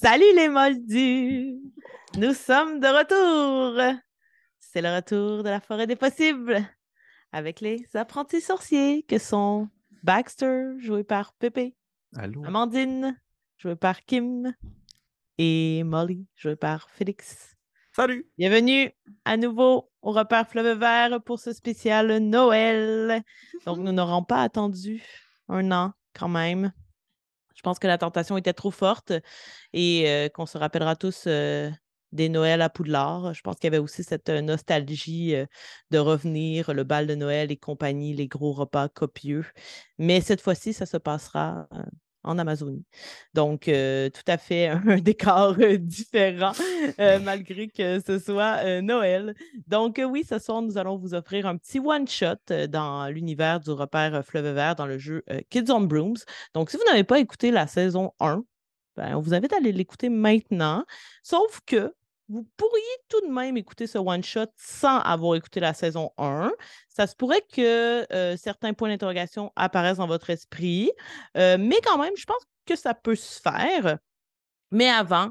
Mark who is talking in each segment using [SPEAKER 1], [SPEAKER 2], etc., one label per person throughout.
[SPEAKER 1] Salut les moldus! Nous sommes de retour! C'est le retour de la forêt des possibles avec les apprentis sorciers que sont Baxter, joué par Pépé,
[SPEAKER 2] Allô?
[SPEAKER 1] Amandine, joué par Kim, et Molly, joué par Félix.
[SPEAKER 2] Salut!
[SPEAKER 1] Bienvenue à nouveau au repère Fleuve Vert pour ce spécial Noël. Donc, nous n'aurons pas attendu un an quand même. Je pense que la tentation était trop forte et euh, qu'on se rappellera tous euh, des Noëls à Poudlard. Je pense qu'il y avait aussi cette euh, nostalgie de revenir, le bal de Noël et compagnie, les gros repas copieux. Mais cette fois-ci, ça se passera en Amazonie. Donc, euh, tout à fait un décor euh, différent, euh, malgré que ce soit Noël. Donc, oui, ce soir, nous allons vous offrir un petit one-shot dans l'univers du repère Fleuve Vert dans le jeu Kids on Brooms. Donc, si vous n'avez pas écouté la saison 1, ben, on vous invite à aller l'écouter maintenant. Sauf que vous pourriez tout de même écouter ce one-shot sans avoir écouté la saison 1. Ça se pourrait que euh, certains points d'interrogation apparaissent dans votre esprit, euh, mais quand même, je pense que ça peut se faire. Mais avant,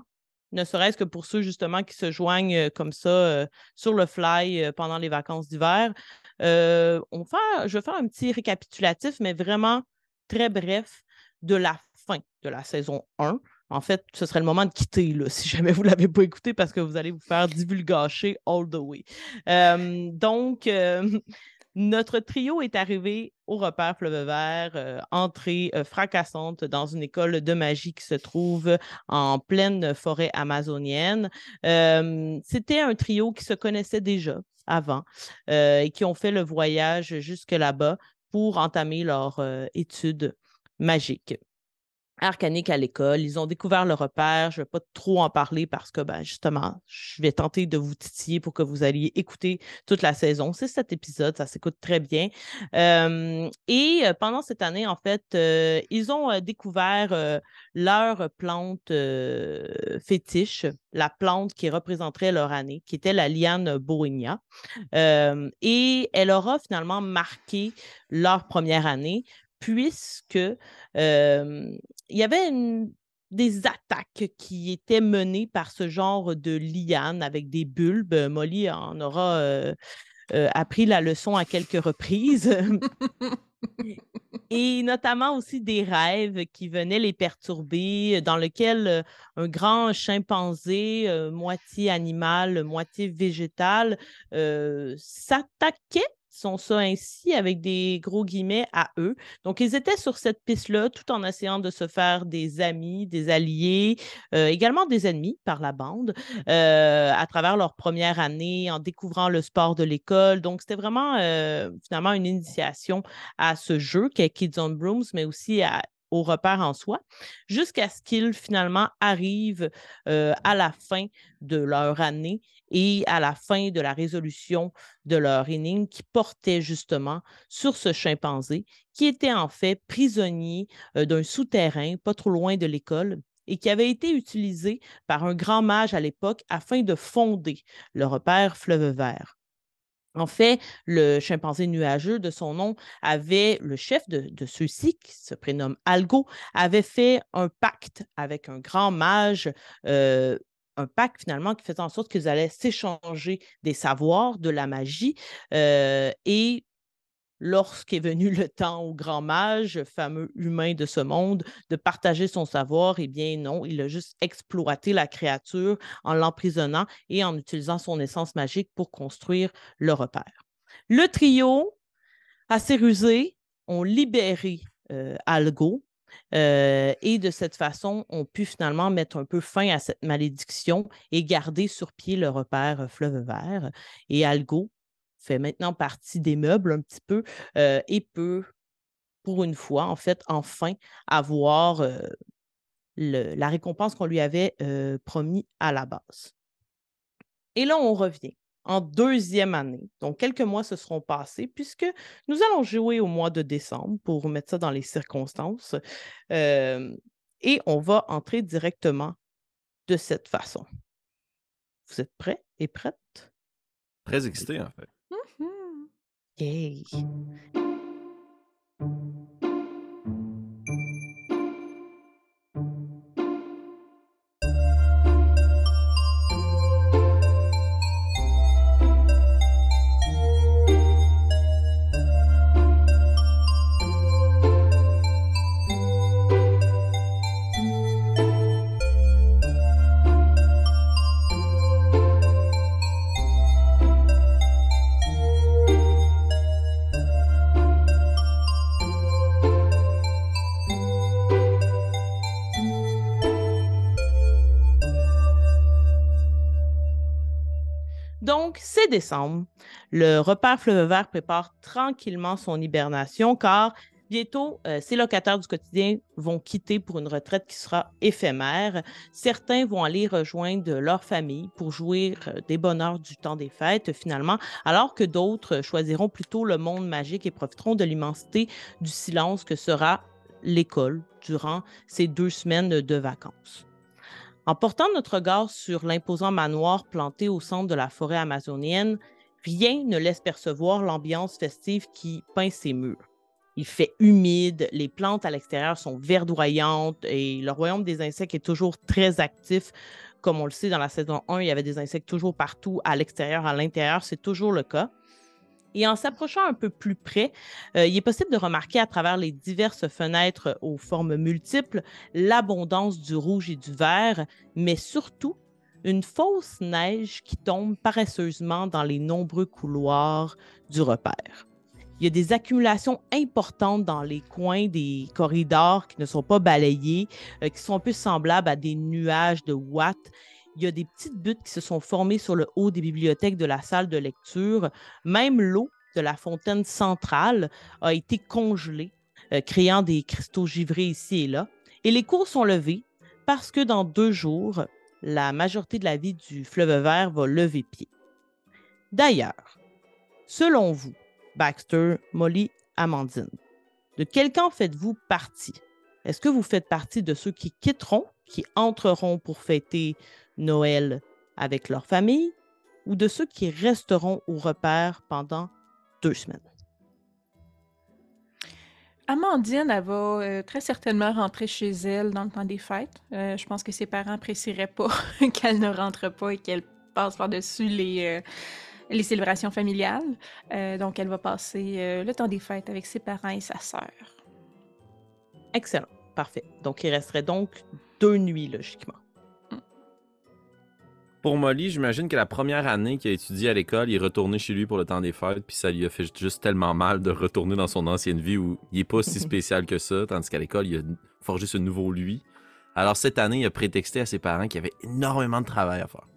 [SPEAKER 1] ne serait-ce que pour ceux justement qui se joignent euh, comme ça sur le fly pendant les vacances d'hiver, on je vais faire un petit récapitulatif, mais vraiment très bref de la fin de la saison 1. En fait, ce serait le moment de quitter là, si jamais vous ne l'avez pas écouté parce que vous allez vous faire divulgacher all the way. Euh, donc, euh, notre trio est arrivé au repère Fleuve Vert, euh, entrée fracassante dans une école de magie qui se trouve en pleine forêt amazonienne. C'était un trio qui se connaissait déjà avant et qui ont fait le voyage jusque là-bas pour entamer leur étude magique arcanique à l'école. Ils ont découvert le repère. Je ne vais pas trop en parler parce que, ben, justement, je vais tenter de vous titiller pour que vous alliez écouter toute la saison. C'est cet épisode, ça s'écoute très bien. Et pendant cette année, en fait, ils ont découvert leur plante fétiche, la plante qui représenterait leur année, qui était la liane bohémia. Et elle aura finalement marqué leur première année puisque euh, il y avait une- des attaques qui étaient menées par ce genre de liane avec des bulbes. Molly en aura euh, euh, appris la leçon à quelques reprises. Et notamment aussi des rêves qui venaient les perturber, dans lequel euh, un grand chimpanzé, euh, moitié animal, moitié végétal, s'attaquait, sont ça ainsi, avec des gros guillemets à eux. Donc, ils étaient sur cette piste-là tout en essayant de se faire des amis, des alliés, euh, également des ennemis par la bande, euh, à travers leur première année, en découvrant le sport de l'école. Donc, c'était vraiment euh, finalement une initiation à ce jeu qu'est Kids on Brooms, mais aussi à- au repère en soi, jusqu'à ce qu'ils finalement arrivent euh, à la fin de leur année et à la fin de la résolution de leur énigme qui portait justement sur ce chimpanzé qui était en fait prisonnier euh, d'un souterrain pas trop loin de l'école et qui avait été utilisé par un grand mage à l'époque afin de fonder le repère Fleuve Vert. En fait, le chimpanzé nuageux de son nom avait, le chef de, ceux-ci, qui se prénomme Algo, avait fait un pacte avec un grand mage, euh, un pacte finalement qui faisait en sorte qu'ils allaient s'échanger des savoirs, de la magie. euh, et lorsqu'est venu le temps au grand mage, fameux humain de ce monde, de partager son savoir, eh bien non, il a juste exploité la créature en l'emprisonnant et en utilisant son essence magique pour construire le repère. Le trio, assez rusé, ont libéré euh, Algo. euh, et de cette façon, ont pu finalement mettre un peu fin à cette malédiction et garder sur pied le repère euh, Fleuve Vert. Et Algo fait maintenant partie des meubles un petit peu euh, et peut, pour une fois, en fait, enfin avoir euh, la récompense qu'on lui avait euh, promis à la base. Et là, on revient en deuxième année. Donc, quelques mois se seront passés puisque nous allons jouer au mois de décembre pour mettre ça dans les circonstances. Et on va entrer directement de cette façon. Vous êtes prêts et prêtes?
[SPEAKER 2] Très excité, en fait.
[SPEAKER 1] gay. Donc, c'est décembre. Le repère Fleuve Vert prépare tranquillement son hibernation car bientôt, euh, ces locataires du quotidien vont quitter pour une retraite qui sera éphémère. Certains vont aller rejoindre leur famille pour jouir euh, des bonheurs du temps des fêtes finalement, alors que d'autres choisiront plutôt le monde magique et profiteront de l'immensité du silence que sera l'école durant ces deux semaines de vacances. En portant notre regard sur l'imposant manoir planté au centre de la forêt amazonienne, rien ne laisse percevoir l'ambiance festive qui peint ses murs. Il fait humide, les plantes à l'extérieur sont verdoyantes et le royaume des insectes est toujours très actif. Comme on le sait, dans la saison 1, il y avait des insectes toujours partout, à l'extérieur, à l'intérieur, c'est toujours le cas. Et en s'approchant un peu plus près, euh, il est possible de remarquer à travers les diverses fenêtres aux formes multiples l'abondance du rouge et du vert, mais surtout une fausse neige qui tombe paresseusement dans les nombreux couloirs du repère. Il y a des accumulations importantes dans les coins des corridors qui ne sont pas balayés, euh, qui sont un peu semblables à des nuages de watts il y a des petites buttes qui se sont formées sur le haut des bibliothèques de la salle de lecture. Même l'eau de la fontaine centrale a été congelée, euh, créant des cristaux givrés ici et là. Et les cours sont levés parce que dans deux jours, la majorité de la vie du fleuve vert va lever pied. D'ailleurs, selon vous, Baxter, Molly, Amandine, de quel camp faites-vous partie? Est-ce que vous faites partie de ceux qui quitteront, qui entreront pour fêter Noël avec leur famille ou de ceux qui resteront au repère pendant deux semaines.
[SPEAKER 3] Amandine, elle va euh, très certainement rentrer chez elle dans le temps des fêtes. Euh, je pense que ses parents apprécieraient pas qu'elle ne rentre pas et qu'elle passe par-dessus les, euh, les célébrations familiales. donc, elle va passer le temps des fêtes avec ses parents et sa sœur.
[SPEAKER 1] Excellent. Parfait. Donc, il resterait donc deux nuits, logiquement.
[SPEAKER 2] Pour Molly, j'imagine que la première année qu'il a étudié à l'école, il est retourné chez lui pour le temps des fêtes, puis ça lui a fait juste tellement mal de retourner dans son ancienne vie où il est pas si spécial que ça, tandis qu'à l'école, il a forgé ce nouveau lui. Alors cette année, il a prétexté à ses parents qu'il avait énormément de travail à faire.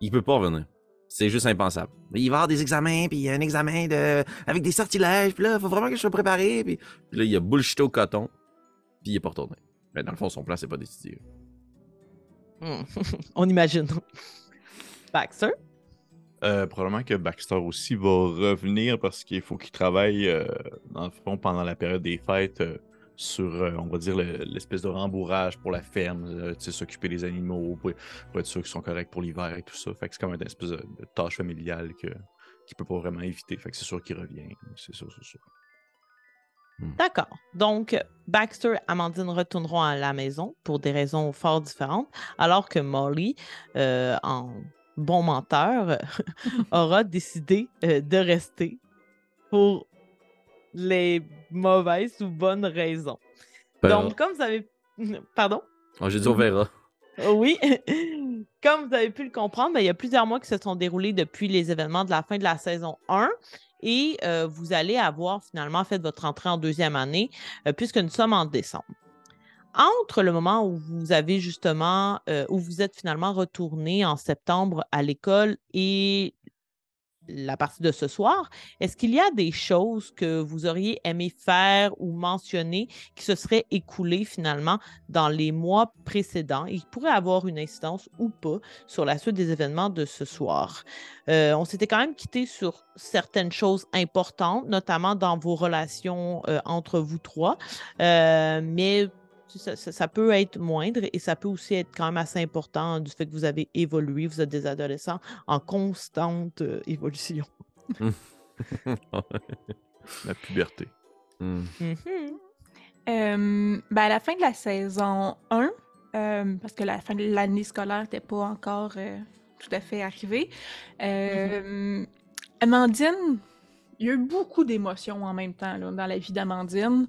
[SPEAKER 2] Il peut pas revenir. C'est juste impensable. Il va y avoir des examens, puis il y a un examen de... avec des sortilèges, puis là, il faut vraiment que je sois préparé, puis, là, il a bullshité au coton, puis il est pas retourné. Mais dans le fond, son plan, c'est pas d'étudier.
[SPEAKER 1] Hmm. On imagine. Baxter?
[SPEAKER 4] Euh, probablement que Baxter aussi va revenir parce qu'il faut qu'il travaille, euh, dans le fond, pendant la période des fêtes euh, sur, on va dire, l'espèce de rembourrage pour la ferme, s'occuper des animaux, pour, être sûr qu'ils sont corrects pour l'hiver et tout ça. Fait que c'est comme une espèce de, tâche familiale que, qu'il peut pas vraiment éviter. Fait que c'est sûr qu'il revient. C'est sûr, c'est sûr.
[SPEAKER 1] Hmm. D'accord. Donc, Baxter et Amandine retourneront à la maison pour des raisons fort différentes, alors que Molly, euh, en bon menteur, aura décidé euh, de rester pour les mauvaises ou bonnes raisons. Ben, Donc, comme vous avez... Pardon?
[SPEAKER 2] Oh, J'ai dit on verra.
[SPEAKER 1] Oui. Comme vous avez pu le comprendre, ben, il y a plusieurs mois qui se sont déroulés depuis les événements de la fin de la saison 1 et euh, vous allez avoir finalement fait votre entrée en deuxième année euh, puisque nous sommes en décembre. Entre le moment où vous avez justement, euh, où vous êtes finalement retourné en septembre à l'école et la partie de ce soir, est-ce qu'il y a des choses que vous auriez aimé faire ou mentionner qui se seraient écoulées finalement dans les mois précédents? Et qui pourraient avoir une incidence ou pas sur la suite des événements de ce soir? Euh, on s'était quand même quitté sur certaines choses importantes, notamment dans vos relations euh, entre vous trois, euh, mais ça, peut être moindre et ça peut aussi être quand même assez important du fait que vous avez évolué, vous êtes des adolescents en constante euh, évolution.
[SPEAKER 4] la puberté.
[SPEAKER 3] Hmm. Ben, à la fin de la saison 1, euh, parce que la fin de l'année scolaire n'était pas encore euh, tout à fait arrivée, mm-hmm. Amandine, il y a eu beaucoup d'émotions en même temps dans la vie d'Amandine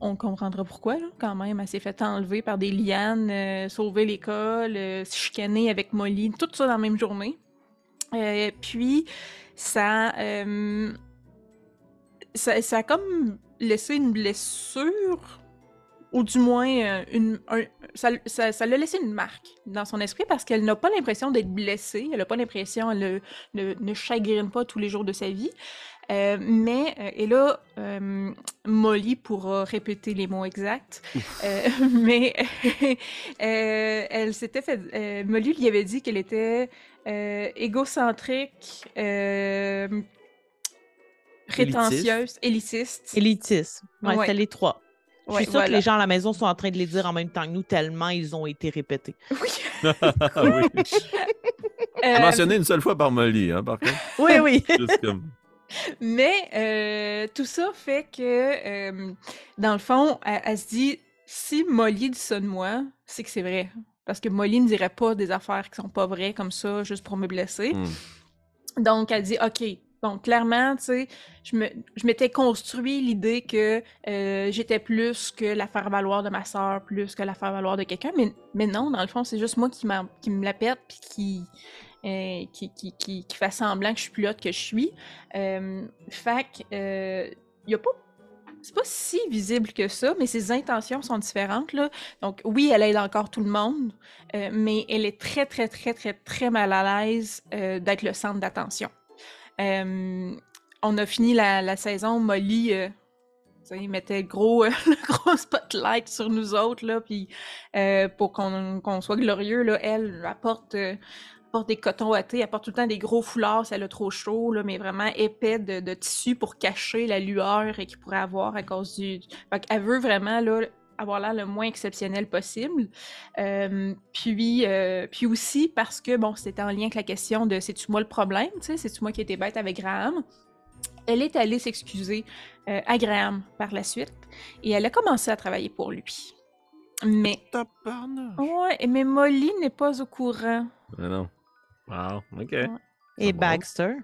[SPEAKER 3] on comprendra pourquoi, quand même. Elle s'est fait enlever par des lianes, euh, sauver l'école, euh, chicaner avec Molly, tout ça dans la même journée. Euh, puis, ça, ça, ça, a comme laissé une blessure, ou du moins une, ça, ça, ça l'a laissé une marque dans son esprit parce qu'elle n'a pas l'impression d'être blessée, elle n'a pas l'impression, elle ne, ne, chagrine pas tous les jours de sa vie. Euh, mais, euh, et là, euh, Molly pourra répéter les mots exacts, mais elle s'était fait. Molly lui avait dit qu'elle était égocentrique, prétentieuse, élitiste.
[SPEAKER 1] Élitiste. Ouais, c'est les trois. Je suis sûre que les gens à la maison sont en train de les dire en même temps que nous, tellement ils ont été répétés.
[SPEAKER 3] Oui.
[SPEAKER 2] oui. Mentionné une seule fois par Molly, hein, par contre.
[SPEAKER 1] Oui, oui.
[SPEAKER 3] Mais euh, tout ça fait que, euh, dans le fond, elle, se dit si Molly dit ça de moi, c'est que c'est vrai. Parce que Molly ne dirait pas des affaires qui sont pas vraies comme ça, juste pour me blesser. Hmm. Donc, elle dit OK. Bon, clairement, tu sais, je, me, je m'étais construit l'idée que euh, j'étais plus que la faire valoir de ma soeur, plus que la faire valoir de quelqu'un. Mais, mais non, dans le fond, c'est juste moi qui, qui me la pète puis qui euh, qui, qui, qui, fait semblant que je suis plus haute que je suis. Euh, fait que, euh, y a pas. C'est pas si visible que ça, mais ses intentions sont différentes. Là. Donc, oui, elle aide encore tout le monde, euh, mais elle est très, très, très, très, très mal à l'aise d'être le centre d'attention. on a fini la, saison, Molly il mettait gros, le gros spotlight sur nous autres, là, puis pour qu'on soit glorieux, là, elle apporte, porte des cotons thé, elle porte tout le temps des gros foulards si elle a trop chaud, là, mais vraiment épais de, tissu pour cacher la lueur qu'il pourrait avoir à cause du. Fait elle veut vraiment là, avoir l'air le moins exceptionnel possible. Euh, puis, euh, puis aussi parce que, bon, c'était en lien avec la question de c'est-tu moi le problème, tu sais, c'est-tu moi qui étais bête avec Graham. Elle est allée s'excuser euh, à Graham par la suite et elle a commencé à travailler pour lui. Mais. Ouais, mais Molly n'est pas au courant.
[SPEAKER 2] Non. Wow, OK.
[SPEAKER 1] Et Baxter?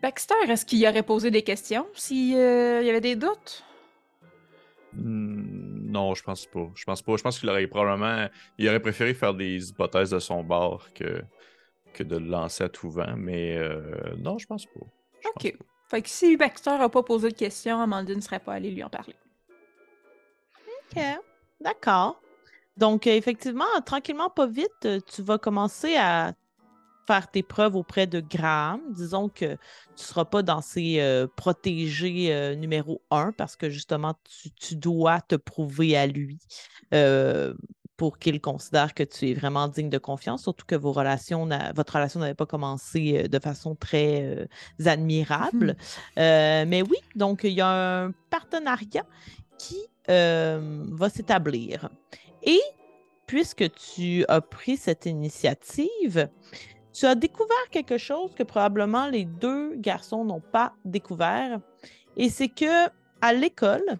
[SPEAKER 3] Baxter, est-ce qu'il aurait posé des questions? S'il euh, y avait des doutes?
[SPEAKER 4] Hmm, non, je pense pas. Je pense pas. Je pense qu'il aurait probablement. Il aurait préféré faire des hypothèses de son bord que, que de le lancer à tout vent. Mais euh, non, je pense pas.
[SPEAKER 3] ok. Fait que si Baxter n'a pas posé de questions, Amandine ne serait pas allée lui en parler.
[SPEAKER 1] Ok. D'accord. Donc, euh, effectivement, tranquillement, pas vite, euh, tu vas commencer à faire tes preuves auprès de Graham. Disons que tu ne seras pas dans ses euh, protégés numéro un parce que justement, tu, dois te prouver à lui pour qu'il considère que tu es vraiment digne de confiance, surtout que vos relations votre relation n'avait pas commencé de façon très admirable. Mmh. mais oui, donc il y a un partenariat qui va s'établir. Et puisque tu as pris cette initiative, tu as découvert quelque chose que probablement les deux garçons n'ont pas découvert. Et c'est que à l'école,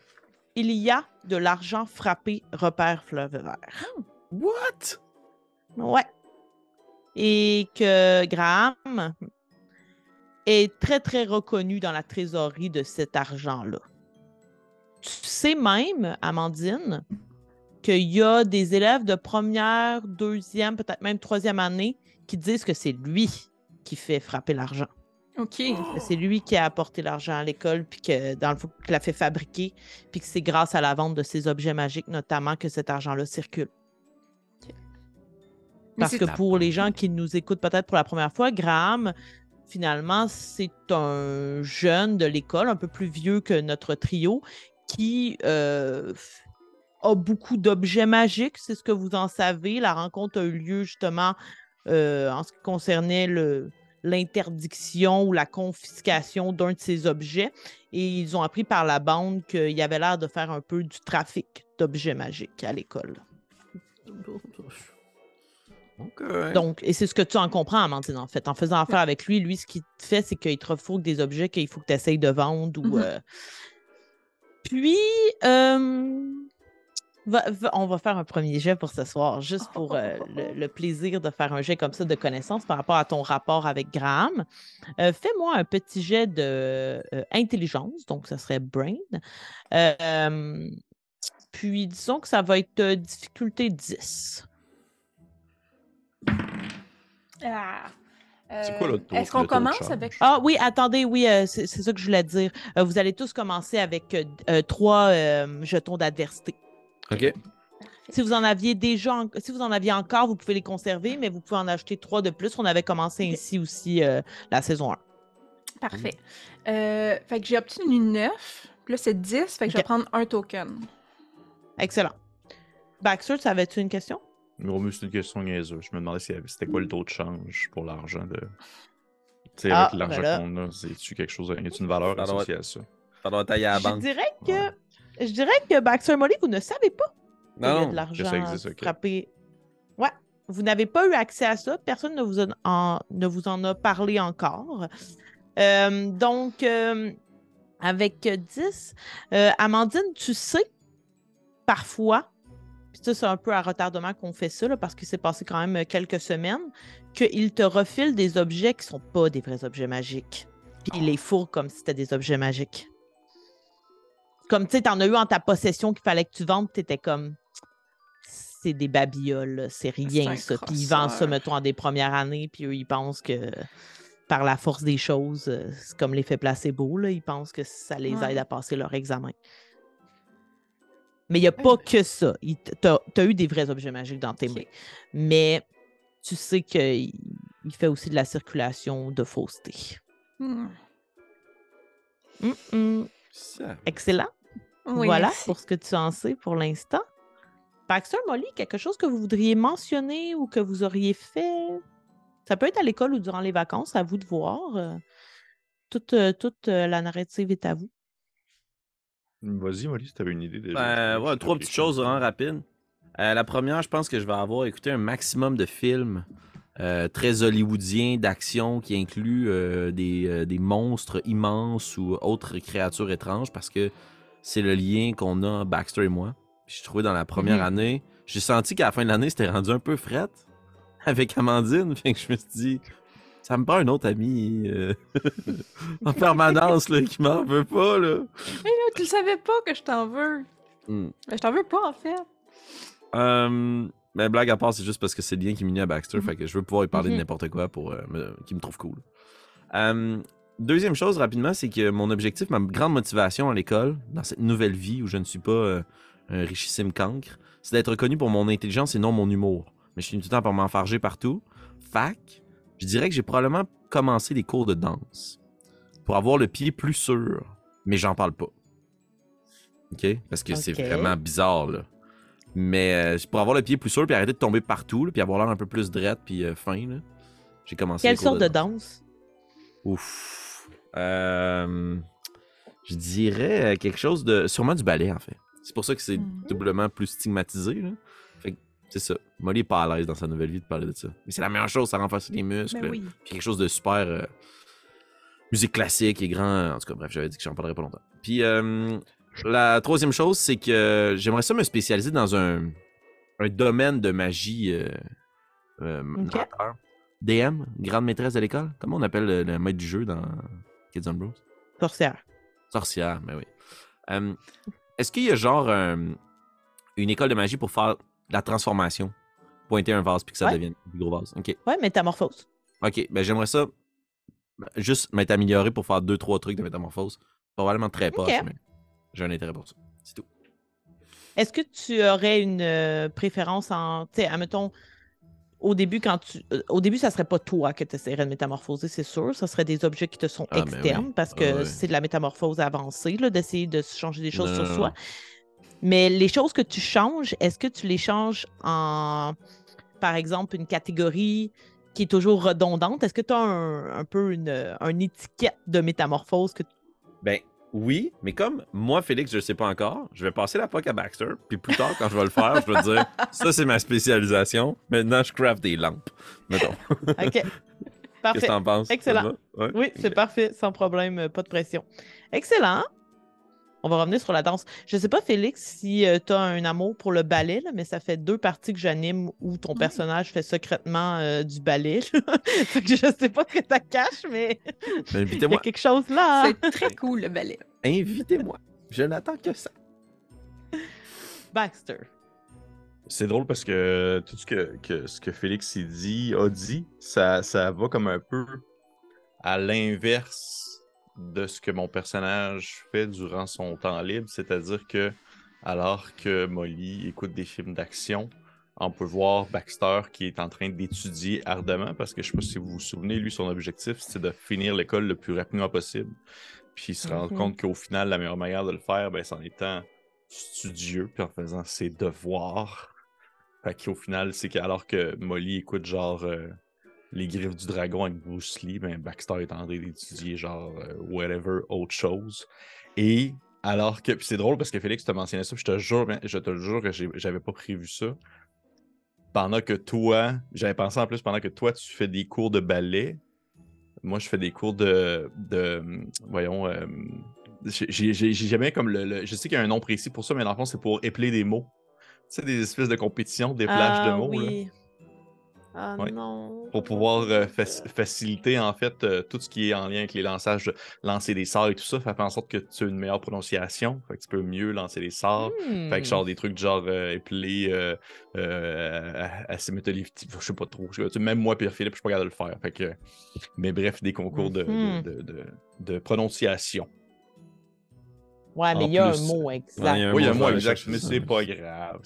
[SPEAKER 1] il y a de l'argent frappé repère fleuve vert.
[SPEAKER 2] What?
[SPEAKER 1] Ouais. Et que Graham est très, très reconnu dans la trésorerie de cet argent-là. Tu sais même, Amandine, qu'il y a des élèves de première, deuxième, peut-être même troisième année qui disent que c'est lui qui fait frapper l'argent.
[SPEAKER 3] OK.
[SPEAKER 1] C'est lui qui a apporté l'argent à l'école, puis que dans le fond, qu'il l'a fait fabriquer, puis que c'est grâce à la vente de ces objets magiques notamment que cet argent-là circule. Parce que pour les gens qui nous écoutent peut-être pour la première fois, Graham, finalement, c'est un jeune de l'école, un peu plus vieux que notre trio, qui euh, a beaucoup d'objets magiques, c'est ce que vous en savez. La rencontre a eu lieu justement euh, en ce qui concernait l'interdiction ou la confiscation d'un de ces objets. Et ils ont appris par la bande qu'il y avait l'air de faire un peu du trafic d'objets magiques à l'école. Donc, et c'est ce que tu en comprends, Amandine, en fait. En faisant affaire avec lui, lui, ce qu'il fait, c'est qu'il te refourgue des objets qu'il faut que tu essayes de vendre. Ou, mm-hmm. euh, Puis, euh, on va faire un premier jet pour ce soir, juste pour euh, le, plaisir de faire un jet comme ça de connaissance par rapport à ton rapport avec Graham. Euh, fais-moi un petit jet de euh, intelligence, donc ça serait brain. puis disons que ça va être difficulté 10.
[SPEAKER 3] Ah.
[SPEAKER 4] c'est quoi l'autre
[SPEAKER 3] Est-ce qu'on commence avec.
[SPEAKER 1] Ah oui, attendez, oui, c'est ça que je voulais dire. vous allez tous commencer avec trois jetons d'adversité.
[SPEAKER 2] OK.
[SPEAKER 1] Si vous en aviez déjà, en- si vous en aviez encore, vous pouvez les conserver, mais vous pouvez en acheter trois de plus. On avait commencé ainsi aussi euh, la saison 1.
[SPEAKER 3] Parfait. Euh, fait que j'ai obtenu 9. Puis là, c'est 10. Fait que je vais prendre un token.
[SPEAKER 1] Excellent. Baxter, tu avais-tu une question?
[SPEAKER 4] Gros, c'est une question niaiseuse. Je me demandais si- c'était quoi le taux de change pour l'argent de. Tu sais,
[SPEAKER 1] Ah,
[SPEAKER 4] avec l'argent
[SPEAKER 1] ben
[SPEAKER 4] qu'on a, c'est-tu quelque chose. Y a une valeur associée à ça?
[SPEAKER 2] Tailler à la
[SPEAKER 1] Je
[SPEAKER 2] banque.
[SPEAKER 1] dirais que,
[SPEAKER 4] Ouais.
[SPEAKER 1] Je dirais que Baxter Molly, vous ne savez pas qu'il y a de l'argent frappé. Ouais, vous n'avez pas eu accès à ça. Personne ne vous en, en- ne vous en a parlé encore. Euh, donc, euh, avec 10, euh, Amandine, tu sais, parfois, puis ça, c'est un peu à retardement qu'on fait ça, là, parce qu'il s'est passé quand même quelques semaines, qu'il te refile des objets qui sont pas des vrais objets magiques. Puis il les fourre comme si c'était des objets magiques. Comme tu sais, t'en as eu en ta possession qu'il fallait que tu vendes, t'étais comme. C'est des babioles, c'est rien ça. Puis ils vendent ça, mettons, en des premières années, puis eux, ils pensent que par la force des choses, euh, c'est comme l'effet placebo, là, ils pensent que ça les
[SPEAKER 3] Ouais.
[SPEAKER 1] aide à passer leur examen. Mais il n'y a pas que ça. T'as as eu des vrais objets magiques dans tes mains. Mais tu sais qu'il il fait aussi de la circulation de fausseté.
[SPEAKER 3] Hmm.
[SPEAKER 2] Ça.
[SPEAKER 1] Excellent.
[SPEAKER 3] Oui,
[SPEAKER 1] voilà
[SPEAKER 3] merci.
[SPEAKER 1] pour ce que tu en sais pour l'instant. Baxter, Molly, quelque chose que vous voudriez mentionner ou que vous auriez fait? Ça peut être à l'école ou durant les vacances, à vous de voir. Euh, Toute, euh, toute euh, la narrative est à vous.
[SPEAKER 4] Vas-y, Molly, si t'avais une idée déjà.
[SPEAKER 2] Ben, ouais, trois petites choses vraiment rapides. Euh, la première, je pense que je vais avoir écouté un maximum de films euh, très hollywoodiens d'action qui incluent euh, des, euh, des monstres immenses ou autres créatures étranges parce que c'est le lien qu'on a, Baxter et moi. J'ai trouvé dans la première
[SPEAKER 1] Mhm.
[SPEAKER 2] année, j'ai senti qu'à la fin de l'année, c'était rendu un peu frette avec Amandine. Fait que je me suis dit, ça me prend un autre ami euh, en permanence là, qui m'en veut pas. Là.
[SPEAKER 3] Mais là, tu le savais pas que je t'en veux.
[SPEAKER 2] Hmm.
[SPEAKER 3] Ben, je t'en veux pas, en fait.
[SPEAKER 2] Euh, mais blague à part, c'est juste parce que c'est le lien qui m'unit à Baxter.
[SPEAKER 3] Mhm.
[SPEAKER 2] Fait que je veux pouvoir lui parler
[SPEAKER 1] Mhm.
[SPEAKER 2] de n'importe quoi pour euh, me- qui me trouve cool. Euh, deuxième chose, rapidement, c'est que mon objectif, ma grande motivation à l'école, dans cette nouvelle vie où je ne suis pas euh, un richissime cancre, c'est d'être reconnu pour mon intelligence et non mon humour. Mais je finis tout le temps par m'enfarger partout. Fac, je dirais que j'ai probablement commencé des cours de danse pour avoir le pied plus sûr, mais j'en parle pas. OK? Parce que c'est vraiment bizarre, là. Mais euh, pour avoir le pied plus sûr, puis arrêter de tomber partout, là, puis avoir l'air un peu plus drette, puis euh, fin, là, j'ai commencé
[SPEAKER 1] Quelle
[SPEAKER 2] les cours
[SPEAKER 1] sorte de danse?
[SPEAKER 2] Ouf. Euh, je dirais euh, quelque chose de. Sûrement du ballet, en fait. C'est pour ça que c'est
[SPEAKER 3] Mhm.
[SPEAKER 2] doublement plus stigmatisé. Là. Fait que c'est ça. Molly est pas à l'aise dans sa nouvelle vie de parler de ça. Mais c'est la meilleure chose, ça renforce les muscles.
[SPEAKER 3] Oui.
[SPEAKER 2] Puis quelque chose de super. euh, musique classique et grand. En tout cas, bref, j'avais dit que j'en parlerais pas longtemps. Puis euh, la troisième chose, c'est que j'aimerais ça me spécialiser dans un, un domaine de magie euh. DM, grande maîtresse de l'école. Comment on appelle le, le maître du jeu dans Kids on Bros?
[SPEAKER 1] Sorcière.
[SPEAKER 2] Sorcière, mais oui. Euh, Est-ce qu'il y a genre un- une école de magie pour faire la transformation? Pointer un vase puis que ça
[SPEAKER 1] Ouais.
[SPEAKER 2] devienne un plus gros vase. OK.
[SPEAKER 1] Ouais, métamorphose.
[SPEAKER 2] OK, ben j'aimerais ça ben, juste m'être amélioré pour faire deux, trois trucs de métamorphose. Probablement très poche, mais j'ai un intérêt pour ça. C'est tout.
[SPEAKER 1] Est-ce que tu aurais une euh, préférence en. Tu sais, admettons, au début, quand tu. euh, au début, ça serait pas toi que tu essaierais de métamorphoser, c'est sûr. Ça serait des objets qui te sont
[SPEAKER 2] Ah, ben oui.
[SPEAKER 1] externes parce que
[SPEAKER 2] Ah ouais.
[SPEAKER 1] c'est de la métamorphose avancée, là, d'essayer de changer des choses
[SPEAKER 2] Non,
[SPEAKER 1] sur
[SPEAKER 2] non,
[SPEAKER 1] soi.
[SPEAKER 2] non.
[SPEAKER 1] Mais les choses que tu changes, est-ce que tu les changes en, par exemple, une catégorie qui est toujours redondante? Est-ce que tu as un, un peu une, une étiquette de métamorphose que tu-
[SPEAKER 2] Ben oui, mais comme moi, Félix, je le sais pas encore, je vais passer la POC à Baxter, puis plus tard, quand je vais le faire, je vais dire ça, c'est ma spécialisation. Maintenant, je craft des lampes. Mettons.
[SPEAKER 1] OK.
[SPEAKER 2] Qu'est-ce
[SPEAKER 1] Parfait.
[SPEAKER 2] que t'en penses?
[SPEAKER 1] Excellent.
[SPEAKER 2] Ouais?
[SPEAKER 1] Oui, c'est parfait, sans problème, euh, pas de pression. Excellent. On va revenir sur la danse. Je sais pas, Félix, si tu as un amour pour le ballet, là, mais ça fait deux parties que j'anime où ton personnage fait secrètement euh, du ballet. fait que je sais pas ce que tu caches, mais
[SPEAKER 2] Ben,
[SPEAKER 1] il y a
[SPEAKER 2] invitez-moi.
[SPEAKER 1] quelque chose là. hein.
[SPEAKER 3] C'est très cool, le ballet.
[SPEAKER 2] Invitez-moi. Je n'attends que ça.
[SPEAKER 1] Baxter.
[SPEAKER 4] C'est drôle parce que tout ce que, que- ce que Félix dit, a dit, ça, ça va comme un peu à l'inverse de ce que mon personnage fait durant son temps libre. C'est-à-dire que alors que Molly écoute des films d'action, on peut voir Baxter qui est en train d'étudier ardemment parce que je ne sais pas si vous vous souvenez, lui, son objectif, c'est de finir l'école le plus rapidement possible. Puis il se rend
[SPEAKER 1] Mhm.
[SPEAKER 4] compte qu'au final, la meilleure manière de le faire, ben, c'est en étant studieux puis en faisant ses devoirs. Fait qu'au final, c'est qu'alors que Molly écoute genre euh, Les Griffes du Dragon avec Bruce Lee, ben Baxter est en train d'étudier genre euh, whatever autre chose. Et alors que, puis c'est drôle parce que Félix te mentionnait ça, puis je te jure, je te jure que j'avais pas prévu ça. Pendant que toi, j'avais pensé en plus pendant que toi tu fais des cours de ballet, moi je fais des cours de, de voyons, euh, j'ai- jamais comme le, le- je sais qu'il y a un nom précis pour ça, mais dans le fond c'est pour épeler des mots. Tu sais, des espèces de compétitions, des plages de
[SPEAKER 1] Ah,
[SPEAKER 4] mots. là
[SPEAKER 1] oui. Ah
[SPEAKER 4] Ouais.
[SPEAKER 1] non.
[SPEAKER 4] pour pouvoir euh, fac- faciliter en fait euh, tout ce qui est en lien avec les lançages, de- lancer des sorts et tout ça, fait en sorte que tu as une meilleure prononciation, fait que tu peux mieux lancer des sorts. Fait que
[SPEAKER 1] Hmm.
[SPEAKER 4] genre des trucs genre euh, épeler, euh, euh, je sais pas trop. même moi, Pierre Philippe, je suis pas capable de le faire. Fait que, mais bref, des concours de, de-
[SPEAKER 1] Mhm.
[SPEAKER 4] de, de- de prononciation.
[SPEAKER 1] Ouais, mais il y a un mot exact.
[SPEAKER 2] il y a un
[SPEAKER 4] oui, il y a
[SPEAKER 2] mot, je vais
[SPEAKER 4] exact, mais c'est pas grave.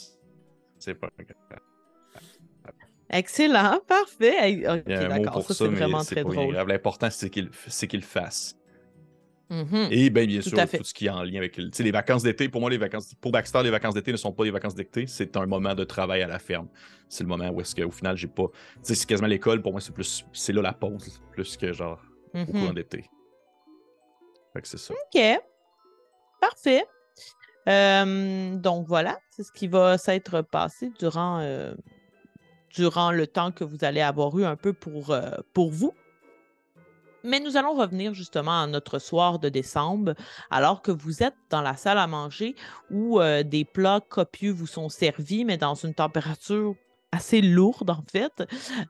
[SPEAKER 4] C'est pas grave.
[SPEAKER 1] Excellent, parfait. Ok, d'accord,
[SPEAKER 4] pour
[SPEAKER 1] ça,
[SPEAKER 4] ça,
[SPEAKER 1] c'est
[SPEAKER 4] mais
[SPEAKER 1] vraiment très
[SPEAKER 4] bien
[SPEAKER 1] drôle.
[SPEAKER 4] L'important, c'est qu'il c'est qu'il le fasse.
[SPEAKER 1] Mhm.
[SPEAKER 4] Et bien, bien
[SPEAKER 1] Tout
[SPEAKER 4] sûr, tout ce qui est en lien avec les vacances d'été. Pour moi, les vacances pour Baxter, les vacances d'été ne sont pas des vacances d'été, c'est un moment de travail à la ferme. C'est le moment où est-ce qu'au final, j'ai pas. C'est quasiment l'école, pour moi, c'est plus. C'est là la pause, plus que genre au
[SPEAKER 1] Mhm.
[SPEAKER 4] courant d'été. Fait que c'est ça.
[SPEAKER 1] OK. Parfait. Euh, donc voilà, c'est ce qui va s'être passé durant, euh, durant le temps que vous allez avoir eu un peu pour, euh, pour vous. Mais nous allons revenir justement à notre soir de décembre, alors que vous êtes dans la salle à manger où euh, des plats copieux vous sont servis, mais dans une température assez lourde en fait.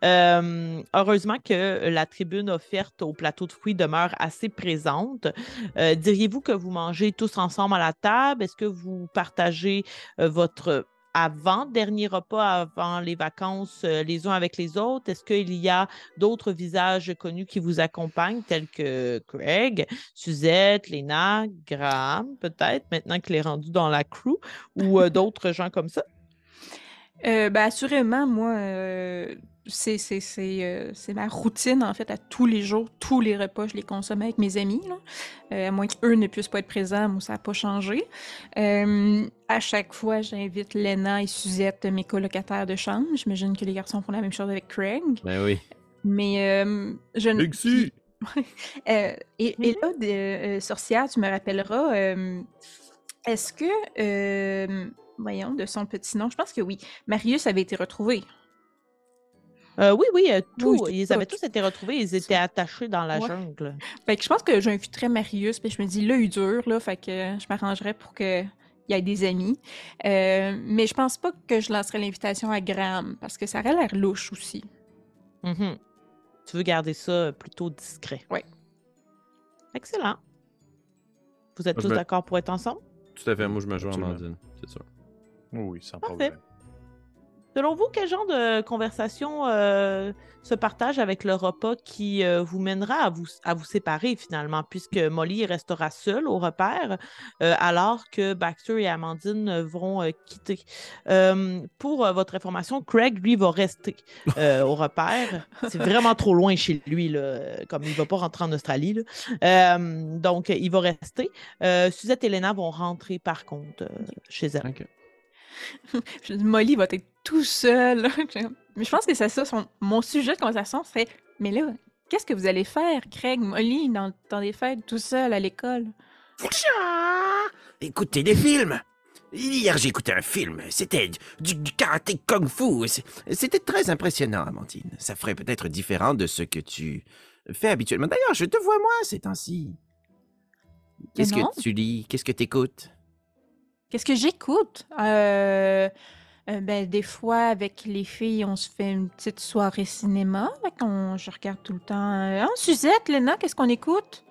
[SPEAKER 1] Euh, heureusement que la tribune offerte au plateau de fruits demeure assez présente. Diriez-vous que vous mangez tous ensemble à la table? Est-ce que vous partagez votre avant-dernier repas avant les vacances euh, les uns avec les autres? Est-ce qu'il y a d'autres visages connus qui vous accompagnent, tels que Craig, Suzette, Léna, Graham, peut-être, maintenant qu'il est rendu dans la crew, ou euh, d'autres gens comme ça?
[SPEAKER 3] Euh, ben, assurément, moi, euh, c'est c'est- c'est, euh, c'est ma routine, en fait, à tous les jours, tous les repas, je les consomme avec mes amis, là. Euh, à moins qu'eux ne puissent pas être présents, moi, ça n'a pas changé. Euh, à chaque fois, j'invite Lena et Suzette, mes colocataires de chambre. J'imagine que les garçons font la même chose avec Craig.
[SPEAKER 2] Ben oui.
[SPEAKER 3] Mais euh, je ne... Euh, et, et
[SPEAKER 1] Mhm.
[SPEAKER 3] là, de, euh, sorcière, tu me rappelleras, euh, est-ce que, euh, voyons, de son petit nom, je pense que oui, Marius avait été retrouvé.
[SPEAKER 1] Euh, oui, oui, euh, tout. ils avaient
[SPEAKER 3] tout-
[SPEAKER 1] tous été retrouvés. Ils étaient attachés dans la
[SPEAKER 3] Ouais.
[SPEAKER 1] jungle.
[SPEAKER 3] Fait que je pense que j'inviterais Marius, puis je me dis, là, il dure, là, fait que je m'arrangerais pour que il y ait des amis. Euh, mais je pense pas que je lancerais l'invitation à Graham, parce que ça aurait l'air louche aussi.
[SPEAKER 1] Mhm. Tu veux garder ça plutôt discret.
[SPEAKER 3] Oui.
[SPEAKER 1] Excellent. Vous êtes
[SPEAKER 2] Moi,
[SPEAKER 1] tous
[SPEAKER 2] me-
[SPEAKER 1] d'accord pour être ensemble?
[SPEAKER 2] Tout à fait, moi je me joins à
[SPEAKER 4] Absolument.
[SPEAKER 2] Amandine, c'est sûr.
[SPEAKER 4] Oui, sans
[SPEAKER 1] Parfait.
[SPEAKER 4] problème.
[SPEAKER 1] Selon vous, quel genre de conversation euh, se partage avec le repas qui euh, vous mènera à vous, à vous séparer finalement, puisque Molly restera seule au repère, euh, alors que Baxter et Amandine vont quitter. Pour votre information, Craig, lui, va rester au repère. C'est vraiment trop loin chez lui, là, comme il ne va pas rentrer en Australie. là. Donc, il va rester. Suzette et Léna vont rentrer, par contre, chez elle.
[SPEAKER 2] Ok.
[SPEAKER 3] Molly va être tout seul. mais je pense que c'est ça, son- mon sujet de conversation, c'est, mais là, qu'est-ce que vous allez faire, Craig, Molly, dans le temps des fêtes, tout seul à l'école?
[SPEAKER 5] Écoutez des films. Hier, j'ai écouté un film. C'était du, du karaté kung-fu. C'était très impressionnant, Amandine. Ça ferait peut-être différent de ce que tu fais habituellement. D'ailleurs, je te vois moins ces temps-ci. Qu'est-ce
[SPEAKER 3] non.
[SPEAKER 5] que tu lis? Qu'est-ce que tu écoutes?
[SPEAKER 3] Qu'est-ce que j'écoute? Euh, euh, ben, des fois, avec les filles, on se fait une petite soirée cinéma. Fait qu'on- je regarde tout le temps. euh, Ah, Suzette, Léna, qu'est-ce qu'on écoute?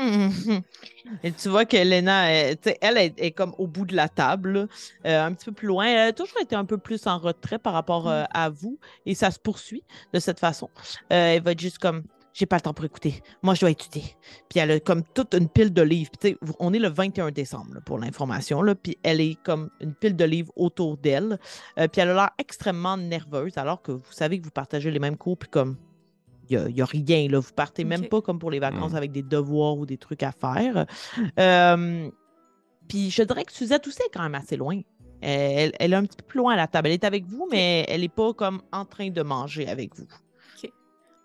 [SPEAKER 1] Mhm. Et tu vois que Lena, elle, tu sais, elle est, est comme au bout de la table, là, euh, un petit peu plus loin. Elle a toujours été un peu plus en retrait par rapport euh, à vous et ça se poursuit de cette façon. Euh, elle va être juste comme j'ai pas le temps pour écouter. Moi, je dois étudier. Puis elle a comme toute une pile de livres. Puis, tu sais, on est le 21 décembre là, pour l'information. Puis elle est comme une pile de livres autour d'elle. Euh, puis elle a l'air extrêmement nerveuse alors que vous savez que vous partagez les mêmes cours. Puis comme, il n'y a, rien. Là. Vous partez même pas comme pour les vacances
[SPEAKER 2] Mm.
[SPEAKER 1] avec des devoirs ou des trucs à faire. Euh, puis je dirais que Suzette aussi est quand même assez loin. Elle, elle est un petit peu plus loin à la table. Elle est avec vous, mais elle n'est pas comme en train de manger avec vous.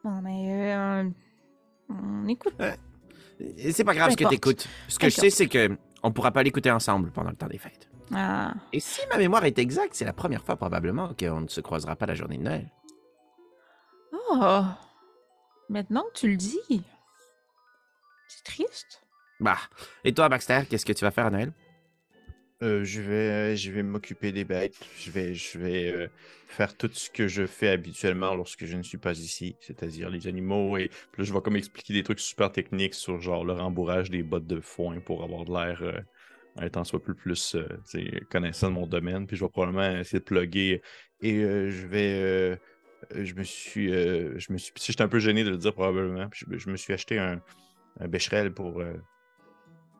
[SPEAKER 3] Bon, mais euh, on écoute.
[SPEAKER 5] C'est pas grave ce que t'écoutes. Ce que je sais, c'est que on pourra pas l'écouter ensemble pendant le temps des fêtes.
[SPEAKER 3] Ah.
[SPEAKER 5] Et si ma mémoire est exacte, c'est la première fois probablement qu'on ne se croisera pas la journée de Noël.
[SPEAKER 3] Oh. Maintenant que tu le dis. C'est triste.
[SPEAKER 5] Bah. Et toi, Baxter, qu'est-ce que tu vas faire à Noël?
[SPEAKER 4] Euh, je vais, je vais m'occuper des bêtes. Je vais, je vais euh, faire tout ce que je fais habituellement lorsque je ne suis pas ici, c'est-à-dire les animaux. Et là, je vais comme expliquer des trucs super techniques sur genre le rembourrage des bottes de foin pour avoir de l'air euh, étant soit plus plus euh, connaissant de mon domaine. Puis je vais probablement essayer de plugger. Et je vais. je me suis. je me suis. Si j'étais un peu gêné de le dire probablement. Je, me suis acheté un, un bécherel pour.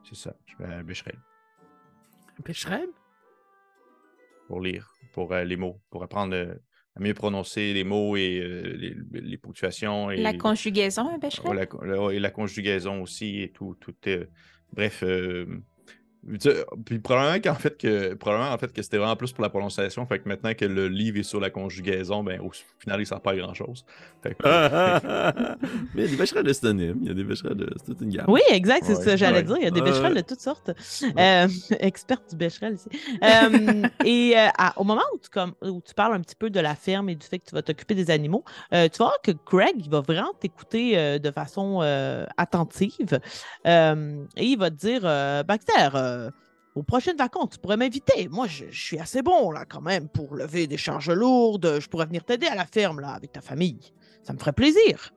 [SPEAKER 4] c'est ça. Un bécherel
[SPEAKER 2] Pécherel?
[SPEAKER 4] pour lire, pour euh, les mots, pour apprendre euh, à mieux prononcer les mots et euh, les, les ponctuations. Et,
[SPEAKER 3] La conjugaison, un
[SPEAKER 4] Ouais,
[SPEAKER 3] bécherel?
[SPEAKER 4] la, la- et la conjugaison aussi et tout. tout bref. Tu sais, puis probablement qu'en fait que probablement en fait que c'était vraiment plus pour la prononciation. Fait que maintenant que le livre est sur la conjugaison, ben au final il sert pas à grand chose. Fait que-
[SPEAKER 2] Mais il y a des bécherels de synonymes. Il y a des bécherels de. C'est toute une gamme.
[SPEAKER 1] Oui, exact, c'est
[SPEAKER 4] Ouais,
[SPEAKER 1] ce que j'allais
[SPEAKER 4] ouais.
[SPEAKER 1] dire. Il y a des
[SPEAKER 2] Ouais, ouais.
[SPEAKER 1] de toutes sortes. Euh, experte du bécherel ici. Euh, et euh, à- au moment où tu, comme, où tu parles un petit peu de la ferme et du fait que tu vas t'occuper des animaux, euh, tu vas voir que Greg il va vraiment t'écouter euh, de façon euh, attentive. Euh, et il va te dire euh, Baxter, euh, aux prochaines vacances, tu pourrais m'inviter. Moi, je, suis assez bon, là, quand même, pour lever des charges lourdes. Je pourrais venir t'aider à la ferme, là, avec ta famille. Ça me ferait plaisir.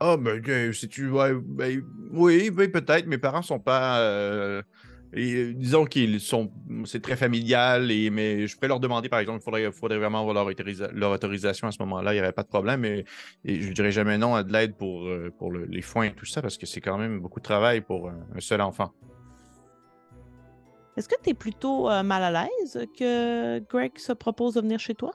[SPEAKER 4] Ah, ben, si tu. ben, oui, oui, peut-être. Mes parents sont pas. euh, euh, disons qu'ils sont. C'est très familial, et, mais je pourrais leur demander, par exemple, il faudrait, vraiment avoir leur, autorisa- leur autorisation à ce moment-là. Il n'y aurait pas de problème, mais et je dirais jamais non à de l'aide pour, pour le- les foins et tout ça, parce que c'est quand même beaucoup de travail pour un seul enfant.
[SPEAKER 1] Est-ce que tu es plutôt euh, mal à l'aise que Greg se propose de venir chez toi?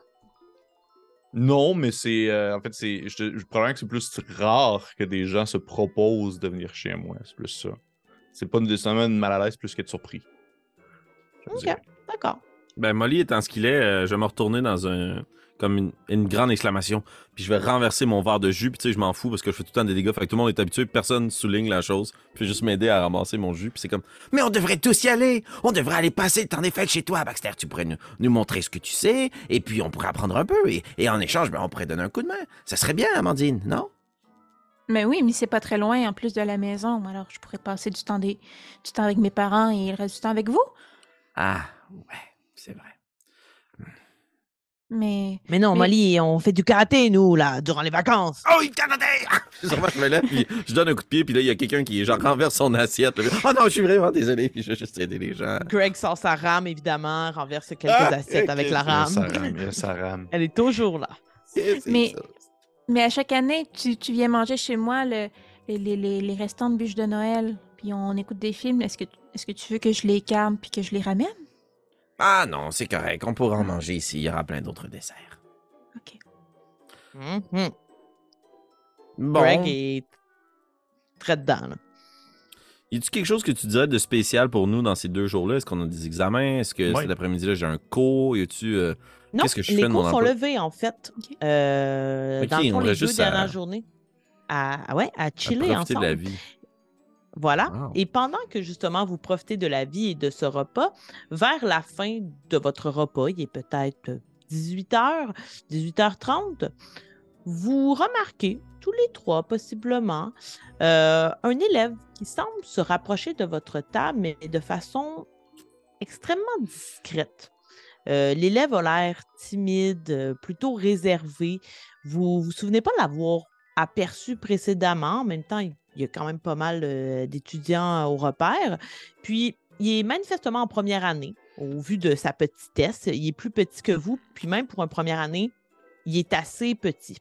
[SPEAKER 4] Non, mais c'est. euh, en fait, c'est. Je, je probablement que c'est plus rare que des gens se proposent de venir chez moi. C'est plus ça. C'est pas nécessairement une mal à l'aise plus qu'être surpris. Je
[SPEAKER 1] Ok. D'accord.
[SPEAKER 2] Ben, Molly étant ce qu'il est, euh, je vais me retourner dans un. Comme une, une grande exclamation. Puis je vais renverser mon verre de jus. Puis tu sais, je m'en fous parce que je fais tout le temps des dégâts. Fait que tout le monde est habitué. Personne souligne la chose. Puis juste m'aider à ramasser mon jus. Puis c'est comme.
[SPEAKER 5] Mais on devrait tous y aller. On devrait aller passer le temps des fêtes chez toi, Baxter. Tu pourrais nous, nous montrer ce que tu sais, et puis on pourrait apprendre un peu. Et, et en échange, ben, on pourrait donner un coup de main. Ça serait bien, Amandine, non?
[SPEAKER 3] Mais oui, mais c'est pas très loin en plus de la maison. Alors, je pourrais passer du temps, des... du temps avec mes parents et le reste du temps avec vous.
[SPEAKER 5] Ah, ouais, c'est vrai.
[SPEAKER 3] Mais
[SPEAKER 1] Mais non,
[SPEAKER 3] Mais-
[SPEAKER 1] Molly, on fait du karaté, nous, là, durant les vacances.
[SPEAKER 5] Oh, il Canadien!
[SPEAKER 2] Sûrement, je me lève. Puis je donne un coup de pied. Puis là, il y a quelqu'un qui, genre, renverse son assiette. là. Oh non, je suis vraiment désolé. Puis je vais juste aider les gens.
[SPEAKER 1] Greg sort sa rame, évidemment, renverse quelques
[SPEAKER 4] Ah,
[SPEAKER 1] assiettes avec la
[SPEAKER 4] sa
[SPEAKER 1] rame.
[SPEAKER 4] sa.
[SPEAKER 1] Elle est toujours là.
[SPEAKER 3] Mais- Mais à chaque année, tu, tu viens manger chez moi le- les, les, les, les restants de bûches de Noël, puis on écoute des films. Est-ce que, est-ce que tu veux que je les calme puis que je les ramène?
[SPEAKER 5] Ah non, c'est correct. On pourra en manger ici. Il y aura plein d'autres desserts.
[SPEAKER 3] OK.
[SPEAKER 1] Mhm.
[SPEAKER 5] Bon.
[SPEAKER 1] Greg est très dedans, là.
[SPEAKER 2] Y a-tu quelque chose que tu dirais de spécial pour nous dans ces deux jours-là? Est-ce qu'on a des examens? Est-ce que cet après-midi-là, j'ai un cours? Y a-tu. euh,
[SPEAKER 1] Non,
[SPEAKER 2] Qu'est-ce que je
[SPEAKER 1] les
[SPEAKER 2] fais de mon
[SPEAKER 1] cours sont levés, en fait.
[SPEAKER 3] Ok.
[SPEAKER 1] Euh,
[SPEAKER 2] Ok,
[SPEAKER 1] dans le fond,
[SPEAKER 2] on
[SPEAKER 1] les
[SPEAKER 2] reste
[SPEAKER 1] deux
[SPEAKER 2] juste à-
[SPEAKER 1] dernières journées. À, ah ouais, à
[SPEAKER 2] à
[SPEAKER 1] chiller ensemble.
[SPEAKER 2] de la vie?
[SPEAKER 1] Voilà.
[SPEAKER 2] Wow.
[SPEAKER 1] Et pendant que justement vous profitez de la vie et de ce repas, vers la fin de votre repas, il est peut-être 18h, 18h30, vous remarquez tous les trois possiblement euh, un élève qui semble se rapprocher de votre table, mais de façon extrêmement discrète. Euh, L'élève a l'air timide, euh, plutôt réservé. Vous vous souvenez pas l'avoir aperçu précédemment. En même temps, il il y a quand même pas mal euh, d'étudiants au repère. Puis, il est manifestement en première année, au vu de sa petitesse. Il est plus petit que vous. Puis même pour une première année, il est assez petit.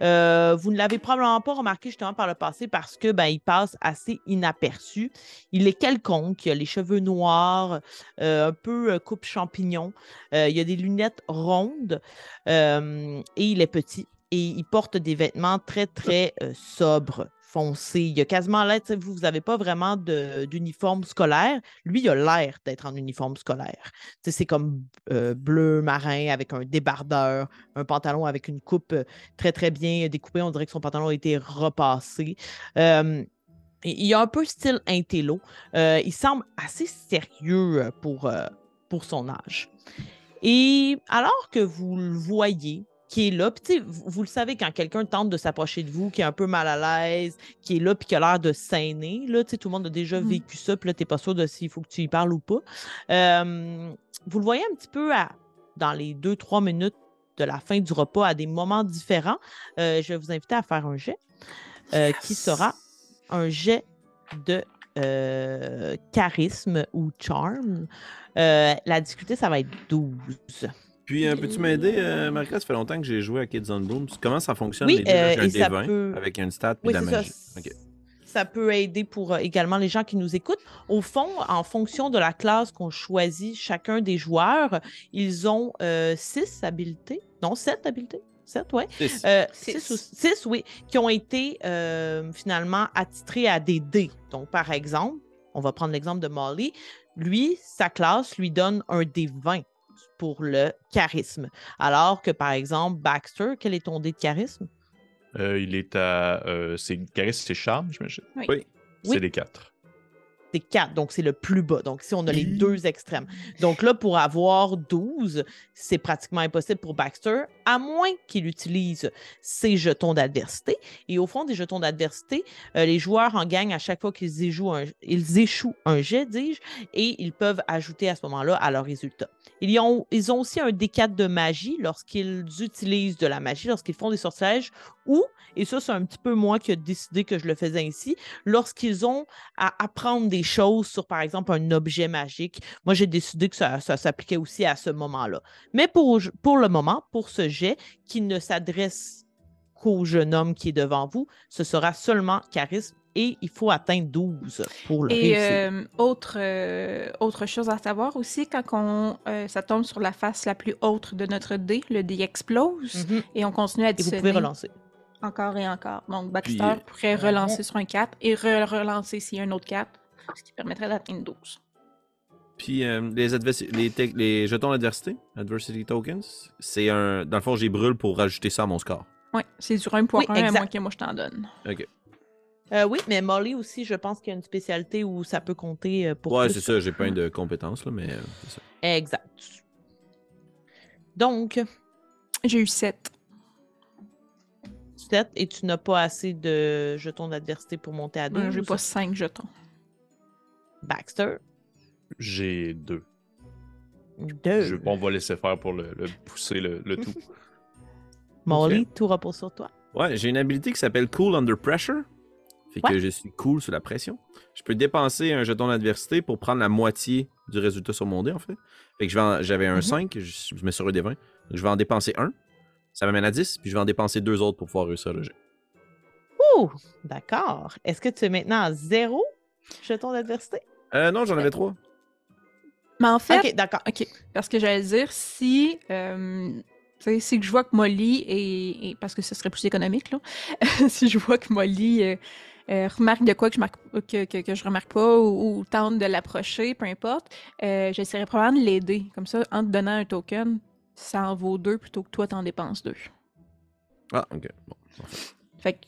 [SPEAKER 1] Euh, vous ne l'avez probablement pas remarqué justement par le passé parce que ben, il passe assez inaperçu. Il est quelconque, il a les cheveux noirs, euh, un peu coupe champignon. Il a des lunettes rondes et il est petit. Et il porte des vêtements très, très sobres, foncés. Il a quasiment l'air, vous, vous n'avez pas vraiment d'uniforme scolaire. Lui, il a l'air d'être en uniforme scolaire. C'est comme euh, bleu marin avec un débardeur, un pantalon avec une coupe euh, très, très bien découpée. On dirait que son pantalon a été repassé. Euh, il a un peu style intello. Euh, il semble assez sérieux pour, pour son âge. Et alors que vous le voyez, qui est là, puis tu sais, vous, vous le savez quand quelqu'un tente de s'approcher de vous, qui est un peu mal à l'aise, qui est là, puis qui a l'air de saigner, là, tu sais, tout le monde a déjà
[SPEAKER 3] Mhm.
[SPEAKER 1] vécu ça, puis là, t'es pas sûr de s'il faut que tu y parles ou pas. Euh, vous le voyez un petit peu à- dans les deux, trois minutes de la fin du repas à des moments différents. Euh, je vais vous inviter à faire un jet euh, qui sera un jet de euh, charisme ou charm. Euh, la difficulté, ça va être 12.
[SPEAKER 2] Puis, euh, peux-tu m'aider, euh, Marika? Ça fait longtemps que j'ai joué à Kids on Boom. Comment ça fonctionne,
[SPEAKER 1] Oui,
[SPEAKER 2] les
[SPEAKER 1] euh,
[SPEAKER 2] j'ai un
[SPEAKER 1] et ça
[SPEAKER 2] D20
[SPEAKER 1] peut-
[SPEAKER 2] avec une stat puis
[SPEAKER 1] Oui,
[SPEAKER 2] de la
[SPEAKER 1] ça.
[SPEAKER 2] magie.
[SPEAKER 1] Ça peut aider pour euh, également les gens qui nous écoutent. Au fond, en fonction de la classe qu'on choisit, chacun des joueurs, ils ont euh, six habiletés. Non, sept habiletés? Sept, ouais.
[SPEAKER 2] Six.
[SPEAKER 1] Euh,
[SPEAKER 3] Six.
[SPEAKER 1] six, ou- six, oui, qui ont été euh, finalement attitrés à des dés. Donc, par exemple, on va prendre l'exemple de Molly. Lui, sa classe lui donne un dé 20 pour le charisme. Alors que, par exemple, Baxter, quel est ton dé de charisme?
[SPEAKER 4] Euh, il est à. Euh, c'est charisme, c'est charme, j'imagine?
[SPEAKER 3] Oui.
[SPEAKER 2] Oui.
[SPEAKER 1] Oui.
[SPEAKER 4] C'est des 4.
[SPEAKER 1] C'est 4, donc c'est le plus bas. Donc, ici, on a les deux extrêmes. Donc là, pour avoir 12, c'est pratiquement impossible pour Baxter, à moins qu'il utilise ses jetons d'adversité. Et au fond des jetons d'adversité, euh, les joueurs en gagnent à chaque fois qu'ils échouent un, ils échouent un jet, dis-je, et ils peuvent ajouter à ce moment-là à leur résultat. Ils ont, ils ont aussi un D4 de magie lorsqu'ils utilisent de la magie, lorsqu'ils font des sortilèges, ou, et ça, c'est un petit peu moi qui ai décidé que je le faisais ainsi, lorsqu'ils ont à apprendre des choses sur, par exemple, un objet magique. Moi, j'ai décidé que ça, ça s'appliquait aussi à ce moment-là. Mais pour, pour le moment, pour ce jet qui ne s'adresse qu'au jeune homme qui est devant vous, ce sera seulement charisme et il faut atteindre 12 pour le
[SPEAKER 3] Et
[SPEAKER 1] réussir.
[SPEAKER 3] euh, autre, euh, autre chose à savoir aussi, quand on, euh, ça tombe sur la face la plus haute de notre dé, le dé explose
[SPEAKER 1] Mhm.
[SPEAKER 3] et on continue à
[SPEAKER 1] Et vous pouvez relancer.
[SPEAKER 3] encore et encore. Donc Baxter
[SPEAKER 2] Puis,
[SPEAKER 3] pourrait relancer sur un 4 et re- relancer s'il y a un autre 4, ce qui permettrait d'atteindre 12.
[SPEAKER 2] Puis euh, les, jetons d'adversité, Adversity Tokens, c'est un. Dans le fond, j'y brûle pour rajouter ça à mon score.
[SPEAKER 3] Ouais, c'est sur 1.1
[SPEAKER 1] Oui,
[SPEAKER 3] à
[SPEAKER 1] exact.
[SPEAKER 3] moins que moi je t'en donne.
[SPEAKER 1] Euh, oui, mais Molly aussi, je pense qu'il y a une spécialité où ça peut compter euh, pour
[SPEAKER 2] ouais, c'est ça, j'ai plein de compétences, là, mais euh, c'est ça.
[SPEAKER 1] Exact. Donc,
[SPEAKER 3] J'ai eu 7.
[SPEAKER 1] 7 et tu n'as pas assez de jetons d'adversité pour monter à 12.
[SPEAKER 3] J'ai pas 5 jetons.
[SPEAKER 1] Baxter?
[SPEAKER 4] J'ai 2.
[SPEAKER 1] 2.
[SPEAKER 4] On va laisser faire pour le, le pousser le, le tout.
[SPEAKER 1] Molly, tout repose sur toi.
[SPEAKER 2] Ouais, j'ai une habilité qui s'appelle Cool Under Pressure. Fait que je suis cool sous la pression. Je peux dépenser un jeton d'adversité pour prendre la moitié du résultat sur mon dé, en fait. Fait que je vais en- j'avais un
[SPEAKER 1] Mhm.
[SPEAKER 2] 5, je, je mets sur un des 20. Donc, je vais en dépenser un. Ça m'amène à 10, puis je vais en dépenser deux autres pour pouvoir réussir le jet.
[SPEAKER 1] Ouh, d'accord. Est-ce que tu es maintenant à zéro jetons d'adversité?
[SPEAKER 2] Euh, non, j'en avais trois.
[SPEAKER 3] Mais en fait,
[SPEAKER 1] Ok, d'accord.
[SPEAKER 3] OK. Parce que j'allais dire, si, euh, tu sais, si je vois que Molly est, est- Parce que ce serait plus économique, là. si je vois que Molly euh, euh, remarque de quoi que je, marque, que, que, que je remarque pas ou, ou tente de l'approcher, peu importe, euh, j'essaierai probablement de l'aider. Comme ça, en te donnant un token, ça en vaut deux plutôt que toi t'en dépenses deux.
[SPEAKER 2] Ah, ok. Bon.
[SPEAKER 3] Fait que,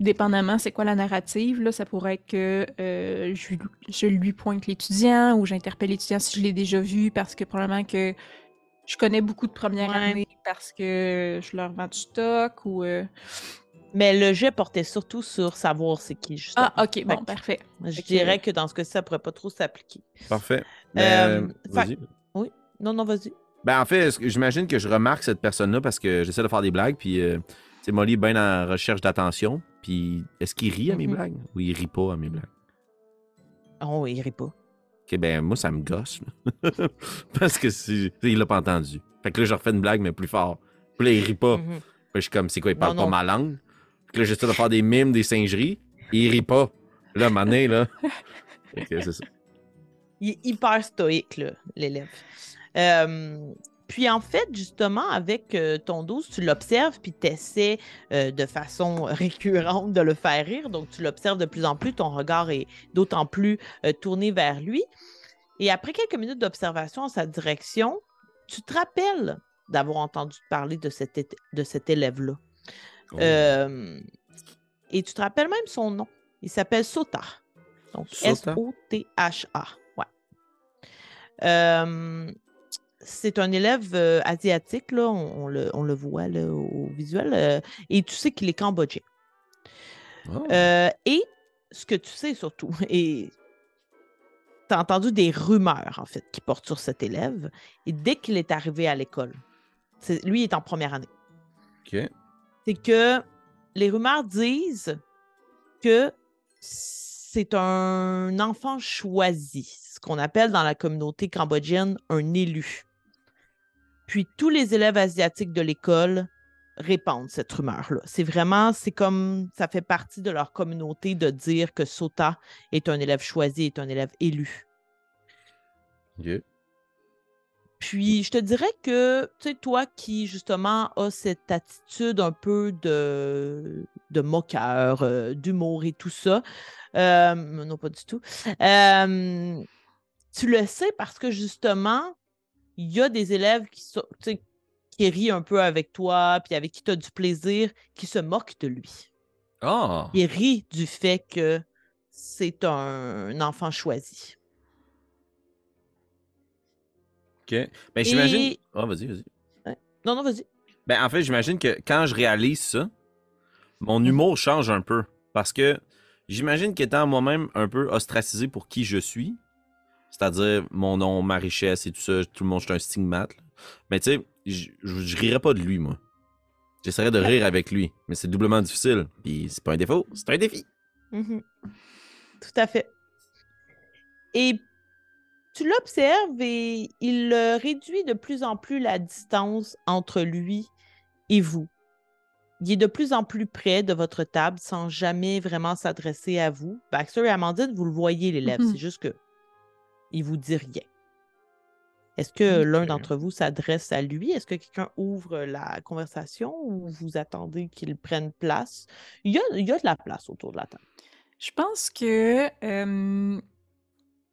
[SPEAKER 3] dépendamment c'est quoi la narrative, là, ça pourrait être que euh, je, je lui pointe l'étudiant ou j'interpelle l'étudiant si je l'ai déjà vu parce que probablement que je connais beaucoup de première
[SPEAKER 1] Ouais.
[SPEAKER 3] année parce que je leur vends du stock ou... euh,
[SPEAKER 1] Mais le jet portait surtout sur savoir c'est qui, justement.
[SPEAKER 3] Ah, ok, bon,
[SPEAKER 1] que-
[SPEAKER 3] parfait.
[SPEAKER 1] Je dirais que dans ce cas-ci, ça pourrait pas trop s'appliquer.
[SPEAKER 2] Parfait.
[SPEAKER 1] Euh, fait-
[SPEAKER 2] vas-y.
[SPEAKER 1] Non, non, vas-y.
[SPEAKER 2] Ben, en fait, j'imagine que je remarque cette personne-là parce que j'essaie de faire des blagues, puis euh, sais, Molly est bien en recherche d'attention. Puis est-ce qu'il rit à mes
[SPEAKER 1] Mhm.
[SPEAKER 2] blagues? Ou il rit pas à mes blagues?
[SPEAKER 1] Oh, il rit pas.
[SPEAKER 2] Ok, ben moi, ça me gosse. là. parce que il l'a pas entendu. Fait que là, je refais une blague, mais plus fort. Puis là, il rit pas.
[SPEAKER 1] Mhm.
[SPEAKER 2] Puis je suis comme, c'est quoi, il parle
[SPEAKER 1] Non,
[SPEAKER 2] pas ma langue? Puis là, j'essaie de faire des mimes, des singeries. Il rit pas. Là, donné, là. Que c'est ça.
[SPEAKER 1] Il est hyper stoïque, là, l'élève. Euh, puis en fait, justement, avec euh, ton 12, tu l'observes, puis tu essaies de façon récurrente de le faire rire. Donc, tu l'observes de plus en plus, ton regard est d'autant plus euh, tourné vers lui. Et après quelques minutes d'observation en sa direction, tu te rappelles d'avoir entendu parler de cet, é- de cet élève-là.
[SPEAKER 2] Oh.
[SPEAKER 1] Euh, et tu te rappelles même son nom. Il s'appelle Sota. Donc? S-O-T-H-A. Ouais. C'est un élève euh, asiatique, là, on, on le, on le voit là, au visuel, euh, et tu sais qu'il est cambodgien.
[SPEAKER 2] Oh.
[SPEAKER 1] Euh, et ce que tu sais surtout, et tu as entendu des rumeurs, en fait, qui portent sur cet élève, et dès qu'il est arrivé à l'école, lui il est en première année
[SPEAKER 2] OK.
[SPEAKER 1] c'est que les rumeurs disent que c'est un enfant choisi, ce qu'on appelle dans la communauté cambodgienne un élu. Puis tous les élèves asiatiques de l'école répandent cette rumeur-là. C'est vraiment, c'est comme, ça fait partie de leur communauté de dire que Sota est un élève choisi, est un élève élu.
[SPEAKER 2] OK.
[SPEAKER 1] Puis, je te dirais que, tu sais, toi qui, justement, as cette attitude un peu de, de moqueur, euh, d'humour et tout ça, euh, non, pas du tout, euh, tu le sais parce que, justement, il y a des élèves qui, sont, rient un peu avec toi, puis avec qui tu as du plaisir, qui se moquent de lui.
[SPEAKER 2] Ah!
[SPEAKER 1] Ils rient du fait que c'est un enfant choisi.
[SPEAKER 2] OK. Ben, j'imagine.
[SPEAKER 1] Et-
[SPEAKER 2] Ah, vas-y, vas-y.
[SPEAKER 1] Non, non, vas-y.
[SPEAKER 2] Ben, en fait, j'imagine que quand je réalise ça, mon humour change un peu. Parce que j'imagine qu'étant moi-même un peu ostracisé pour qui je suis, c'est-à-dire mon nom, ma richesse et tout ça, tout le monde, je suis un stigmate. là. Mais tu sais, je- rirais pas de lui, moi. J'essaierais de rire avec lui, mais c'est doublement difficile. Puis c'est pas un défaut, c'est un défi.
[SPEAKER 1] Mhm. Tout à fait. Et tu l'observes et il réduit de plus en plus la distance entre lui et vous. Il est de plus en plus près de votre table sans jamais vraiment s'adresser à vous. Baxter et Amandine, vous le voyez, l'élève.
[SPEAKER 3] Mhm.
[SPEAKER 1] C'est juste que il vous dit rien. Est-ce que l'un d'entre vous s'adresse à lui? Est-ce que quelqu'un ouvre la conversation ou vous attendez qu'il prenne place? Il y a, il y a de la place autour de la table.
[SPEAKER 3] Je pense que euh,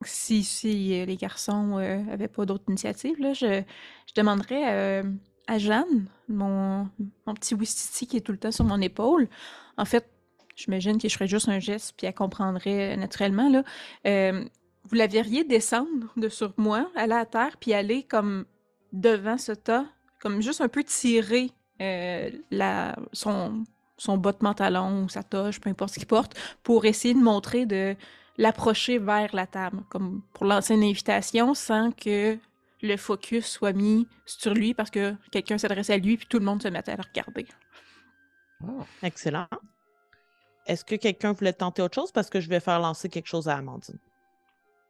[SPEAKER 3] si, si euh, les garçons euh, avaient pas d'autres initiatives, là, je, je demanderais euh, à Jeanne, mon, mon petit Wistiti qui est tout le temps sur mon épaule. En fait, j'imagine que je ferais juste un geste puis elle comprendrait euh, naturellement. Là. Euh, vous la verriez descendre de sur moi, aller à terre puis aller comme devant ce tas, comme juste un peu tirer euh, la, son, son bas de pantalon ou sa toche, peu importe ce qu'il porte, pour essayer de montrer de l'approcher vers la table, comme pour lancer une invitation sans que le focus soit mis sur lui parce que quelqu'un s'adresse à lui puis tout le monde se met à le regarder.
[SPEAKER 1] Excellent. Est-ce que quelqu'un voulait tenter autre chose? Parce que je vais faire lancer quelque chose à Amandine.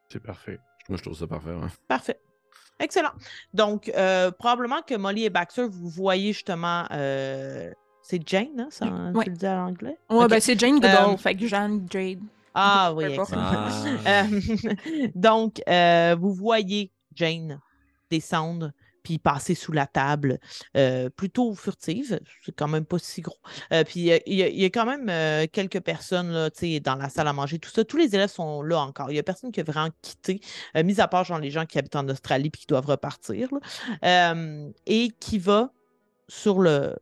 [SPEAKER 4] C'est parfait.
[SPEAKER 2] Moi, je trouve ça parfait. ouais.
[SPEAKER 1] Parfait. Excellent. Donc, euh, probablement que Molly et Baxter, vous voyez justement. euh, c'est Jane, hein, ça,
[SPEAKER 3] Ouais.
[SPEAKER 1] tu le dis à l'anglais?
[SPEAKER 3] Ouais,
[SPEAKER 1] Ok.
[SPEAKER 3] ben c'est Jane Goodall,
[SPEAKER 1] Euh,
[SPEAKER 3] fait que Jeanne, Jade.
[SPEAKER 1] Ah oui, excellent.
[SPEAKER 2] Ah.
[SPEAKER 1] Donc, euh, vous voyez Jane descendre puis passer sous la table, euh, plutôt furtive. C'est quand même pas si gros. Euh, puis il y, a- il y a quand même euh, quelques personnes là, tu sais, dans la salle à manger, tout ça. Tous les élèves sont là encore. Il y a personne qui a vraiment quitté, euh, mis à part genre les gens qui habitent en Australie puis qui doivent repartir. là. Euh, et qui va sur le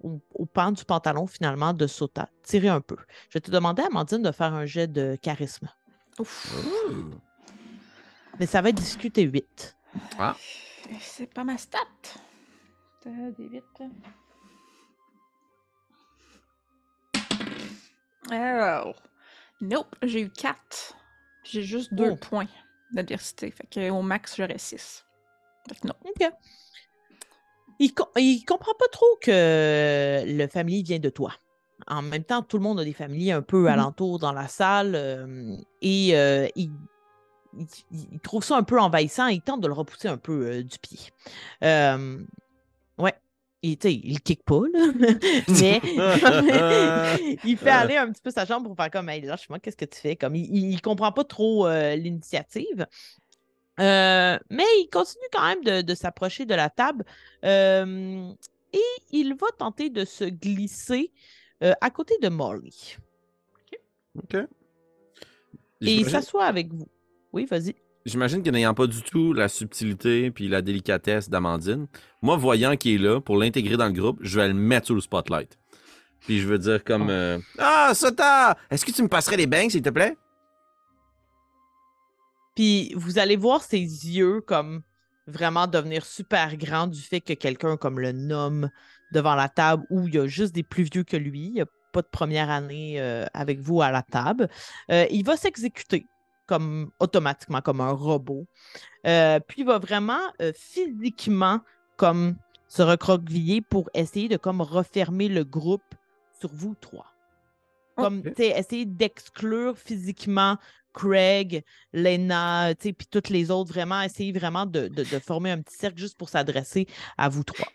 [SPEAKER 1] au, au pan du pantalon finalement de Sota, tirer un peu. Je vais te demander, Amandine, de faire un jet de charisme.
[SPEAKER 3] Ouf.
[SPEAKER 1] Mais ça va être discuté 8.
[SPEAKER 3] C'est pas ma stat. Des vite. Alors. Nope, j'ai eu 4. J'ai juste 2
[SPEAKER 1] Oh.
[SPEAKER 3] points d'adversité. Fait que au max, j'aurais 6. Fait que non.
[SPEAKER 1] OK. Il, com- il comprend pas trop que le familier vient de toi. En même temps, tout le monde a des familiers un peu
[SPEAKER 3] Mhm.
[SPEAKER 1] alentour dans la salle euh, et euh, il, il- il trouve ça un peu envahissant et il tente de le repousser un peu euh, du pied. Euh, ouais. il, il kick pas, là. mais il fait aller un petit peu sa chambre pour faire comme, hey, lâche-moi, qu'est-ce que tu fais? Comme, il, il comprend pas trop euh, l'initiative. Euh, mais il continue quand même de, de s'approcher de la table euh, et il va tenter de se glisser euh, à côté de Molly.
[SPEAKER 2] OK.
[SPEAKER 1] Et il s'assoit avec vous. Oui, vas-y.
[SPEAKER 2] J'imagine que n'ayant pas du tout la subtilité puis la délicatesse d'Amandine, moi, voyant qu'il est là, pour l'intégrer dans le groupe, je vais le mettre sous le spotlight. Puis je veux dire comme...
[SPEAKER 1] Oh.
[SPEAKER 2] euh,
[SPEAKER 5] Ah, Sota! Est-ce que tu me passerais les bangs, s'il te plaît?
[SPEAKER 1] Puis vous allez voir ses yeux comme vraiment devenir super grands du fait que quelqu'un comme le nomme devant la table où il y a juste des plus vieux que lui. Il n'y a pas de première année euh, avec vous à la table. Euh, il va s'exécuter comme automatiquement, comme un robot. Euh, puis il va vraiment euh, physiquement comme se recroqueviller pour essayer de comme refermer le groupe sur vous trois. Comme, essayer d'exclure physiquement Craig, Lena, puis toutes les autres, vraiment, essayer vraiment de, de- de former un petit cercle juste pour s'adresser à vous trois.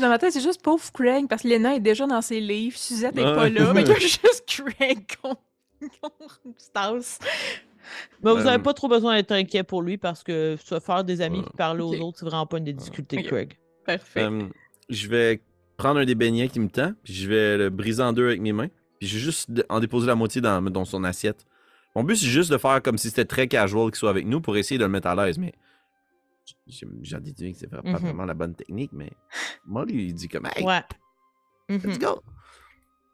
[SPEAKER 3] Dans ma tête, c'est juste pauvre Craig, parce que Lena est déjà dans ses livres, Suzette n'est pas là, mais il y a juste Craig contre contre Stas.
[SPEAKER 1] Mais vous
[SPEAKER 2] Euh,
[SPEAKER 1] n'avez pas trop besoin d'être inquiet pour lui parce que se faire des amis
[SPEAKER 2] Ouais.
[SPEAKER 1] puis parler aux autres, c'est vraiment pas une des difficultés. Craig.
[SPEAKER 3] Parfait.
[SPEAKER 2] euh, je vais prendre un des beignets qui me tend, puis je vais le briser en deux avec mes mains, puis je vais juste en déposer la moitié dans, dans son assiette. Mon but, c'est juste de faire comme si c'était très casual qu'il soit avec nous pour essayer de le mettre à l'aise, mais j'en déduis que c'est pas
[SPEAKER 1] Mhm.
[SPEAKER 2] vraiment la bonne technique, mais moi, lui, il dit comme, hey,
[SPEAKER 1] Ouais.
[SPEAKER 2] let's
[SPEAKER 1] Mhm.
[SPEAKER 2] go.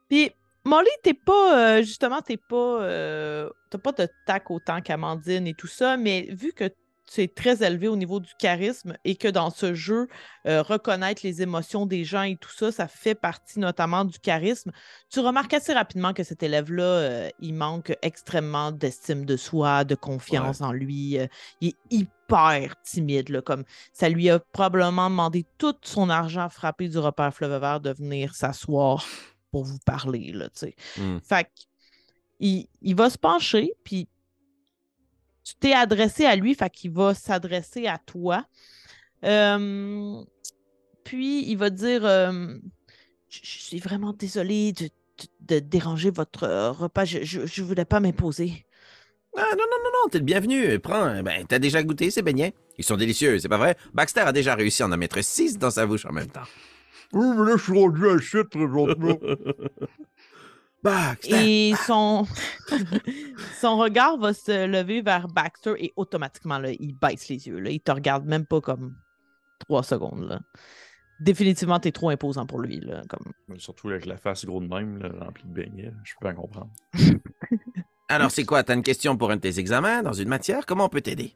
[SPEAKER 1] Puis, Molly, t'es pas, euh, justement, t'es pas, euh, t'as pas de tac autant qu'Amandine et tout ça, mais vu que tu es très élevé au niveau du charisme et que dans ce jeu, euh, reconnaître les émotions des gens et tout ça, ça fait partie notamment du charisme, tu remarques assez rapidement que cet élève-là, euh, il manque extrêmement d'estime de soi, de confiance en lui. il est hyper timide, là, comme ça lui a probablement demandé tout son argent frappé du repère Fleuve Vert de venir s'asseoir pour vous parler, là, tu sais.
[SPEAKER 2] Hmm.
[SPEAKER 1] Fait il, il va se pencher, puis tu t'es adressé à lui, fait qu'il va s'adresser à toi. Euh, puis, il va dire euh, je, je suis vraiment désolé de, de- de déranger votre euh, repas. Je ne voulais pas m'imposer.
[SPEAKER 5] Ah, non, non, non, non, t'es le bienvenu. Prends, ben, t'as déjà goûté ces beignets? Ils sont délicieux, c'est pas vrai? Baxter a déjà réussi à en mettre six dans sa bouche en même temps.
[SPEAKER 4] Oui, mais là, je suis rendu à shit présentement.
[SPEAKER 5] Baxter!
[SPEAKER 1] Et son, son regard va se lever vers Baxter et automatiquement, là, il baisse les yeux. Là. Il te regarde même pas comme trois secondes. Là. Définitivement, t'es trop imposant pour lui. Là, comme...
[SPEAKER 4] Surtout avec la face gros de même, là, remplie de beignets, je peux pas comprendre.
[SPEAKER 5] Alors, c'est quoi? T'as une question pour un de tes examens dans une matière? Comment on peut t'aider?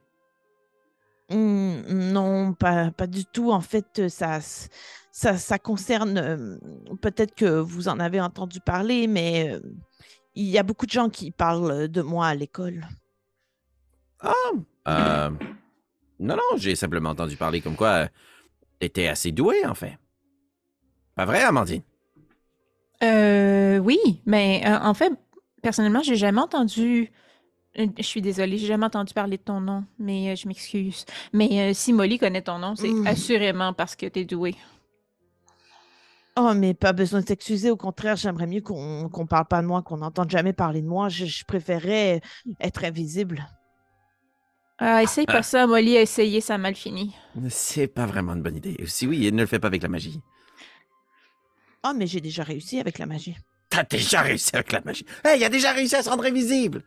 [SPEAKER 1] Hum, non, pas, pas du tout. En fait, ça, ça, ça concerne. euh, Peut-être que vous en avez entendu parler, mais euh, il y a beaucoup de gens qui parlent de moi à l'école.
[SPEAKER 5] Euh, non, non, j'ai simplement entendu parler comme quoi t'étais assez doué, en fait. Pas vrai, Amandine?
[SPEAKER 3] Euh, oui, mais euh, en fait, personnellement, j'ai jamais entendu. Je suis désolée, j'ai jamais entendu parler de ton nom, mais euh, je m'excuse. Mais euh, si Molly connaît ton nom, c'est
[SPEAKER 1] Mm.
[SPEAKER 3] assurément parce que t'es doué.
[SPEAKER 1] Oh, mais pas besoin de s'excuser. Au contraire, j'aimerais mieux qu'on qu'on parle pas de moi, qu'on n'entende jamais parler de moi. Je, je préférais être invisible.
[SPEAKER 3] Ah, essaye pas ça, Molly a essayé, ça a mal fini.
[SPEAKER 5] C'est pas vraiment une bonne idée. Si oui, ne le fais pas avec la magie.
[SPEAKER 1] Oh, mais j'ai déjà réussi avec la magie.
[SPEAKER 5] T'as déjà réussi avec la magie. Hey, il a déjà réussi à se rendre invisible!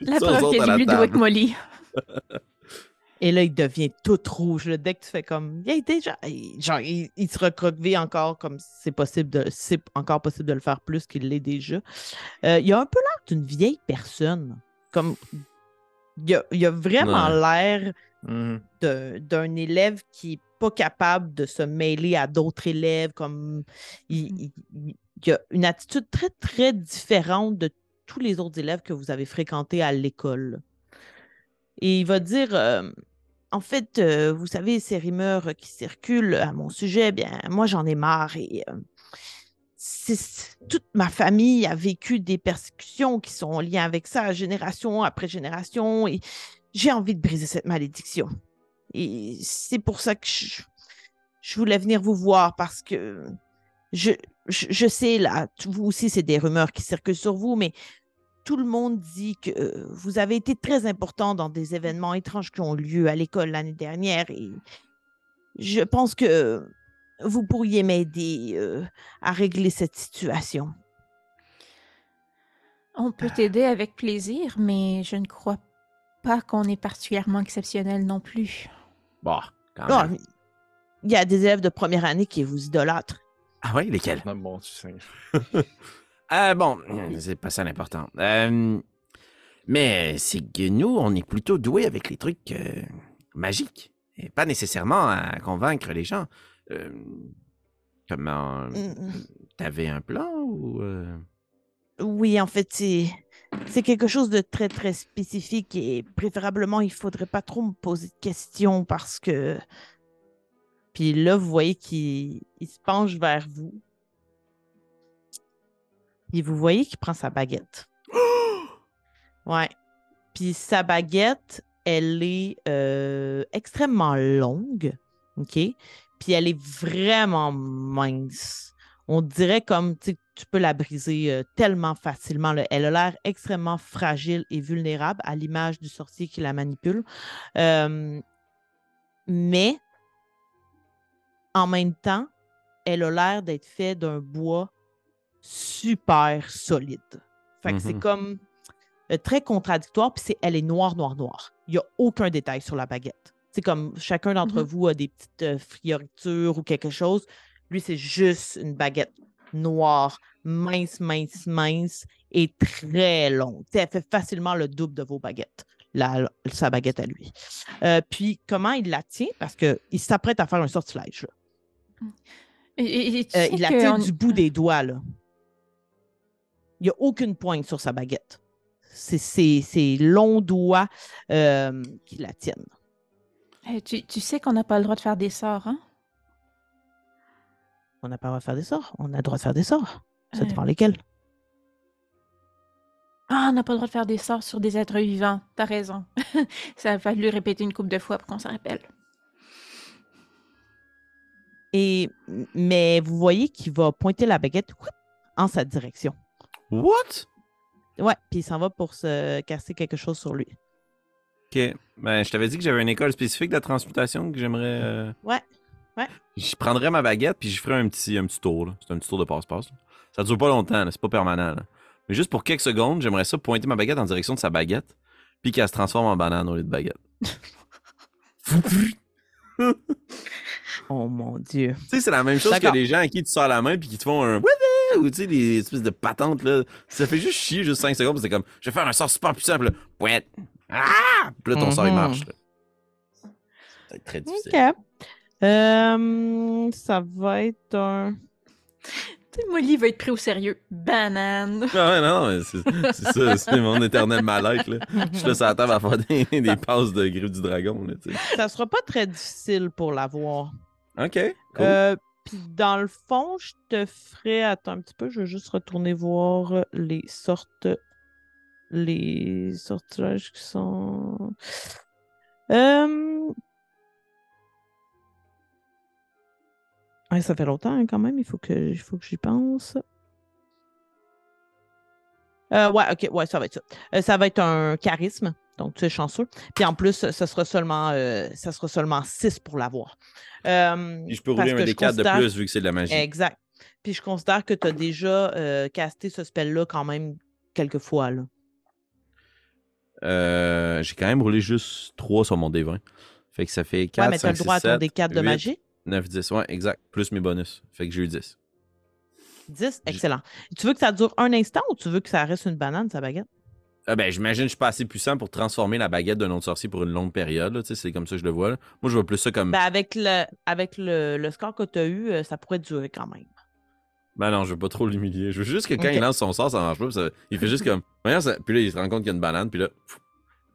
[SPEAKER 3] La preuve qu'il
[SPEAKER 2] table.
[SPEAKER 3] que Molly.
[SPEAKER 1] Et là, il devient tout rouge. là. Dès que tu fais comme. Il est déjà. Genre, il, il se recroqueville encore comme si c'est possible de. C'est encore possible de le faire plus qu'il l'est déjà. Euh, il a un peu l'air d'une vieille personne. Comme. Il a, il a vraiment l'air
[SPEAKER 4] Mhm.
[SPEAKER 1] d'un élève qui est pas capable de se mêler à d'autres élèves, comme il, il- il- il a une attitude très, très différente de tous les autres élèves que vous avez fréquentés à l'école. Et il va dire, euh, en fait, euh, vous savez, ces rumeurs qui circulent à mon sujet, bien, moi, j'en ai marre et euh, toute ma famille a vécu des persécutions qui sont liées avec ça, génération après génération, et j'ai envie de briser cette malédiction. Et c'est pour ça que je, voulais venir vous voir parce que je, je, je sais, là, vous aussi, c'est des rumeurs qui circulent sur vous, mais tout le monde dit que euh, vous avez été très important dans des événements étranges qui ont lieu à l'école l'année dernière et je pense que vous pourriez m'aider euh, à régler cette situation.
[SPEAKER 3] On peut t'aider avec plaisir, mais je ne crois pas qu'on est particulièrement exceptionnel non plus.
[SPEAKER 2] Bon, quand
[SPEAKER 1] Ah,
[SPEAKER 2] même.
[SPEAKER 1] il y a des élèves de première année qui vous idolâtrent.
[SPEAKER 2] Ah ouais, lesquels?
[SPEAKER 4] Non, bon, tu
[SPEAKER 2] Euh, bon, c'est pas ça l'important. Euh, mais c'est que nous, on est plutôt doués avec les trucs euh, magiques. Et pas nécessairement à convaincre les gens. Euh, comment.
[SPEAKER 1] Mm,
[SPEAKER 2] T'avais un plan ou.
[SPEAKER 1] Oui, en fait, c'est c'est quelque chose de très, très spécifique et préférablement, il faudrait pas trop me poser de questions parce que. Puis là, vous voyez qu'il il se penche vers vous. Et vous voyez qu'il prend sa baguette. Ouais. Puis sa baguette, elle est euh, extrêmement longue. OK? Puis elle est vraiment mince. On dirait comme tu peux la briser euh, tellement facilement. là. Elle a l'air extrêmement fragile et vulnérable à l'image du sorcier qui la manipule. Euh, mais en même temps, elle a l'air d'être faite d'un bois super solide. Fait que c'est
[SPEAKER 2] Mhm.
[SPEAKER 1] comme euh, très contradictoire, puis c'est elle est noire, noire, noire. Il n'y a aucun détail sur la baguette. C'est comme chacun d'entre
[SPEAKER 3] Mhm.
[SPEAKER 1] vous a des petites euh, frioritures ou quelque chose. Lui, c'est juste une baguette noire, mince, mince, mince et très longue. Tu sais, elle fait facilement le double de vos baguettes, la- sa baguette à lui. Euh, puis, comment il la tient? Parce qu'il s'apprête à faire un sortilège. là.
[SPEAKER 3] Et- et- et tu
[SPEAKER 1] Euh,
[SPEAKER 3] sais
[SPEAKER 1] il la tient
[SPEAKER 3] on-
[SPEAKER 1] du bout des doigts. Là. Il n'y a aucune pointe sur sa baguette. C'est ses, longs doigts euh, qui la tiennent.
[SPEAKER 3] Euh, tu, tu sais qu'on n'a pas le droit de faire des sorts, hein?
[SPEAKER 1] On n'a pas le droit de faire des sorts. On a le droit de faire des sorts. Ça
[SPEAKER 3] Euh.
[SPEAKER 1] dépend lesquels.
[SPEAKER 3] Ah, on n'a pas le droit de faire des sorts sur des êtres vivants. T'as raison. Ça a fallu répéter une couple de fois pour qu'on s'en rappelle.
[SPEAKER 1] Et, mais vous voyez qu'il va pointer la baguette en sa direction.
[SPEAKER 2] What?
[SPEAKER 1] Ouais, puis il s'en va pour se casser quelque chose sur lui.
[SPEAKER 2] Ok. Ben, je t'avais dit que j'avais une école spécifique de transmutation que j'aimerais. euh,
[SPEAKER 1] Ouais.
[SPEAKER 2] Je prendrais ma baguette puis je ferais un petit, un petit tour. là. C'est un petit tour de passe-passe. là. Ça dure pas longtemps, là, c'est pas permanent. là. Mais juste pour quelques secondes, j'aimerais ça pointer ma baguette en direction de sa baguette puis qu'elle se transforme en banane au lieu de baguette.
[SPEAKER 1] Oh mon Dieu.
[SPEAKER 2] Tu sais, c'est la même chose que
[SPEAKER 1] D'accord.
[SPEAKER 2] les gens à qui tu sors la main puis qui te font un ou tu sais, des espèces de patentes là. Ça fait juste chier, juste 5 secondes, c'est comme je vais faire un sort super puissant, puis là, pouet. Ah! Puis là, ton sort il
[SPEAKER 1] Mhm.
[SPEAKER 2] marche. là. Ça va être très difficile.
[SPEAKER 1] OK. Euh, ça va être un.
[SPEAKER 3] Tu sais, Molly va être pris au sérieux. Banane.
[SPEAKER 2] Ah ouais, non, mais c'est c'est ça, c'est mon éternel mal-être. là. Je suis là sur la table à faire des, des passes de griffe du dragon. Là, tu sais.
[SPEAKER 1] Ça sera pas très difficile pour l'avoir.
[SPEAKER 2] Ok, cool.
[SPEAKER 1] Euh, Puis dans le fond, je te ferai. Attends un petit peu, je vais juste retourner voir les sortes. Les sortilèges qui sont. Euh... ça fait longtemps hein, quand même, il faut que, faut que j'y pense. Euh, ouais, ok, ouais, ça va être ça. Euh, ça va être un charisme, donc tu es chanceux. Puis en plus, ça sera seulement, euh, ça sera seulement 6 pour l'avoir. Euh,
[SPEAKER 2] je peux rouler un des 4 de plus vu que c'est de la magie.
[SPEAKER 1] Exact. Puis je considère que tu as déjà euh, casté ce spell-là quand même quelques fois. Là.
[SPEAKER 2] J'ai quand même roulé juste 3 sur mon D20. Fait que ça fait 4,
[SPEAKER 1] ouais, mais tu as
[SPEAKER 2] 5,
[SPEAKER 1] le
[SPEAKER 2] 6,
[SPEAKER 1] droit à ton
[SPEAKER 2] 7,
[SPEAKER 1] D4 de
[SPEAKER 2] 8,
[SPEAKER 1] magie.
[SPEAKER 2] 9, 10. Ouais, exact. Plus mes bonus. Fait que j'ai eu 10.
[SPEAKER 1] 10, excellent. Tu veux que ça dure un instant ou tu veux que ça reste une banane, sa baguette?
[SPEAKER 2] Ah ben, j'imagine que je suis pas assez puissant pour transformer la baguette d'un autre sorcier pour une longue période. là, C'est comme ça que je le vois. là. Moi, je vois plus ça comme.
[SPEAKER 1] Ben, avec le, avec le, le score que tu as eu, euh, ça pourrait durer quand même.
[SPEAKER 2] Ben non, je veux pas trop l'humilier. Je veux juste que quand il lance son sort, ça marche pas. ça- il fait juste comme. Voyons, ça- Puis là, il se rend compte qu'il y a une banane. Puis là, pff,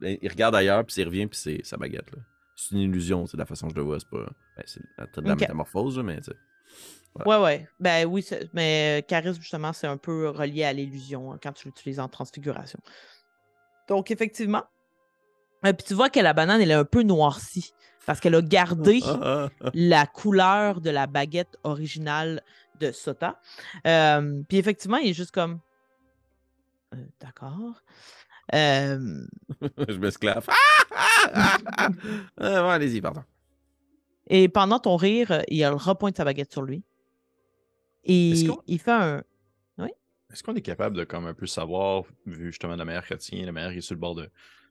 [SPEAKER 2] là, il regarde ailleurs. Puis il revient. Puis c'est sa baguette. là. C'est une illusion. C'est la façon que je le vois. C'est pas. Ben, c'est la, de la métamorphose, mais tu sais.
[SPEAKER 1] Ouais, ouais. Ben oui, mais euh, charisme, justement, c'est un peu relié à l'illusion hein, quand tu l'utilises en transfiguration. Donc, effectivement. euh, puis tu vois que la banane, elle est un peu noircie. Parce qu'elle a gardé
[SPEAKER 2] Ah, ah,
[SPEAKER 1] la couleur de la baguette originale de Sota. Euh, puis effectivement, il est juste comme. Euh, D'accord. Euh,
[SPEAKER 2] Je m'esclave. Ah, ah, ah, ah. Bon, allez-y, pardon.
[SPEAKER 1] et pendant ton rire, il repointe sa baguette sur lui. Et il fait un.
[SPEAKER 4] Est-ce qu'on est capable de comme un peu savoir, vu justement la manière qu'elle tient, la manière qu'il est sur le bord de,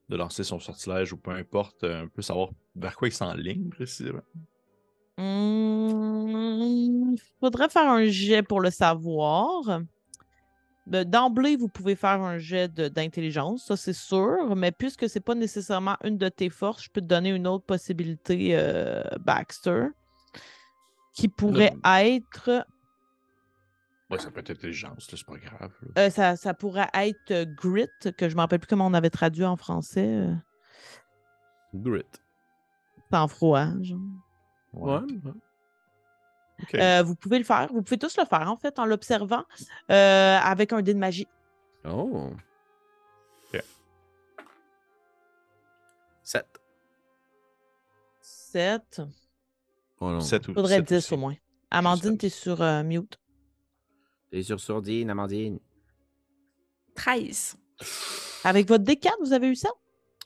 [SPEAKER 4] de lancer son sortilège ou peu importe, euh, un peu savoir vers quoi il s'enligne précisément?
[SPEAKER 1] Hmm, Il faudrait faire un jet pour le savoir. De- D'emblée, vous pouvez faire un jet d'intelligence, ça c'est sûr, mais puisque c'est pas nécessairement une de tes forces, je peux te donner une autre possibilité, euh, Baxter, qui pourrait être,
[SPEAKER 4] Ouais, ça peut être intelligence, c'est pas grave.
[SPEAKER 1] euh, ça, ça pourrait être euh, grit, que je me rappelle plus comment on avait traduit en français, euh,
[SPEAKER 2] Grit.
[SPEAKER 1] sang-froid. genre.
[SPEAKER 2] Ouais.
[SPEAKER 1] Euh, vous pouvez le faire, vous pouvez tous le faire en fait en l'observant euh, avec un dé de magie.
[SPEAKER 2] Oh.
[SPEAKER 4] Ok.
[SPEAKER 2] 7.
[SPEAKER 1] 7.
[SPEAKER 2] Oh non.
[SPEAKER 4] Sept ou-
[SPEAKER 1] Faudrait
[SPEAKER 4] sept
[SPEAKER 1] 10
[SPEAKER 4] aussi.
[SPEAKER 1] au moins. Amandine, t'es sur euh, mute.
[SPEAKER 2] T'es sur sourdine, Amandine.
[SPEAKER 3] 13.
[SPEAKER 1] Avec votre D4, vous avez eu ça?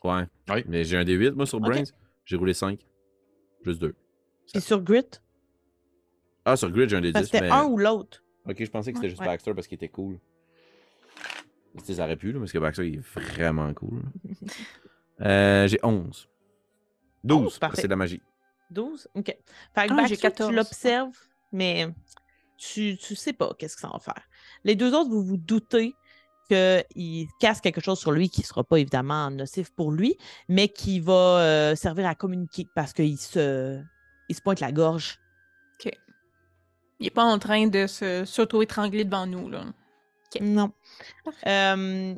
[SPEAKER 2] Ouais.
[SPEAKER 4] Oui.
[SPEAKER 2] Mais j'ai un D8, moi, sur
[SPEAKER 1] Ok.
[SPEAKER 2] Brains. J'ai roulé 5. Juste 2.
[SPEAKER 1] Puis sur Grit?
[SPEAKER 2] Ah, sur Grid, j'ai un D10.
[SPEAKER 1] Parce que c'était
[SPEAKER 2] mais...
[SPEAKER 1] un ou l'autre.
[SPEAKER 2] Ok, je pensais que c'était juste
[SPEAKER 1] Ouais.
[SPEAKER 2] Baxter parce qu'il était cool. Ça aurait pu, là, parce que Baxter, il est vraiment cool. euh, j'ai 11. 12,
[SPEAKER 1] parfait.
[SPEAKER 2] c'est de la magie.
[SPEAKER 1] 12? OK. Fait que
[SPEAKER 3] Ah, j'ai
[SPEAKER 1] Baxter,
[SPEAKER 3] 14.
[SPEAKER 1] tu l'observes, mais tu, tu sais pas qu'est-ce que ça va faire. Les deux autres, vous vous doutez qu'il casse quelque chose sur lui qui sera pas évidemment nocif pour lui, mais qui va euh, servir à communiquer parce qu'il se, il se pointe la gorge.
[SPEAKER 3] Il est pas en train de se s'auto-étrangler devant nous, là.
[SPEAKER 1] Non. Euh,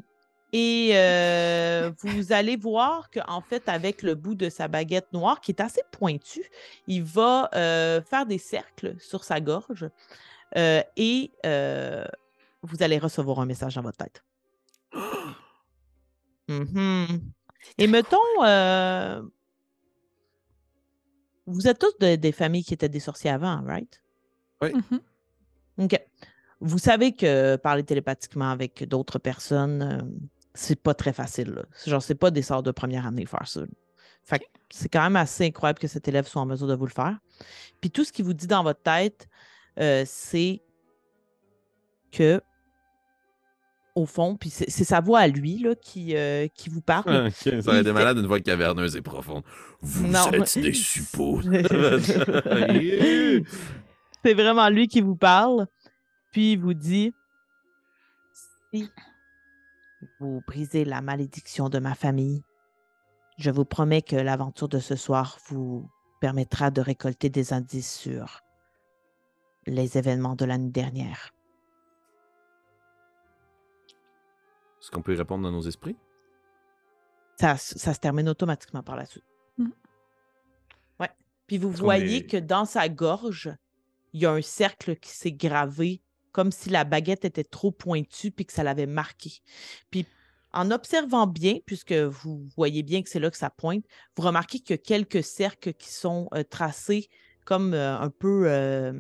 [SPEAKER 1] et euh, vous allez voir qu'en fait, avec le bout de sa baguette noire, qui est assez pointu, il va faire des cercles sur sa gorge euh, et euh, vous allez recevoir un message dans votre tête. Mhm. Et mettons, euh, vous êtes tous de- des familles qui étaient des sorciers avant, right?
[SPEAKER 3] Mhm.
[SPEAKER 1] OK. Vous savez que parler télépathiquement avec d'autres personnes, euh, c'est pas très facile. Là. C'est Genre, c'est pas des sorts de première année faire ça. Fait que c'est quand même assez incroyable que cet élève soit en mesure de vous le faire. Puis tout ce qu'il vous dit dans votre tête, euh, c'est que, au fond, puis c'est sa voix à lui là, qui, euh, qui vous parle.
[SPEAKER 2] Ok, ça aurait été
[SPEAKER 1] fait-
[SPEAKER 2] malade une voix caverneuse et profonde. Vous
[SPEAKER 1] Non.
[SPEAKER 2] êtes des suppôts.
[SPEAKER 1] C'est vraiment lui qui vous parle. Puis il vous dit Si vous brisez la malédiction de ma famille, je vous promets que l'aventure de ce soir vous permettra de récolter des indices sur les événements de l'année dernière.
[SPEAKER 2] Est-ce qu'on peut y répondre dans nos esprits?
[SPEAKER 1] Ça, ça se termine automatiquement par la suite.
[SPEAKER 3] Mhm.
[SPEAKER 1] Ouais. Puis vous voyez
[SPEAKER 4] est-
[SPEAKER 1] que dans sa gorge, il y a un cercle qui s'est gravé, comme si la baguette était trop pointue puis que ça l'avait marqué. Puis en observant bien, puisque vous voyez bien que c'est là que ça pointe, vous remarquez qu'il y a quelques cercles qui sont euh, tracés comme euh, un peu euh,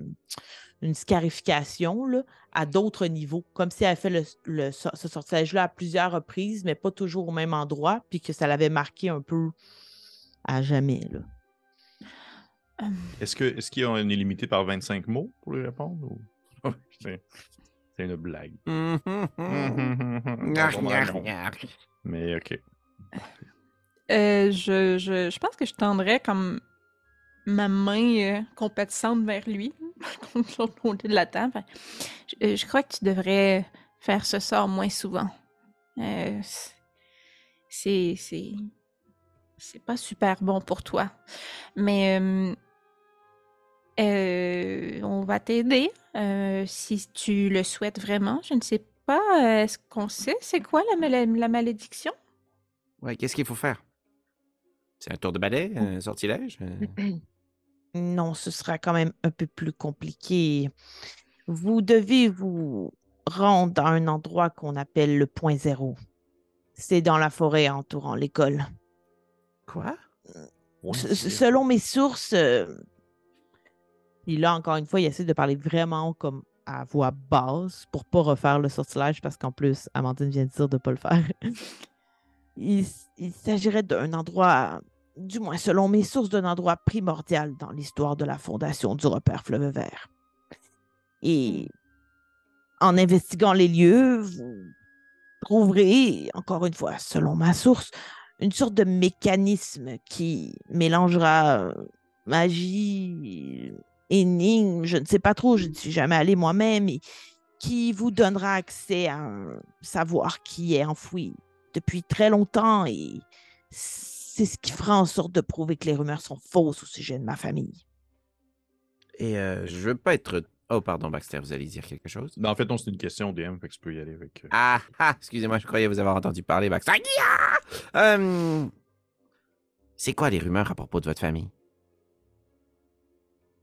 [SPEAKER 1] une scarification là, à d'autres niveaux, comme si elle fait le, le ce sortilège-là à plusieurs reprises, mais pas toujours au même endroit, puis que ça l'avait marqué un peu à jamais. Là.
[SPEAKER 4] Est-ce que est-ce qu'on est limité par 25 mots pour lui répondre? ou- c'est une blague.
[SPEAKER 5] Gnarr.
[SPEAKER 4] Mais ok.
[SPEAKER 3] Euh, je, je, je pense que je tendrais comme ma main euh, compatissante vers lui, contre l'autre côté de la table. Je, euh, je crois que tu devrais faire ce sort moins souvent. Euh, c'est. C'est. C'est pas super bon pour toi. Mais. euh, euh, on va t'aider euh, si tu le souhaites vraiment. Je ne sais pas. Est-ce qu'on sait c'est quoi la, mal- la malédiction?
[SPEAKER 5] Ouais, qu'est-ce qu'il faut faire? C'est un tour de balai, un sortilège?
[SPEAKER 1] Non, ce sera quand même un peu plus compliqué. Vous devez vous rendre à un endroit qu'on appelle le point zéro. C'est dans la forêt entourant l'école.
[SPEAKER 5] Quoi?
[SPEAKER 1] S-
[SPEAKER 4] zéro.
[SPEAKER 1] selon mes sources, euh, et là, encore une fois, il essaie de parler vraiment comme à voix basse pour pas refaire le sortilège parce qu'en plus, Amandine vient de dire de pas le faire. il s'agirait d'un endroit, du moins selon mes sources, d'un endroit primordial dans l'histoire de la fondation du repère Fleuve Vert. Et en investiguant les lieux, vous trouverez, encore une fois, selon ma source, une sorte de mécanisme qui mélangera euh, magie, énigme, je ne sais pas trop, je ne suis jamais allé moi-même, et qui vous donnera accès à un savoir qui est enfoui depuis très longtemps et c'est ce qui fera en sorte de prouver que les rumeurs sont fausses au sujet de ma famille.
[SPEAKER 5] Et euh, je veux pas être. Oh, pardon, Baxter, vous allez dire quelque chose?
[SPEAKER 4] Ben, en fait, non, c'est une question DM, fait que tu peux y aller avec. euh,
[SPEAKER 5] Ah, ah, excusez-moi, je croyais vous avoir entendu parler, Baxter. Ah! Euh, c'est quoi les rumeurs à propos de votre famille?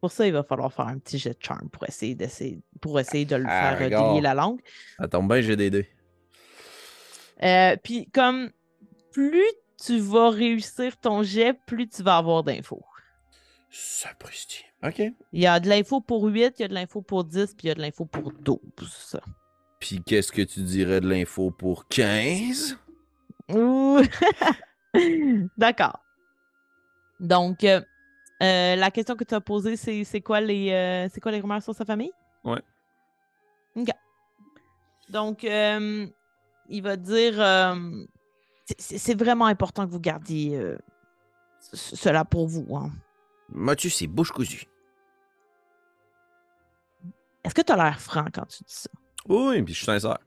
[SPEAKER 1] Pour ça, il va falloir faire un petit jet de charme pour essayer, d'essayer, pour essayer de le
[SPEAKER 2] Ah,
[SPEAKER 1] faire
[SPEAKER 2] regarde.
[SPEAKER 1] délier la langue.
[SPEAKER 2] Ça tombe bien, j'ai des dés.
[SPEAKER 1] Euh, Puis comme plus tu vas réussir ton jet, plus tu vas avoir d'infos.
[SPEAKER 2] Sapristi. OK.
[SPEAKER 1] Il y a de l'info pour 8, il y a de l'info pour 10, puis il y a de l'info pour 12.
[SPEAKER 2] Puis qu'est-ce que tu dirais de l'info pour 15?
[SPEAKER 1] Ouh. D'accord. Donc, euh, euh, la question que tu as posée, c'est c'est quoi, les, euh, c'est quoi les rumeurs sur sa famille?
[SPEAKER 2] Ouais.
[SPEAKER 1] OK. Donc, euh, il va dire euh, c'est- vraiment important que vous gardiez euh, cela pour vous. hein.
[SPEAKER 5] Motus, c'est bouche cousue.
[SPEAKER 1] Est-ce que tu as l'air franc quand tu dis ça?
[SPEAKER 2] Oui, puis je suis sincère.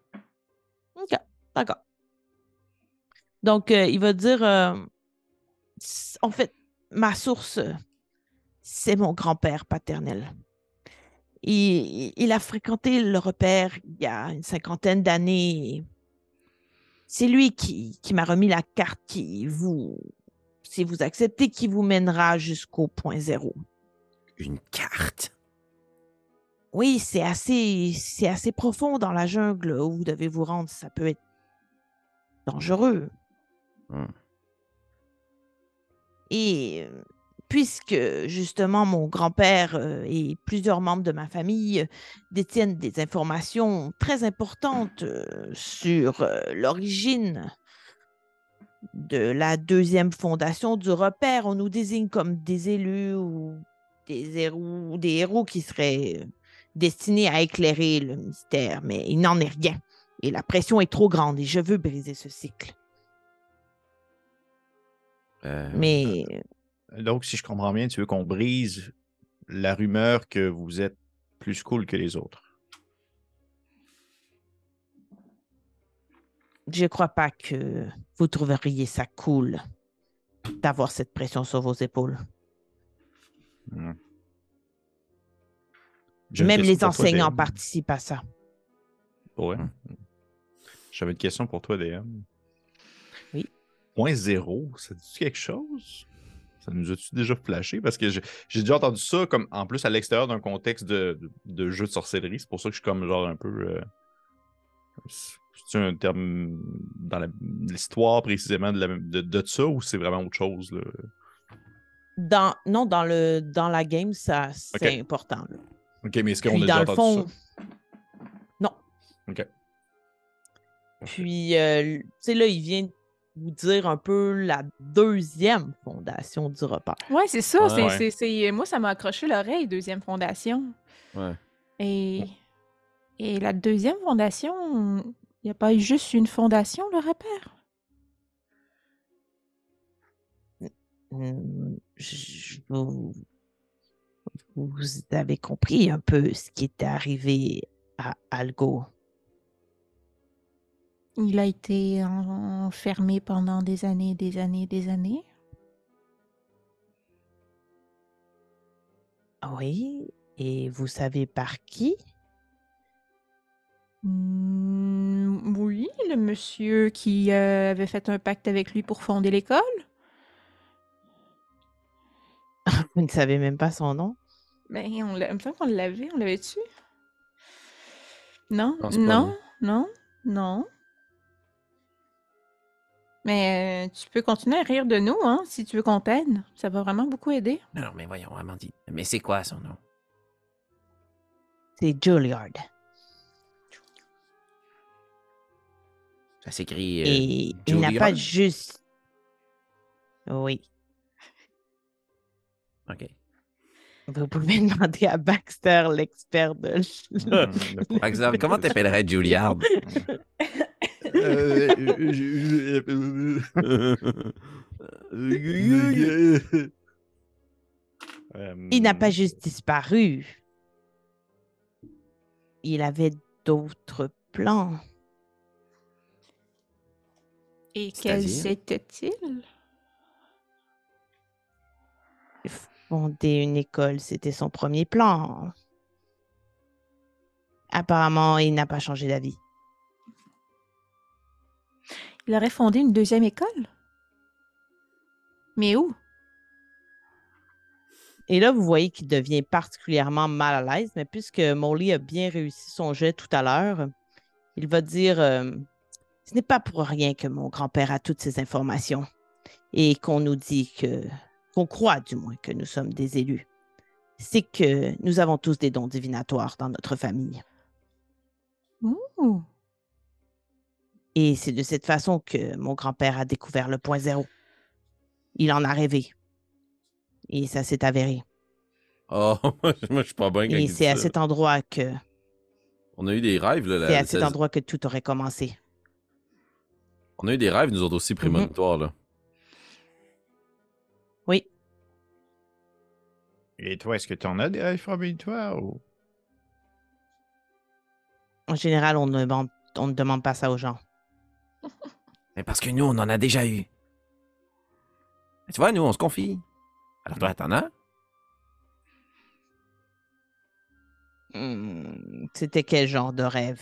[SPEAKER 1] OK, d'accord. Donc, euh, il va dire, euh, en fait, ma source, c'est mon grand-père paternel. Il, il a fréquenté le repère il y a une cinquantaine d'années. C'est lui qui, qui m'a remis la carte qui vous, si vous acceptez, qui vous mènera jusqu'au point zéro.
[SPEAKER 5] Une carte?
[SPEAKER 1] Oui, c'est assez, c'est assez profond dans la jungle où vous devez vous rendre. Ça peut être dangereux.
[SPEAKER 5] Hmm.
[SPEAKER 1] Et euh, puisque justement mon grand-père euh, et plusieurs membres de ma famille euh, détiennent des informations très importantes euh, sur l'origine de la deuxième fondation du repère, on nous désigne comme des élus ou des héros, des héros qui seraient destinés à éclairer le mystère, mais il n'en est rien. Et la pression est trop grande et je veux briser ce cycle.
[SPEAKER 5] Euh,
[SPEAKER 1] Mais
[SPEAKER 4] Donc, si je comprends bien, tu veux qu'on brise la rumeur que vous êtes plus cool que les autres?
[SPEAKER 1] je crois pas que vous trouveriez ça cool d'avoir cette pression sur vos épaules.
[SPEAKER 4] Hmm.
[SPEAKER 1] Même les
[SPEAKER 4] toi,
[SPEAKER 1] enseignants participent à ça.
[SPEAKER 4] Ouais.
[SPEAKER 5] Hmm.
[SPEAKER 4] J'avais une question pour toi, DM.
[SPEAKER 1] Oui.
[SPEAKER 4] Point zéro, ça dit quelque chose? Ça nous a-tu déjà flashé? Parce que j'ai déjà entendu ça comme en plus à l'extérieur d'un contexte de, de, de jeu de sorcellerie. C'est pour ça que je suis comme genre un peu. euh, C'est un terme dans l'histoire précisément de, la- de, de ça ou c'est vraiment autre chose? Là?
[SPEAKER 1] Dans, non, dans, le, dans la game, ça c'est important. là.
[SPEAKER 4] Ok, mais est-ce qu'on a déjà entendu
[SPEAKER 1] fond,
[SPEAKER 4] ça?
[SPEAKER 1] non.
[SPEAKER 4] Ok.
[SPEAKER 1] Puis, euh, tu sais, là, il vient vous dire un peu la deuxième fondation du repère.
[SPEAKER 3] Ouais, c'est ça.
[SPEAKER 2] Ouais.
[SPEAKER 3] c'est-
[SPEAKER 4] Ouais.
[SPEAKER 3] c'est- c'est- Moi, ça m'a accroché l'oreille, deuxième fondation.
[SPEAKER 2] Ouais.
[SPEAKER 3] Et, et la deuxième fondation, il n'y a pas eu juste une fondation, le repère?
[SPEAKER 1] Je- vous, vous avez compris un peu ce qui était arrivé à Algo.
[SPEAKER 3] Il a été en- enfermé pendant des années, des années, des années.
[SPEAKER 1] Oui, et vous savez par qui?
[SPEAKER 3] Hmm, oui, le monsieur qui euh, avait fait un pacte avec lui pour fonder l'école.
[SPEAKER 1] Vous ne savez même pas son nom?
[SPEAKER 3] Ben, on l'a- il me semble qu'on l'avait, on l'avait-tu? Non,
[SPEAKER 2] Je pense pas,
[SPEAKER 3] non, non, non. Mais euh, tu peux continuer à rire de nous, hein, si tu veux qu'on t'aide. Ça va vraiment beaucoup aider.
[SPEAKER 5] Non, non, mais voyons, Amandine. Mais c'est quoi son nom?
[SPEAKER 1] C'est Juilliard.
[SPEAKER 5] Ça s'écrit. euh,
[SPEAKER 1] Et il n'a pas
[SPEAKER 5] Juilliard?
[SPEAKER 1] juste. Oui.
[SPEAKER 5] OK.
[SPEAKER 1] Vous pouvez demander à Baxter, l'expert de.
[SPEAKER 5] Par exemple, comment t'appellerais Juilliard?
[SPEAKER 4] Euh, je- je- Euh,
[SPEAKER 1] Il n'a pas juste disparu. Il avait d'autres plans.
[SPEAKER 3] Et quels étaient-ils?
[SPEAKER 1] Fonder une école, c'était son premier plan. Apparemment, il n'a pas changé d'avis.
[SPEAKER 3] Il aurait fondé une deuxième école? Mais où?
[SPEAKER 1] Et là, vous voyez qu'il devient particulièrement mal à l'aise, mais puisque Molly a bien réussi son jet tout à l'heure, il va dire euh, Ce n'est pas pour rien que mon grand-père a toutes ces informations et qu'on nous dit que, qu'on croit du moins que nous sommes des élus. C'est que nous avons tous des dons divinatoires dans notre famille.
[SPEAKER 3] Ouh.
[SPEAKER 1] Et c'est de cette façon que mon grand-père a découvert le point zéro. Il en a rêvé. Et ça s'est avéré.
[SPEAKER 2] Oh, moi, je suis pas bien
[SPEAKER 1] Et c'est à cet endroit que
[SPEAKER 2] On a eu des rêves, là.
[SPEAKER 1] c'est à cet endroit que tout aurait commencé.
[SPEAKER 2] On a eu des rêves, nous autres aussi, prémonitoires, là.
[SPEAKER 1] Oui.
[SPEAKER 4] Et toi, est-ce que tu en as des rêves prémonitoires ou...
[SPEAKER 1] En général, on ne demande, on ne demande pas ça aux gens.
[SPEAKER 5] Mais parce que nous, on en a déjà eu. Mais tu vois, nous, on se confie. Alors toi, t'en as?
[SPEAKER 1] Hmm, C'était quel genre de rêve?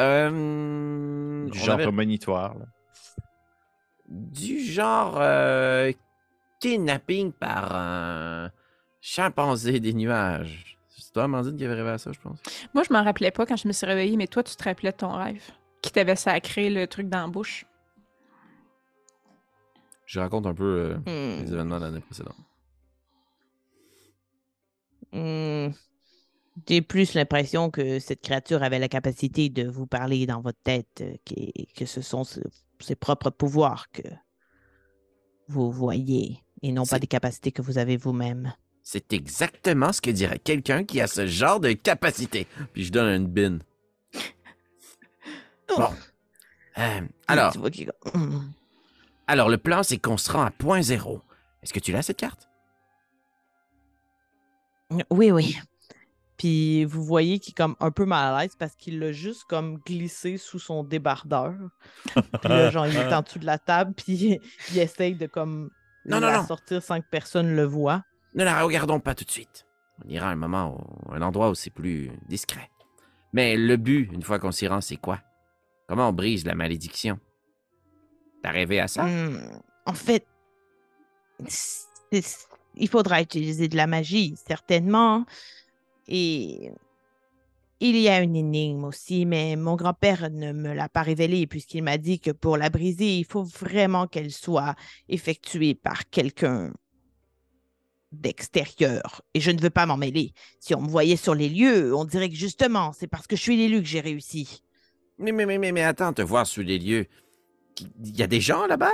[SPEAKER 5] Euh,
[SPEAKER 4] Du genre
[SPEAKER 5] avait
[SPEAKER 4] prémonitoire, là.
[SPEAKER 5] du genre euh, kidnapping par un chimpanzé des nuages. C'est toi, Amandine, qui avait rêvé à ça, je pense.
[SPEAKER 3] Moi, je m'en rappelais pas quand je me suis réveillée, mais toi, tu te rappelais de ton rêve. Qui t'avait sacré le truc dans la bouche?
[SPEAKER 2] Je raconte un peu euh,
[SPEAKER 1] Hmm,
[SPEAKER 2] les événements de l'année précédente.
[SPEAKER 1] hmm. J'ai plus l'impression que cette créature avait la capacité de vous parler dans votre tête, euh, que, que ce sont ses propres pouvoirs que vous voyez et non pas des capacités que vous avez vous-même.
[SPEAKER 5] C'est exactement ce que dirait quelqu'un qui a ce genre de capacité.
[SPEAKER 2] Puis je donne une bin.
[SPEAKER 5] Bon. Euh, alors,
[SPEAKER 1] vois qu'il- Hmm.
[SPEAKER 5] alors, le plan, c'est qu'on se rend à point zéro. Est-ce que tu l'as, cette carte?
[SPEAKER 1] Oui, oui. Puis vous voyez qu'il est comme un peu mal à l'aise parce qu'il l'a juste comme glissé sous son débardeur. Puis là, genre, il est en dessous de la table, puis il essaye de comme
[SPEAKER 5] Non, non,
[SPEAKER 1] la
[SPEAKER 5] non.
[SPEAKER 1] sortir sans que personne le voit.
[SPEAKER 5] Ne la regardons pas tout de suite. On ira à un moment, où- un endroit où c'est plus discret. Mais le but, une fois qu'on s'y rend, c'est quoi? Comment on brise la malédiction? T'as rêvé à ça?
[SPEAKER 1] Hmm, en fait, il faudra utiliser de la magie, certainement. Et il y a une énigme aussi, mais mon grand-père ne me l'a pas révélée puisqu'il m'a dit que pour la briser, il faut vraiment qu'elle soit effectuée par quelqu'un d'extérieur. Et je ne veux pas m'en mêler. Si on me voyait sur les lieux, on dirait que justement, c'est parce que je suis l'élu que j'ai réussi.
[SPEAKER 5] Mais, mais, mais, attends, te voir sur les lieux. Il y a des gens là-bas?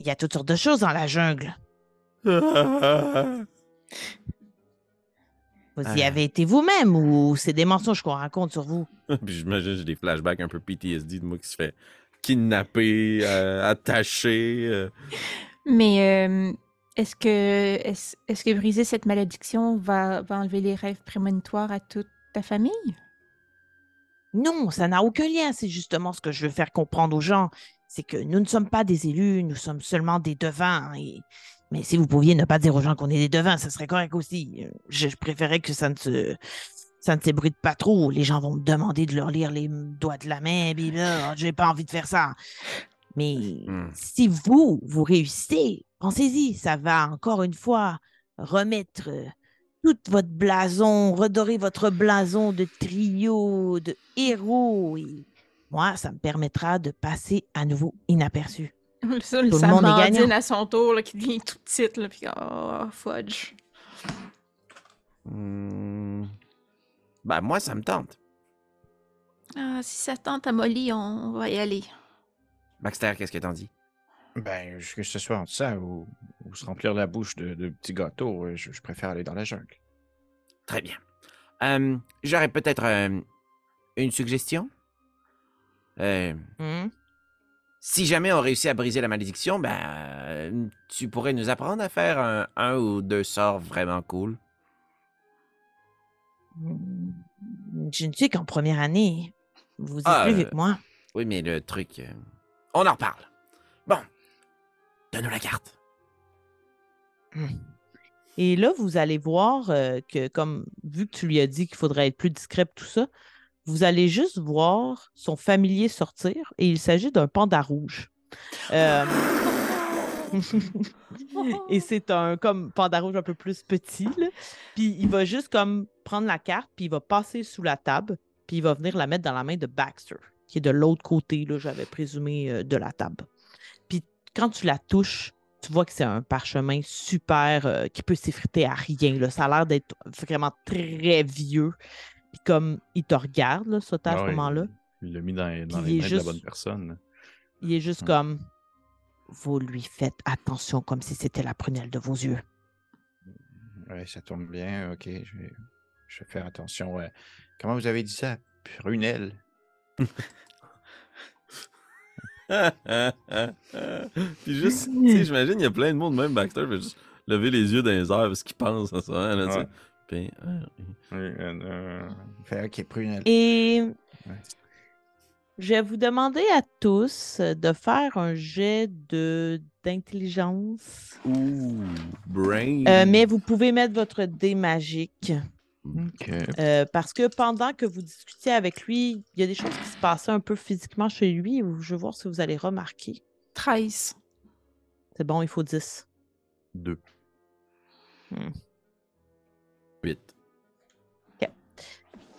[SPEAKER 1] Il y a toutes sortes de choses dans la jungle. Vous y
[SPEAKER 5] Ah.
[SPEAKER 1] avez été vous-même ou c'est des mensonges qu'on raconte sur vous?
[SPEAKER 2] Puis j'imagine j'ai des flashbacks un peu PTSD de moi qui se fait kidnapper, euh, attacher. euh.
[SPEAKER 3] Mais euh, est-ce que que briser cette malédiction va, va enlever les rêves prémonitoires à toute ta famille?
[SPEAKER 1] Non, ça n'a aucun lien. C'est justement ce que je veux faire comprendre aux gens. C'est que nous ne sommes pas des élus, nous sommes seulement des devins. Et... Mais si vous pouviez ne pas dire aux gens qu'on est des devins, ça serait correct aussi. Euh, Je, je préférais que ça ne se ça ne s'ébruite pas trop. Les gens vont me demander de leur lire les doigts de la main. Puis là, j'ai pas envie de faire ça. Mais
[SPEAKER 5] Hmm.
[SPEAKER 1] si vous, vous réussissez, pensez-y, ça va encore une fois remettre toute votre blason, redorer votre blason de trio, de héros. Et moi, ça me permettra de passer à nouveau inaperçu.
[SPEAKER 3] Ça,
[SPEAKER 1] le
[SPEAKER 3] ça
[SPEAKER 1] monde est gagnant.
[SPEAKER 3] à son tour, là, qui devient tout petite, là, puis oh, fudge.
[SPEAKER 5] Hmm. Ben, moi, ça me tente.
[SPEAKER 3] Ah, si ça tente à Molly, on va y aller.
[SPEAKER 5] Baxter, qu'est-ce que t'en dis?
[SPEAKER 6] Ben, que ce soit entre ça ou, ou se remplir la bouche de, de petits gâteaux, euh, je, je préfère aller dans la jungle.
[SPEAKER 5] Très bien. Euh, J'aurais peut-être euh, une suggestion. Euh,
[SPEAKER 1] Hmm?
[SPEAKER 5] si jamais on réussit à briser la malédiction, ben, euh, tu pourrais nous apprendre à faire un, un ou deux sorts vraiment cool.
[SPEAKER 1] Hmm, Je ne suis qu'en première année. Vous êtes
[SPEAKER 5] Ah,
[SPEAKER 1] plus
[SPEAKER 5] euh,
[SPEAKER 1] vieux que moi.
[SPEAKER 5] Oui, mais le truc. euh, on en reparle. Bon. Donne-nous la carte.
[SPEAKER 1] Et là, vous allez voir euh, que, comme vu que tu lui as dit qu'il faudrait être plus discret, tout ça, vous allez juste voir son familier sortir et il s'agit d'un panda rouge. Euh, et c'est un comme panda rouge un peu plus petit. Puis il va juste comme prendre la carte, puis il va passer sous la table, puis il va venir la mettre dans la main de Baxter, qui est de l'autre côté, là, j'avais présumé, euh, de la table. Quand tu la touches, tu vois que c'est un parchemin super euh, qui peut s'effriter à rien. Là. Ça a l'air d'être vraiment très vieux. Puis comme il te regarde, là, Sota, à
[SPEAKER 4] Ah
[SPEAKER 1] ce
[SPEAKER 4] ouais,
[SPEAKER 1] moment-là,
[SPEAKER 4] Il l'a mis dans, dans les mains de la bonne personne.
[SPEAKER 1] il est juste comme Vous lui faites attention comme si c'était la prunelle de vos yeux.
[SPEAKER 6] Ouais, ça tombe bien. Ok, je vais, je vais faire attention. ouais. Comment vous avez dit ça? Prunelle.
[SPEAKER 2] Puis juste, tu sais, j'imagine, il y a plein de monde, même Baxter, fait juste lever les yeux dans les airs parce qu'il pense à ça. là.
[SPEAKER 6] Ouais.
[SPEAKER 2] Puis, ah,
[SPEAKER 6] euh, fait, ok, prunelle.
[SPEAKER 1] Et
[SPEAKER 6] Ouais.
[SPEAKER 1] je vais vous demander à tous de faire un jet de d'intelligence.
[SPEAKER 2] Ouh, brain.
[SPEAKER 1] Euh, mais vous pouvez mettre votre dé magique. Euh, parce que pendant que vous discutiez avec lui, il y a des choses qui se passaient un peu physiquement chez lui. Je vais voir si vous allez remarquer.
[SPEAKER 3] 13.
[SPEAKER 1] C'est bon, il faut 10.
[SPEAKER 4] Deux.
[SPEAKER 2] 8.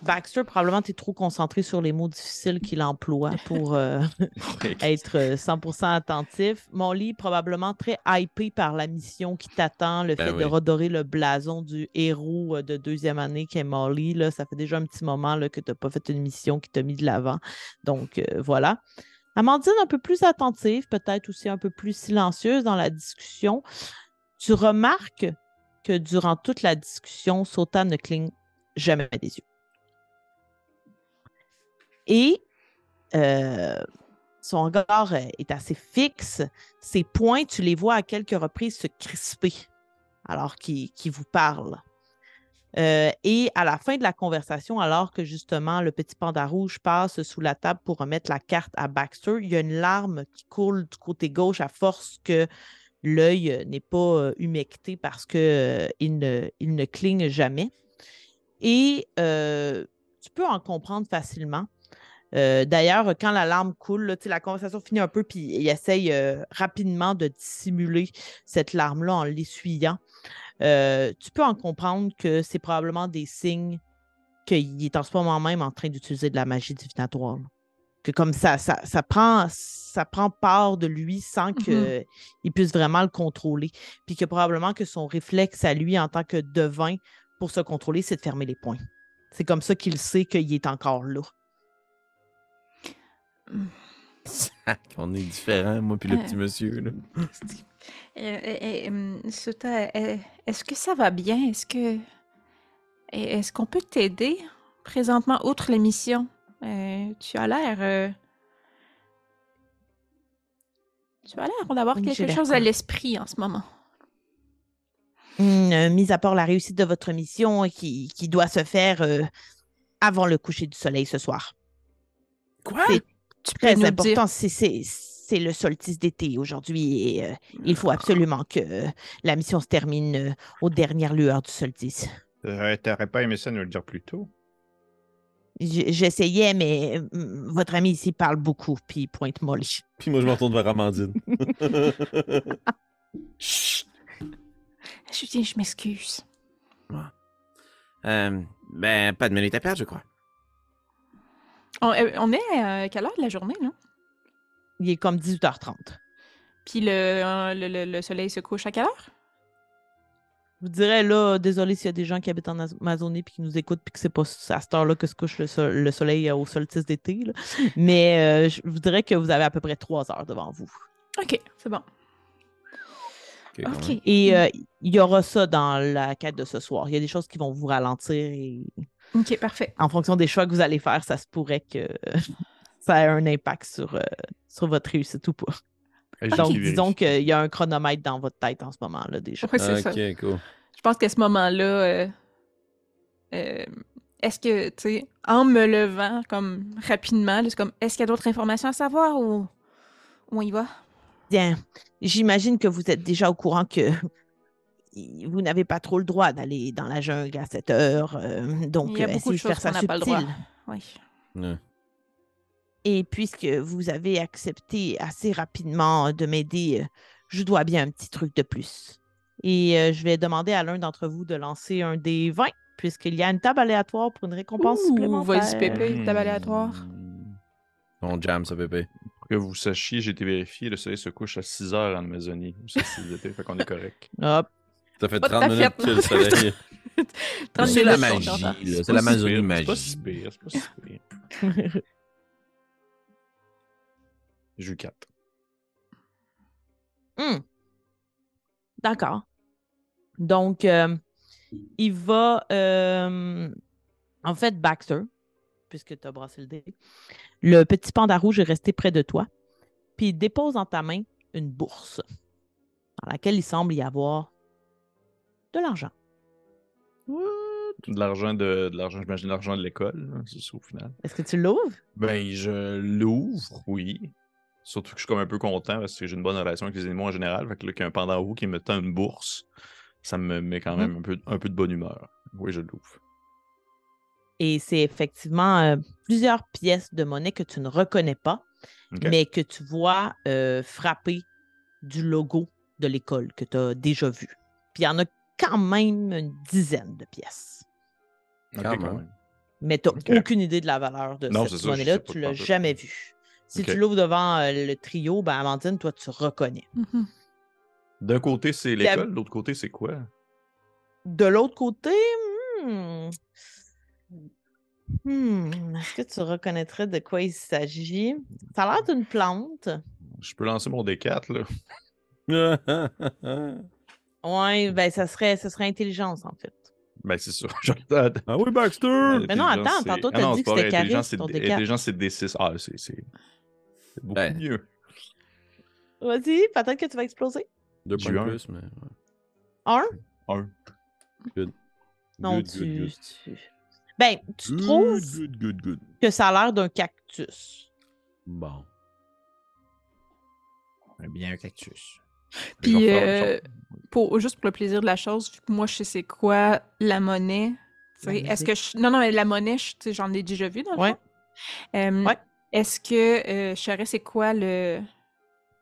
[SPEAKER 1] Baxter, probablement, tu es trop concentré sur les mots difficiles qu'il emploie pour euh, être euh, 100% attentif. Molly, probablement très hypé par la mission qui t'attend, le
[SPEAKER 2] Ben
[SPEAKER 1] fait de redorer le blason du héros euh, de deuxième année qui est Molly. Là, ça fait déjà un petit moment là, que tu n'as pas fait une mission qui t'a mis de l'avant. Donc, euh, voilà. Amandine, un peu plus attentive, peut-être aussi un peu plus silencieuse dans la discussion. Tu remarques que durant toute la discussion, Sota ne cligne jamais des yeux. Et euh, son regard euh, est assez fixe. Ses poings, tu les vois à quelques reprises se crisper alors qu'il vous parle. Euh, et à la fin de la conversation, alors que justement le petit panda rouge passe sous la table pour remettre la carte à Baxter, il y a une larme qui coule du côté gauche à force que l'œil n'est pas humecté parce qu'il ne, il ne cligne jamais. Et tu peux en comprendre facilement. Euh, D'ailleurs, quand la larme coule, là, la conversation finit un peu, puis il essaye euh, rapidement de dissimuler cette larme-là en l'essuyant. Euh, tu peux en comprendre que c'est probablement des signes qu'il est en ce moment même en train d'utiliser de la magie divinatoire. là. Que comme ça, ça, ça, prend, ça prend part de lui sans qu'il puisse vraiment le contrôler. Puis que probablement que son réflexe à lui en tant que devin pour se contrôler, c'est de fermer les poings. C'est comme ça qu'il sait qu'il est encore là.
[SPEAKER 2] On est différents, moi puis le
[SPEAKER 3] Euh.
[SPEAKER 2] petit monsieur. Là.
[SPEAKER 3] Euh, euh, euh, Suta, euh, est-ce que ça va bien? Est-ce que. Est-ce qu'on peut t'aider présentement, outre l'émission? Euh, tu as l'air. euh, Tu as l'air d'avoir
[SPEAKER 1] Oui,
[SPEAKER 3] quelque chose à l'esprit en ce moment.
[SPEAKER 1] Euh, mis à part la réussite de votre mission qui, qui doit se faire euh, avant le coucher du soleil ce soir.
[SPEAKER 5] Quoi?
[SPEAKER 1] C'est
[SPEAKER 3] Tu peux
[SPEAKER 1] Très
[SPEAKER 3] nous
[SPEAKER 1] important, c'est- le solstice d'été aujourd'hui et euh, il faut absolument que euh, la mission se termine euh, aux dernières lueurs du solstice.
[SPEAKER 6] Euh, T'aurais pas aimé ça nous le dire plus tôt?
[SPEAKER 1] J'essayais, mais votre ami ici parle beaucoup, puis il pointe Molly.
[SPEAKER 2] Puis moi, je me retourne vers Amandine.
[SPEAKER 5] Chut!
[SPEAKER 3] Je, dis, je m'excuse.
[SPEAKER 5] Euh, ben, pas de minute à perdre, je crois.
[SPEAKER 3] On, euh, on est à quelle heure de la journée, là?
[SPEAKER 1] Il est comme 18h30.
[SPEAKER 3] Puis le, euh, le, le- le soleil se couche à quelle heure?
[SPEAKER 1] Je vous dirais là, désolé s'il y a des gens qui habitent en Az- Amazonie puis qui nous écoutent puis que c'est pas à cette heure-là que se couche le, sol- le soleil euh, au solstice d'été. là. Mais euh, je vous dirais que vous avez à peu près trois heures devant vous.
[SPEAKER 3] OK, c'est bon.
[SPEAKER 2] Ok, quand
[SPEAKER 3] OK.
[SPEAKER 2] même.
[SPEAKER 1] Et euh, il y aura ça dans la quête de ce soir. Il y a des choses qui vont vous ralentir et
[SPEAKER 3] OK, parfait.
[SPEAKER 1] en fonction des choix que vous allez faire, ça se pourrait que ça ait un impact sur, euh, sur votre réussite ou pas. Donc, disons qu'il y a un chronomètre dans votre tête en ce moment-là déjà.
[SPEAKER 3] Ouais, c'est ça.
[SPEAKER 2] Ok, cool.
[SPEAKER 3] Je pense qu'à ce moment-là, euh, euh, est-ce que, tu sais, en me levant comme rapidement, là, c'est comme, est-ce qu'il y a d'autres informations à savoir ou, ou on y va?
[SPEAKER 1] Bien, j'imagine que vous êtes déjà au courant que vous n'avez pas trop le droit d'aller dans la jungle à cette heure. euh, donc,
[SPEAKER 3] Il y a
[SPEAKER 1] euh,
[SPEAKER 3] beaucoup de
[SPEAKER 1] essayez de faire
[SPEAKER 3] choses
[SPEAKER 1] ça
[SPEAKER 3] qu'on n'a pas le droit. Oui.
[SPEAKER 2] Ouais.
[SPEAKER 1] Et puisque vous avez accepté assez rapidement de m'aider, euh, je dois bien un petit truc de plus. Et euh, je vais demander à l'un d'entre vous de lancer un des 20, puisqu'il y a une table aléatoire pour une récompense
[SPEAKER 3] Ouh,
[SPEAKER 1] supplémentaire.
[SPEAKER 3] vas-y, Pépé.
[SPEAKER 4] Hmm.
[SPEAKER 3] table aléatoire.
[SPEAKER 2] On jam ça, bébé.
[SPEAKER 4] Pour que vous sachiez, j'ai été vérifié, le soleil se couche à 6 heures en Amazonie. ou 6 d'été, fait qu'on est correct.
[SPEAKER 1] Hop.
[SPEAKER 2] Ça fait
[SPEAKER 3] Pas de
[SPEAKER 2] 30
[SPEAKER 3] ta
[SPEAKER 2] minutes que le soleil.
[SPEAKER 3] 30
[SPEAKER 2] C'est la magie. C'est la
[SPEAKER 4] si
[SPEAKER 2] Amazonie
[SPEAKER 4] pire, C'est pas si
[SPEAKER 2] magie.
[SPEAKER 4] pire, c'est pas si pire. J'ai eu 4.
[SPEAKER 1] Hmm. D'accord. Donc, euh, il va. euh, en fait, Baxter, puisque tu as brassé le dé, le petit panda rouge est resté près de toi, puis il dépose dans ta main une bourse dans laquelle il semble y avoir de l'argent.
[SPEAKER 4] De l'argent de, de l'argent, j'imagine l'argent de l'école, c'est ça au final.
[SPEAKER 1] Est-ce que tu l'ouvres?
[SPEAKER 4] Ben, je l'ouvre, oui. Surtout que je suis comme un peu content parce que j'ai une bonne relation avec les animaux en général. Fait que là, qu'il y a un pendant roux qui me tend une bourse, ça me met quand même un, peu, un peu de bonne humeur. Oui, je l'ouvre.
[SPEAKER 1] Et c'est effectivement euh, plusieurs pièces de monnaie que tu ne reconnais pas, mais que tu vois euh, frapper du logo de l'école que tu as déjà vu. Puis il y en a quand même une dizaine de pièces.
[SPEAKER 2] Quand même.
[SPEAKER 1] Mais tu n'as aucune idée de la valeur de
[SPEAKER 4] Non, c'est
[SPEAKER 1] cette monnaie-là. Tu
[SPEAKER 4] de
[SPEAKER 1] l'as jamais vue. Si tu l'ouvres devant euh, le trio, ben Amandine, toi, tu reconnais.
[SPEAKER 3] Mhm.
[SPEAKER 4] D'un côté, c'est l'école, de l'autre côté, c'est quoi?
[SPEAKER 1] De l'autre côté, hmm, hmm, est-ce que tu reconnaîtrais de quoi il s'agit? Ça a l'air d'une plante.
[SPEAKER 4] Je peux lancer mon D4, là.
[SPEAKER 1] Oui, ben ça serait, ça serait intelligence, en fait.
[SPEAKER 4] Ben, c'est sûr.
[SPEAKER 2] Ah oui, Baxter!
[SPEAKER 1] Mais non, attends, tantôt,
[SPEAKER 4] Ah
[SPEAKER 1] t'as
[SPEAKER 4] non,
[SPEAKER 1] dit que c'était
[SPEAKER 4] vrai, intelligence, c'est-
[SPEAKER 1] D4.
[SPEAKER 4] Intelligence, c'est D6. Ah, c'est beaucoup
[SPEAKER 2] Ben.
[SPEAKER 4] mieux.
[SPEAKER 1] Vas-y, peut-être que tu vas exploser.
[SPEAKER 2] Deux points
[SPEAKER 4] un.
[SPEAKER 2] plus, mais. ouais.
[SPEAKER 1] Un?
[SPEAKER 4] Un.
[SPEAKER 1] Non,
[SPEAKER 2] Good,
[SPEAKER 1] tu...
[SPEAKER 2] good, good.
[SPEAKER 1] tu- Ben, tu
[SPEAKER 2] Good,
[SPEAKER 1] trouves
[SPEAKER 2] Good, good, good.
[SPEAKER 1] que ça a l'air d'un cactus?
[SPEAKER 2] Bon.
[SPEAKER 6] Bien un cactus.
[SPEAKER 3] Puis, euh, pour, juste pour le plaisir de la chose, vu que moi, je sais c'est quoi la monnaie. Est-ce que je... Non, non, mais la monnaie, j'en ai déjà vu dans le
[SPEAKER 1] Ouais.
[SPEAKER 3] Euh. Est-ce que euh, je saurais c'est quoi le...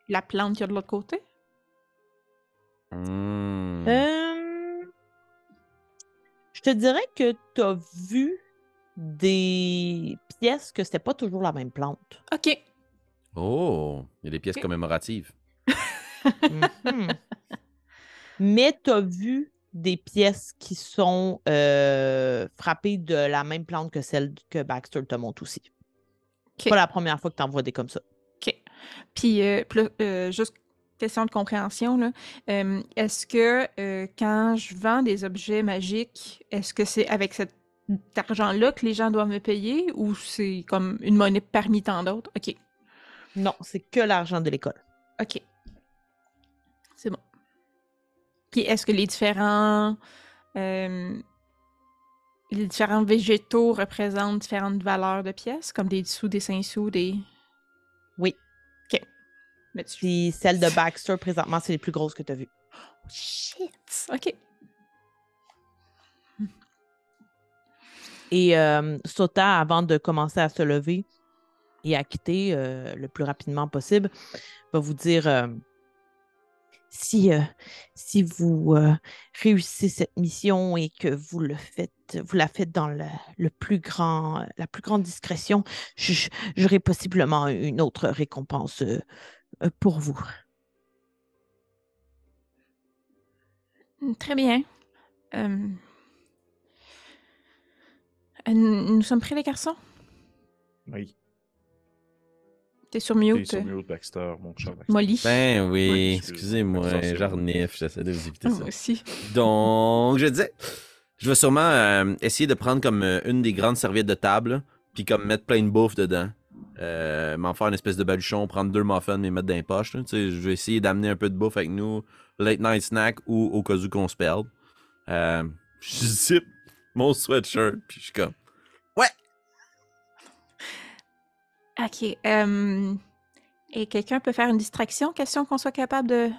[SPEAKER 3] la plante qu'il y a de l'autre côté?
[SPEAKER 1] Euh, Je te dirais que tu as vu des pièces que c'était pas toujours la même plante.
[SPEAKER 3] OK.
[SPEAKER 2] Oh, il y a des pièces commémoratives.
[SPEAKER 1] Mhm. Mais tu as vu des pièces qui sont euh, frappées de la même plante que celle que Baxter te montre aussi.
[SPEAKER 3] OK.
[SPEAKER 1] Pas la première fois que tu en vois des comme ça.
[SPEAKER 3] OK. Puis, euh, euh, juste question de compréhension, là. Est-ce que euh, quand je vends des objets magiques, est-ce que c'est avec cet argent-là que les gens doivent me payer ou c'est comme une monnaie parmi tant d'autres? OK.
[SPEAKER 1] Non, c'est que l'argent de l'école.
[SPEAKER 3] OK. Puis est-ce que les différents euh, les différents végétaux représentent différentes valeurs de pièces, comme des sous, des cinq sous, des.
[SPEAKER 1] Oui.
[SPEAKER 3] OK. Mais tu-
[SPEAKER 1] Puis celle de Baxter, présentement, c'est les plus grosses que tu as vues.
[SPEAKER 3] Shit! OK.
[SPEAKER 1] Et euh, Sota, avant de commencer à se lever et à quitter euh, le plus rapidement possible, va vous dire si, euh, si vous euh, réussissez cette mission et que vous le faites, vous la faites dans le, le plus grand, la plus grande discrétion, j'aurai possiblement une autre récompense euh, euh, pour vous.
[SPEAKER 3] Très bien. Euh, euh, Nous sommes prêts, les garçons?
[SPEAKER 4] Oui.
[SPEAKER 3] T'es sur
[SPEAKER 4] T'es
[SPEAKER 3] mute,
[SPEAKER 4] sur
[SPEAKER 3] euh,
[SPEAKER 4] mute, Baxter, mon cher Baxter.
[SPEAKER 3] Molly.
[SPEAKER 2] Ben oui,
[SPEAKER 4] Oui,
[SPEAKER 2] excusez-moi,
[SPEAKER 4] excuse.
[SPEAKER 2] j'arniffe, j'essaie de vous éviter
[SPEAKER 3] Ah,
[SPEAKER 2] ça.
[SPEAKER 3] moi aussi.
[SPEAKER 2] Donc, je disais, je vais sûrement euh, essayer de prendre comme euh, une des grandes serviettes de table, puis comme mettre plein de bouffe dedans. Euh, m'en faire une espèce de baluchon, prendre deux muffins, mais mettre dans les poches. là. Tu sais, Je vais essayer d'amener un peu de bouffe avec nous, late night snack ou au cas où qu'on se perde. Euh, je zip mon sweatshirt, puis je suis comme,
[SPEAKER 3] Ok. euh, et quelqu'un peut faire une distraction? Question qu'on soit capable de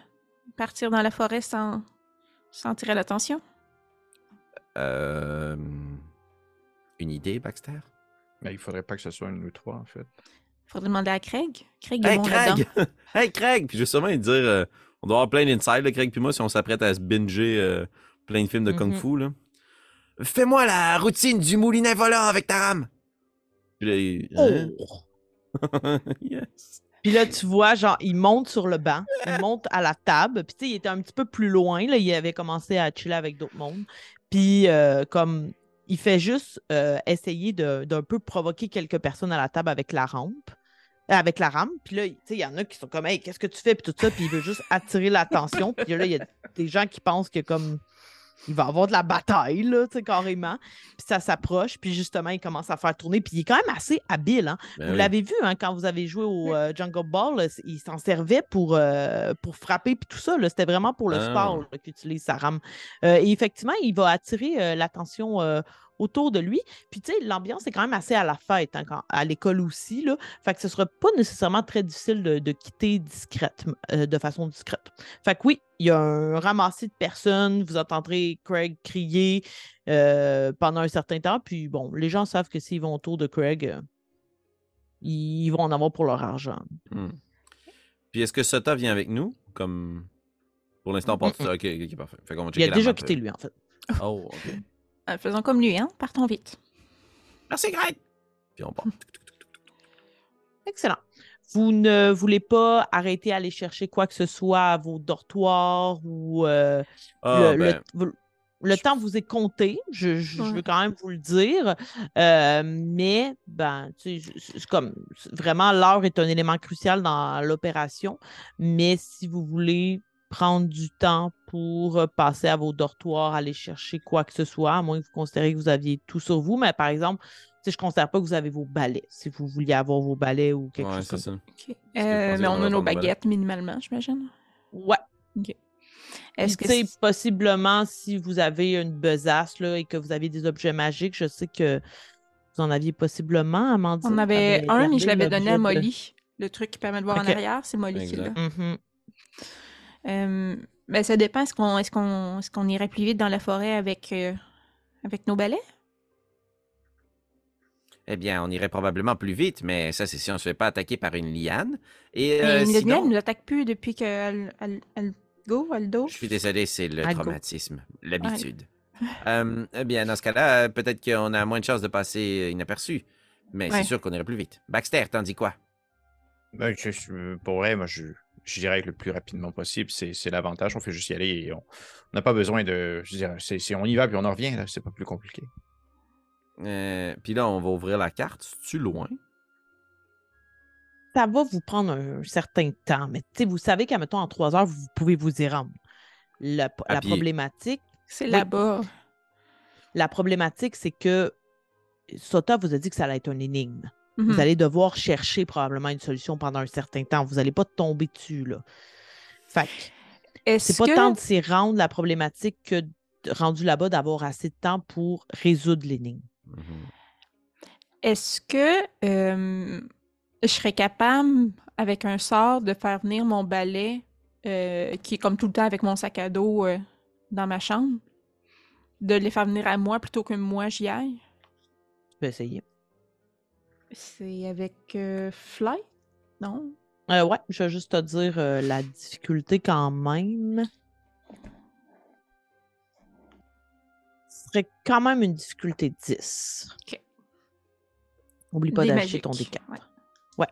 [SPEAKER 3] partir dans la forêt sans, sans attirer l'attention?
[SPEAKER 2] euh, une idée, Baxter?
[SPEAKER 4] Mais il faudrait pas que ce soit un ou trois, en fait.
[SPEAKER 3] Faudrait demander à Craig. Craig est
[SPEAKER 2] Hey
[SPEAKER 3] bon là-dedans.
[SPEAKER 2] Craig! hey Craig! Puis je vais sûrement lui dire, euh, on doit avoir plein d'insides, là, Craig puis moi, si on s'apprête à se binger euh, plein de films de Kung
[SPEAKER 1] Mhm.
[SPEAKER 2] Fu. Là.
[SPEAKER 5] Fais-moi la routine du moulinet volant avec ta rame.
[SPEAKER 2] Puis là, il- hein?
[SPEAKER 1] Oh!
[SPEAKER 2] yes!
[SPEAKER 1] Puis là, tu vois, genre, il monte sur le banc, il monte à la table. Puis, tu sais, il était un petit peu plus loin. Là, il avait commencé à chiller avec d'autres mondes. Puis, euh, comme, il fait juste euh, essayer d'un peu provoquer quelques personnes à la table avec la rampe. euh, Avec la rame. Puis là, tu sais, il y en a qui sont comme, hey, qu'est-ce que tu fais? Puis tout ça. Puis il veut juste attirer l'attention. Puis là, il y a des gens qui pensent que, comme, il va avoir de la bataille, là, tu sais, carrément. Puis ça s'approche. Puis justement, il commence à faire tourner. Puis il est quand même assez habile, hein.
[SPEAKER 2] Ben
[SPEAKER 1] Vous
[SPEAKER 2] oui.
[SPEAKER 1] l'avez vu hein, quand vous avez joué au euh, Jungle Ball, là, il s'en servait pour, euh, pour frapper puis tout ça. là. C'était vraiment pour le
[SPEAKER 2] Ah.
[SPEAKER 1] sport qu'il utilise sa rame. Euh, et effectivement, il va attirer euh, l'attention euh, autour de lui. Puis tu sais, l'ambiance est quand même assez à la fête, hein, quand- à l'école aussi. Là. Fait que ce sera pas nécessairement très difficile de, de quitter discrètement, euh, de façon discrète. Fait que oui, il y a un ramassis de personnes. Vous entendrez Craig crier euh, pendant un certain temps. Puis bon, les gens savent que s'ils vont autour de Craig, euh, ils vont en avoir pour leur argent.
[SPEAKER 2] Hmm. Puis est-ce que Sota vient avec nous? Comme. Pour l'instant, on part tout
[SPEAKER 1] Mm-mm.
[SPEAKER 2] ça. Ok, ok, parfait. Fait qu'on va
[SPEAKER 1] Il
[SPEAKER 2] checker
[SPEAKER 1] a
[SPEAKER 2] la
[SPEAKER 1] déjà quitté lui, en fait.
[SPEAKER 2] Oh, ok.
[SPEAKER 3] Euh, faisons comme lui, hein? Partons vite.
[SPEAKER 5] Merci, Greg.
[SPEAKER 2] Puis on part.
[SPEAKER 1] Excellent. Vous ne voulez pas arrêter à aller chercher quoi que ce soit à vos dortoirs ou euh,
[SPEAKER 2] Ah,
[SPEAKER 1] le,
[SPEAKER 2] ben,
[SPEAKER 1] le temps vous est compté, je, je- je
[SPEAKER 3] Ouais.
[SPEAKER 1] veux quand même vous le dire. Euh, mais, ben, tu sais, je- comme c'est- vraiment, l'heure est un élément crucial dans l'opération. Mais si vous voulez prendre du temps pour euh, passer à vos dortoirs, aller chercher quoi que ce soit, à moins que vous considériez que vous aviez tout sur vous. Mais par exemple, je ne considère pas que vous avez vos balais, si vous vouliez avoir vos balais ou quelque
[SPEAKER 2] ouais,
[SPEAKER 1] chose
[SPEAKER 2] c'est
[SPEAKER 1] comme ça.
[SPEAKER 3] Euh, mais on a nos baguettes minimalement, j'imagine.
[SPEAKER 1] Ouais.
[SPEAKER 3] Est-ce que c'est-
[SPEAKER 1] possiblement, si vous avez une besace là, et que vous avez des objets magiques, je sais que vous en aviez possiblement, Amandine.
[SPEAKER 3] on avait un, mais je l'avais donné à
[SPEAKER 1] de-
[SPEAKER 3] Molly. Le truc qui permet de voir en arrière, c'est Molly qui l'a.
[SPEAKER 1] Mhm.
[SPEAKER 3] Euh, ben, ça dépend. Est-ce qu'on est qu'on est qu'on irait plus vite dans la forêt avec, euh, avec nos balais?
[SPEAKER 5] Eh bien, on irait probablement plus vite, mais ça, c'est si on se fait pas attaquer par une liane. Et
[SPEAKER 3] Mais
[SPEAKER 5] euh,
[SPEAKER 3] le
[SPEAKER 5] sinon,
[SPEAKER 3] ne nous attaque plus depuis qu'elle elle, elle go, elle do.
[SPEAKER 5] je suis désolé, c'est le traumatisme, l'habitude. Euh, eh bien, dans ce cas-là, euh, peut-être qu'on a moins de chances de passer inaperçu. Mais
[SPEAKER 3] Ouais.
[SPEAKER 5] c'est sûr qu'on irait plus vite. Baxter, t'en dis quoi?
[SPEAKER 6] Ben, je- je- pour vrai, moi, je, je dirais que le plus rapidement possible, c'est l'avantage. On fait juste y aller et on n'a pas besoin de. Je dirais, c'est c'est- on y va puis on en revient. C'est pas plus compliqué.
[SPEAKER 2] Euh, Puis là, on va ouvrir la carte. C'est-tu loin?
[SPEAKER 1] Ça va vous prendre un certain temps, mais tu sais, vous savez qu'à mettons en trois heures, vous pouvez vous y rendre. La,
[SPEAKER 2] À
[SPEAKER 1] la
[SPEAKER 2] pied.
[SPEAKER 1] problématique,
[SPEAKER 3] C'est
[SPEAKER 1] Oui.
[SPEAKER 3] là-bas.
[SPEAKER 1] la problématique, c'est que Sota vous a dit que ça allait être une énigme.
[SPEAKER 3] Mhm.
[SPEAKER 1] Vous allez devoir chercher probablement une solution pendant un certain temps. Vous n'allez pas tomber dessus, là. Fait c'est pas
[SPEAKER 3] que...
[SPEAKER 1] tant de s'y rendre la problématique que de- rendu là-bas d'avoir assez de temps pour résoudre l'énigme.
[SPEAKER 2] Mhm.
[SPEAKER 3] Est-ce que euh, je serais capable, avec un sort, de faire venir mon balai, euh, qui est comme tout le temps avec mon sac à dos euh, dans ma chambre, de les faire venir à moi plutôt que moi j'y aille?
[SPEAKER 1] Tu peux essayer.
[SPEAKER 3] C'est avec euh, Fly? Non?
[SPEAKER 1] Euh, ouais, je vais juste te dire euh, la difficulté quand même. Ce serait quand même une difficulté 10.
[SPEAKER 3] Ok.
[SPEAKER 1] Oublie pas d'acheter ton
[SPEAKER 3] magiques,
[SPEAKER 1] D4.
[SPEAKER 3] ouais.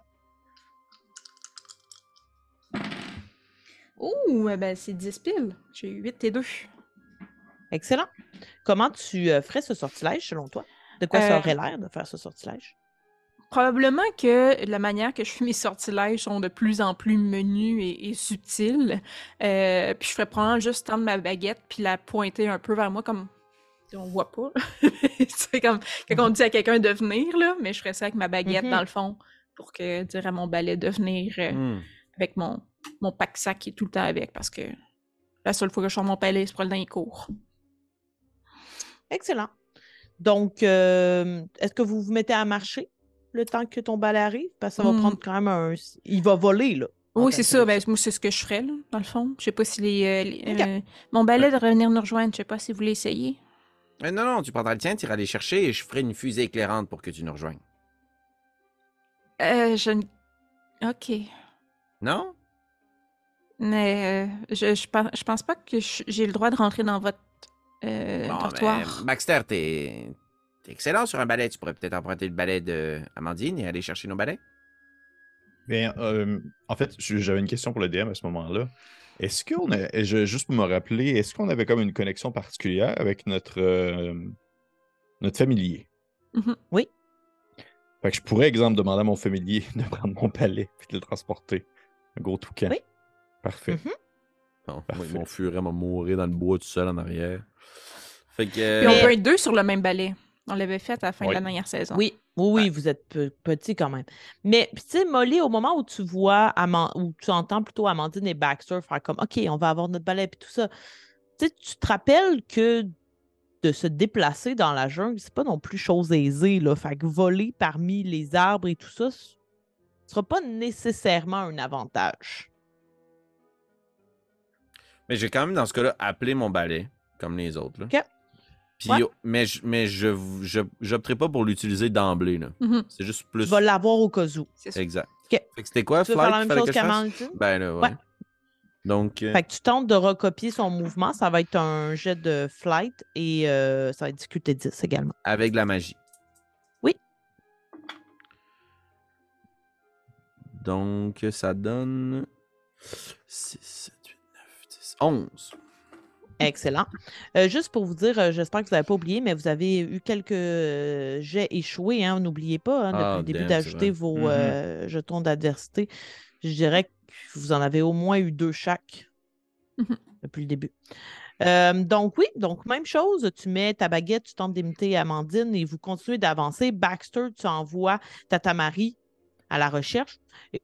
[SPEAKER 3] Ouh, eh ben c'est 10 piles. J'ai eu 8 et 2.
[SPEAKER 1] Excellent. Comment tu ferais ce sortilège selon toi? De quoi ça aurait l'air de faire ce sortilège?
[SPEAKER 3] Probablement que la manière que je fais mes sortilèges sont de plus en plus menus et, et subtils. Euh, puis je ferais probablement juste tendre ma baguette puis la pointer un peu vers moi comme on voit pas. c'est comme quand on dit à quelqu'un de venir là, mais je ferais ça avec ma baguette
[SPEAKER 1] Mhm.
[SPEAKER 3] dans le fond pour que dire à mon balai de venir euh,
[SPEAKER 2] Hmm.
[SPEAKER 3] avec mon mon pack sac qui est tout le temps avec parce que la seule fois que je sors mon palais c'est pour le dernier cours.
[SPEAKER 1] Excellent. Donc, euh, est-ce que vous vous mettez à marcher? Le temps que ton balai arrive? Parce que ça va
[SPEAKER 3] Hmm.
[SPEAKER 1] prendre quand même un... Il va voler, là.
[SPEAKER 3] Oui, c'est
[SPEAKER 1] que
[SPEAKER 3] ça. Ben, moi, c'est ce que je ferais, là, dans le fond. Je sais pas si les. euh, les- euh, mon balai de revenir nous rejoindre, je sais pas si vous voulez essayer.
[SPEAKER 5] Euh, non, non, tu prendras le tien, tu iras les chercher et je ferai une fusée éclairante pour que tu nous rejoignes.
[SPEAKER 3] Euh, je. ne- Ok.
[SPEAKER 5] Non?
[SPEAKER 3] Mais euh, je, je, pense, je pense pas que j'ai le droit de rentrer dans votre euh,
[SPEAKER 5] Bon,
[SPEAKER 3] dortoir.
[SPEAKER 5] ben, Baxter, t'es t'es excellent sur un balai. Tu pourrais peut-être emprunter le balai de Amandine et aller chercher nos balais.
[SPEAKER 4] Bien, euh, en fait, j'avais une question pour le DM à ce moment-là. Est-ce qu'on a, juste pour me rappeler, est-ce qu'on avait comme une connexion particulière avec notre, euh, notre familier?
[SPEAKER 3] Mhm.
[SPEAKER 1] Oui.
[SPEAKER 4] Fait que je pourrais, exemple, demander à mon familier de prendre mon palais et de le transporter. Un gros toucan.
[SPEAKER 1] Oui.
[SPEAKER 4] Parfait.
[SPEAKER 1] Mhm.
[SPEAKER 2] Bon, moi,
[SPEAKER 4] Parfait.
[SPEAKER 2] mon furet va mourir dans le bois tout seul en arrière. Fait que.
[SPEAKER 3] Puis
[SPEAKER 2] euh,
[SPEAKER 3] on
[SPEAKER 1] Mais-
[SPEAKER 3] peut être deux sur le même balai. On l'avait fait à la fin de la dernière saison.
[SPEAKER 1] Oui, oui, oui, vous êtes pe- petit quand même. Mais, tu sais, Molly, au moment où tu vois, Aman- où tu entends plutôt Amandine et Baxter faire comme, OK, on va avoir notre balai, puis tout ça, tu sais, tu te rappelles que de se déplacer dans la jungle, c'est pas non plus chose aisée, là. Fait que voler parmi les arbres et tout ça, ce sera pas nécessairement un avantage.
[SPEAKER 2] Mais j'ai quand même, dans ce cas-là, appelé mon balai, comme les autres. Là.
[SPEAKER 1] Ok.
[SPEAKER 2] Puis,
[SPEAKER 1] Ouais.
[SPEAKER 2] Mais, je, mais je, je, j'opterai pas pour l'utiliser d'emblée. là.
[SPEAKER 3] Mhm,
[SPEAKER 2] C'est juste
[SPEAKER 1] Tu
[SPEAKER 2] plus.
[SPEAKER 1] vas l'avoir au cas où.
[SPEAKER 2] Exact.
[SPEAKER 1] Ok.
[SPEAKER 2] Fait que c'était quoi,
[SPEAKER 1] Tu veux
[SPEAKER 2] Flight?
[SPEAKER 1] faire la même chose?
[SPEAKER 2] Ben là, ouais.
[SPEAKER 1] Ouais.
[SPEAKER 2] Donc, euh,
[SPEAKER 1] Fait que tu tentes de recopier son mouvement, ça va être un jet de flight et euh, ça va être difficulté 10 également.
[SPEAKER 2] avec de la magie.
[SPEAKER 1] Oui.
[SPEAKER 2] Donc, ça donne 6, 7, 8, 9, 10, 11.
[SPEAKER 1] Excellent. Euh, juste pour vous dire, euh, j'espère que vous n'avez pas oublié, mais vous avez eu quelques euh, jets échoués. Hein, N'oubliez pas, hein, depuis
[SPEAKER 2] Ah,
[SPEAKER 1] le début, d'ajouter vos
[SPEAKER 4] Mhm.
[SPEAKER 1] euh, jetons d'adversité. Je dirais que vous en avez au moins eu deux chaque
[SPEAKER 3] Mhm.
[SPEAKER 1] depuis le début. Euh, donc oui, donc même chose, tu mets ta baguette, tu tentes d'imiter Amandine et vous continuez d'avancer. Baxter, tu envoies Tata Marie à la recherche.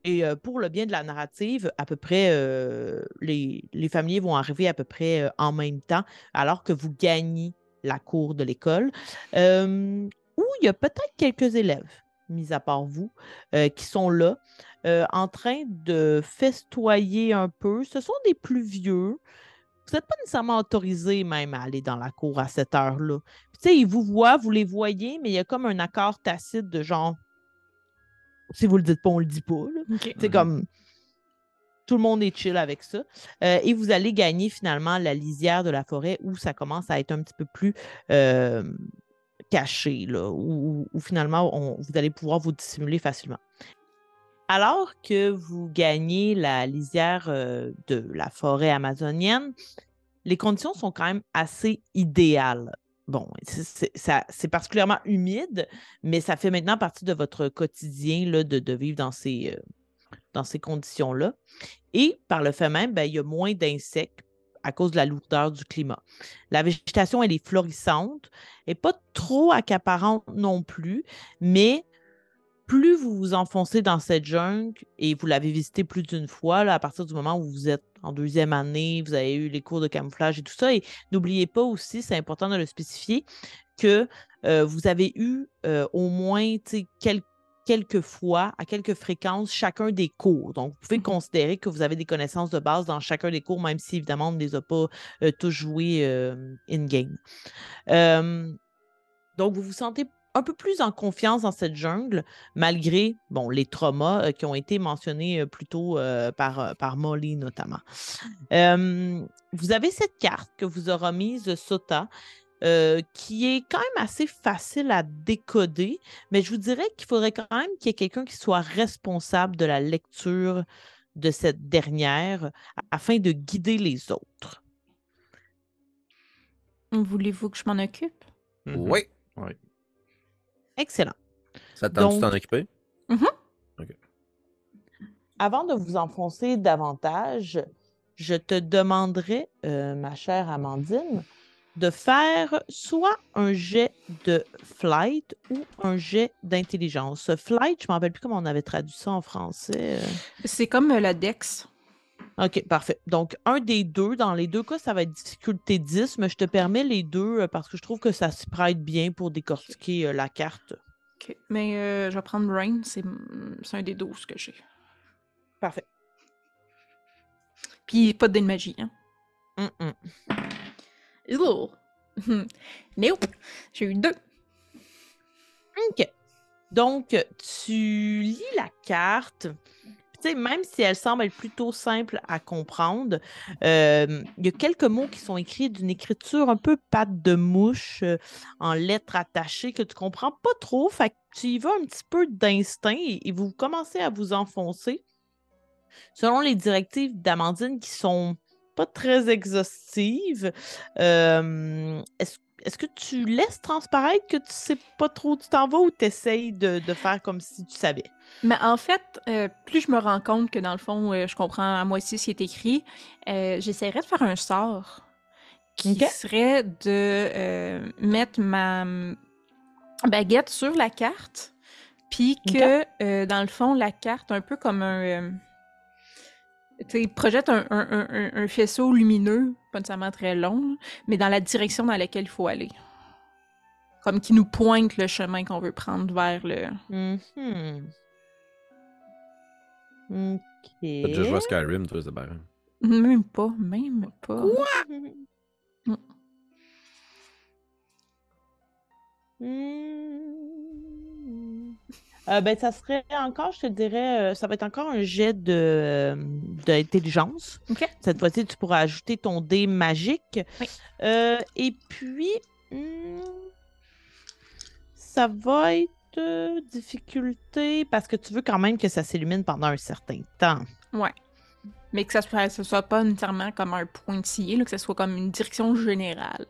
[SPEAKER 1] Et, euh, pour le bien de la narrative, à peu près, euh, les, les familiers vont arriver à peu près euh, en même temps, alors que vous gagnez la cour de l'école, où il y a peut-être quelques élèves, mis à part vous, qui sont là, en train de festoyer un peu. Ce sont des plus vieux. Vous n'êtes pas nécessairement autorisé même à aller dans la cour à cette heure-là. Tu sais, ils vous voient, vous les voyez, mais il y a comme un accord tacite de genre, si vous le dites pas, on le dit pas. C'est comme tout le monde est chill avec ça. Euh, et vous allez gagner finalement la lisière de la forêt où ça commence à être un petit peu plus euh, caché, là, où, où finalement on- vous allez pouvoir vous dissimuler facilement. Alors que vous gagnez la lisière euh, de la forêt amazonienne, les conditions sont quand même assez idéales. Bon, c'est- particulièrement humide, mais ça fait maintenant partie de votre quotidien là, de, vivre dans ces, euh, dans ces conditions-là. Et par le fait même, ben, il y a moins d'insectes à cause de la lourdeur du climat. La végétation, elle est florissante, et pas trop accaparante non plus, mais plus vous vous enfoncez dans cette jungle et vous l'avez visité plus d'une fois, là, à partir du moment où vous êtes en deuxième année, vous avez eu les cours de camouflage et tout ça, et n'oubliez pas aussi, c'est important de le spécifier, que euh, vous avez eu euh, au moins quelques fois, à quelques fréquences, chacun des cours. Donc, vous pouvez
[SPEAKER 3] Mhm.
[SPEAKER 1] considérer que vous avez des connaissances de base dans chacun des cours, même si, évidemment, on ne les a pas euh, tous joués euh, in-game. Euh, donc, vous vous sentez un peu plus en confiance dans cette jungle, malgré bon, les traumas euh, qui ont été mentionnés euh, plus tôt euh, par, par Molly notamment. Euh, vous avez cette carte que vous aura mise Sota, euh, qui est quand même assez facile à décoder, mais je vous dirais qu'il faudrait quand même qu'il y ait quelqu'un qui soit responsable de la lecture de cette dernière afin de guider les autres.
[SPEAKER 3] Voulez-vous que je m'en occupe?
[SPEAKER 4] Mhm.
[SPEAKER 2] Oui.
[SPEAKER 1] Excellent.
[SPEAKER 2] Ça te tente de t'en occuper?
[SPEAKER 1] Avant de vous enfoncer davantage, je te demanderai, euh, ma chère Amandine, de faire soit un jet de flight ou un jet d'intelligence. Flight, je ne me rappelle plus comment on avait traduit ça en français. euh.
[SPEAKER 3] C'est comme euh, la Dex.
[SPEAKER 1] OK, parfait. Donc, un des deux, dans les deux cas, ça va être difficulté 10, mais je te permets les deux euh, parce que je trouve que ça s'y prête bien pour décortiquer euh, la carte.
[SPEAKER 3] Ok. Mais euh, je vais prendre Rain, c'est un des 12 que j'ai.
[SPEAKER 1] Parfait.
[SPEAKER 3] Puis pas de dé de magie, hein. Nope. J'ai eu deux.
[SPEAKER 1] OK. Donc, tu lis la carte. Tu même si elle semble être plutôt simple à comprendre, euh, il y a quelques mots qui sont écrits d'une écriture un peu patte de mouche, euh, en lettres attachées que tu comprends pas trop. Fait que tu y vas un petit peu d'instinct et, et vous commencez à vous enfoncer. Selon les directives d'Amandine qui sont pas très exhaustives, euh, est-ce est-ce que tu laisses transparaître que tu sais pas trop où tu t'en vas ou tu essayes de, de faire comme si tu savais?
[SPEAKER 3] Mais en fait, euh, plus je me rends compte que dans le fond, euh, je comprends à moitié ce qui est écrit, euh, j'essaierais de faire un sort qui serait de euh, mettre ma baguette sur la carte, puis que dans le fond, la carte, un peu comme un. Euh, tu sais, projette un, un- un- faisceau lumineux, pas nécessairement très long, mais dans la direction dans laquelle il faut aller. Comme qui nous pointe le chemin qu'on veut prendre vers le.
[SPEAKER 1] Mhm. OK.
[SPEAKER 2] T'as déjà joué à Skyrim, toi, c'est barré.
[SPEAKER 3] Même pas, même pas. Mm.
[SPEAKER 1] Hmm. Euh, ben, ça serait encore, je te dirais, euh, ça va être encore un jet de, d'intelligence.
[SPEAKER 3] Ok.
[SPEAKER 1] Cette fois-ci, tu pourras ajouter ton dé magique.
[SPEAKER 3] Oui.
[SPEAKER 1] Euh, et puis, hmm, ça va être euh, difficulté parce que tu veux quand même que ça s'illumine pendant un certain temps.
[SPEAKER 3] Mais que ça soit, ça soit pas nécessairement comme un pointillé, là, que ça soit comme une direction générale.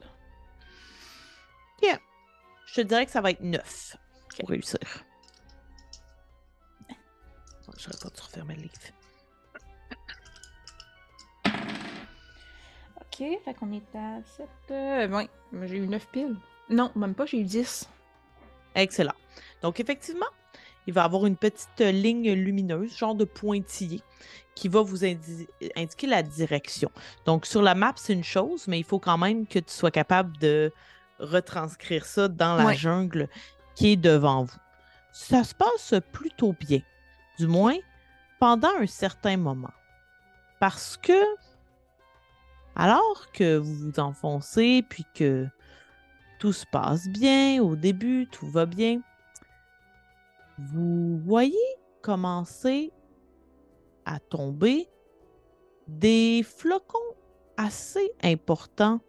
[SPEAKER 1] Je te dirais que ça va être 9 pour réussir. J'aurais pas dû refermer le livre.
[SPEAKER 3] Ok, fait qu'on est à 7. Euh, ouais, j'ai eu 9 piles. Non, même pas, j'ai eu 10.
[SPEAKER 1] Excellent. Donc, effectivement, il va y avoir une petite ligne lumineuse, genre de pointillé, qui va vous indi- indiquer la direction. Donc, sur la map, c'est une chose, mais il faut quand même que tu sois capable de retranscrire ça dans la
[SPEAKER 3] Ouais.
[SPEAKER 1] jungle qui est devant vous. Ça se passe plutôt bien, du moins pendant un certain moment. Parce que, alors que vous vous enfoncez, puis que tout se passe bien au début, tout va bien, vous voyez commencer à tomber des flocons assez importants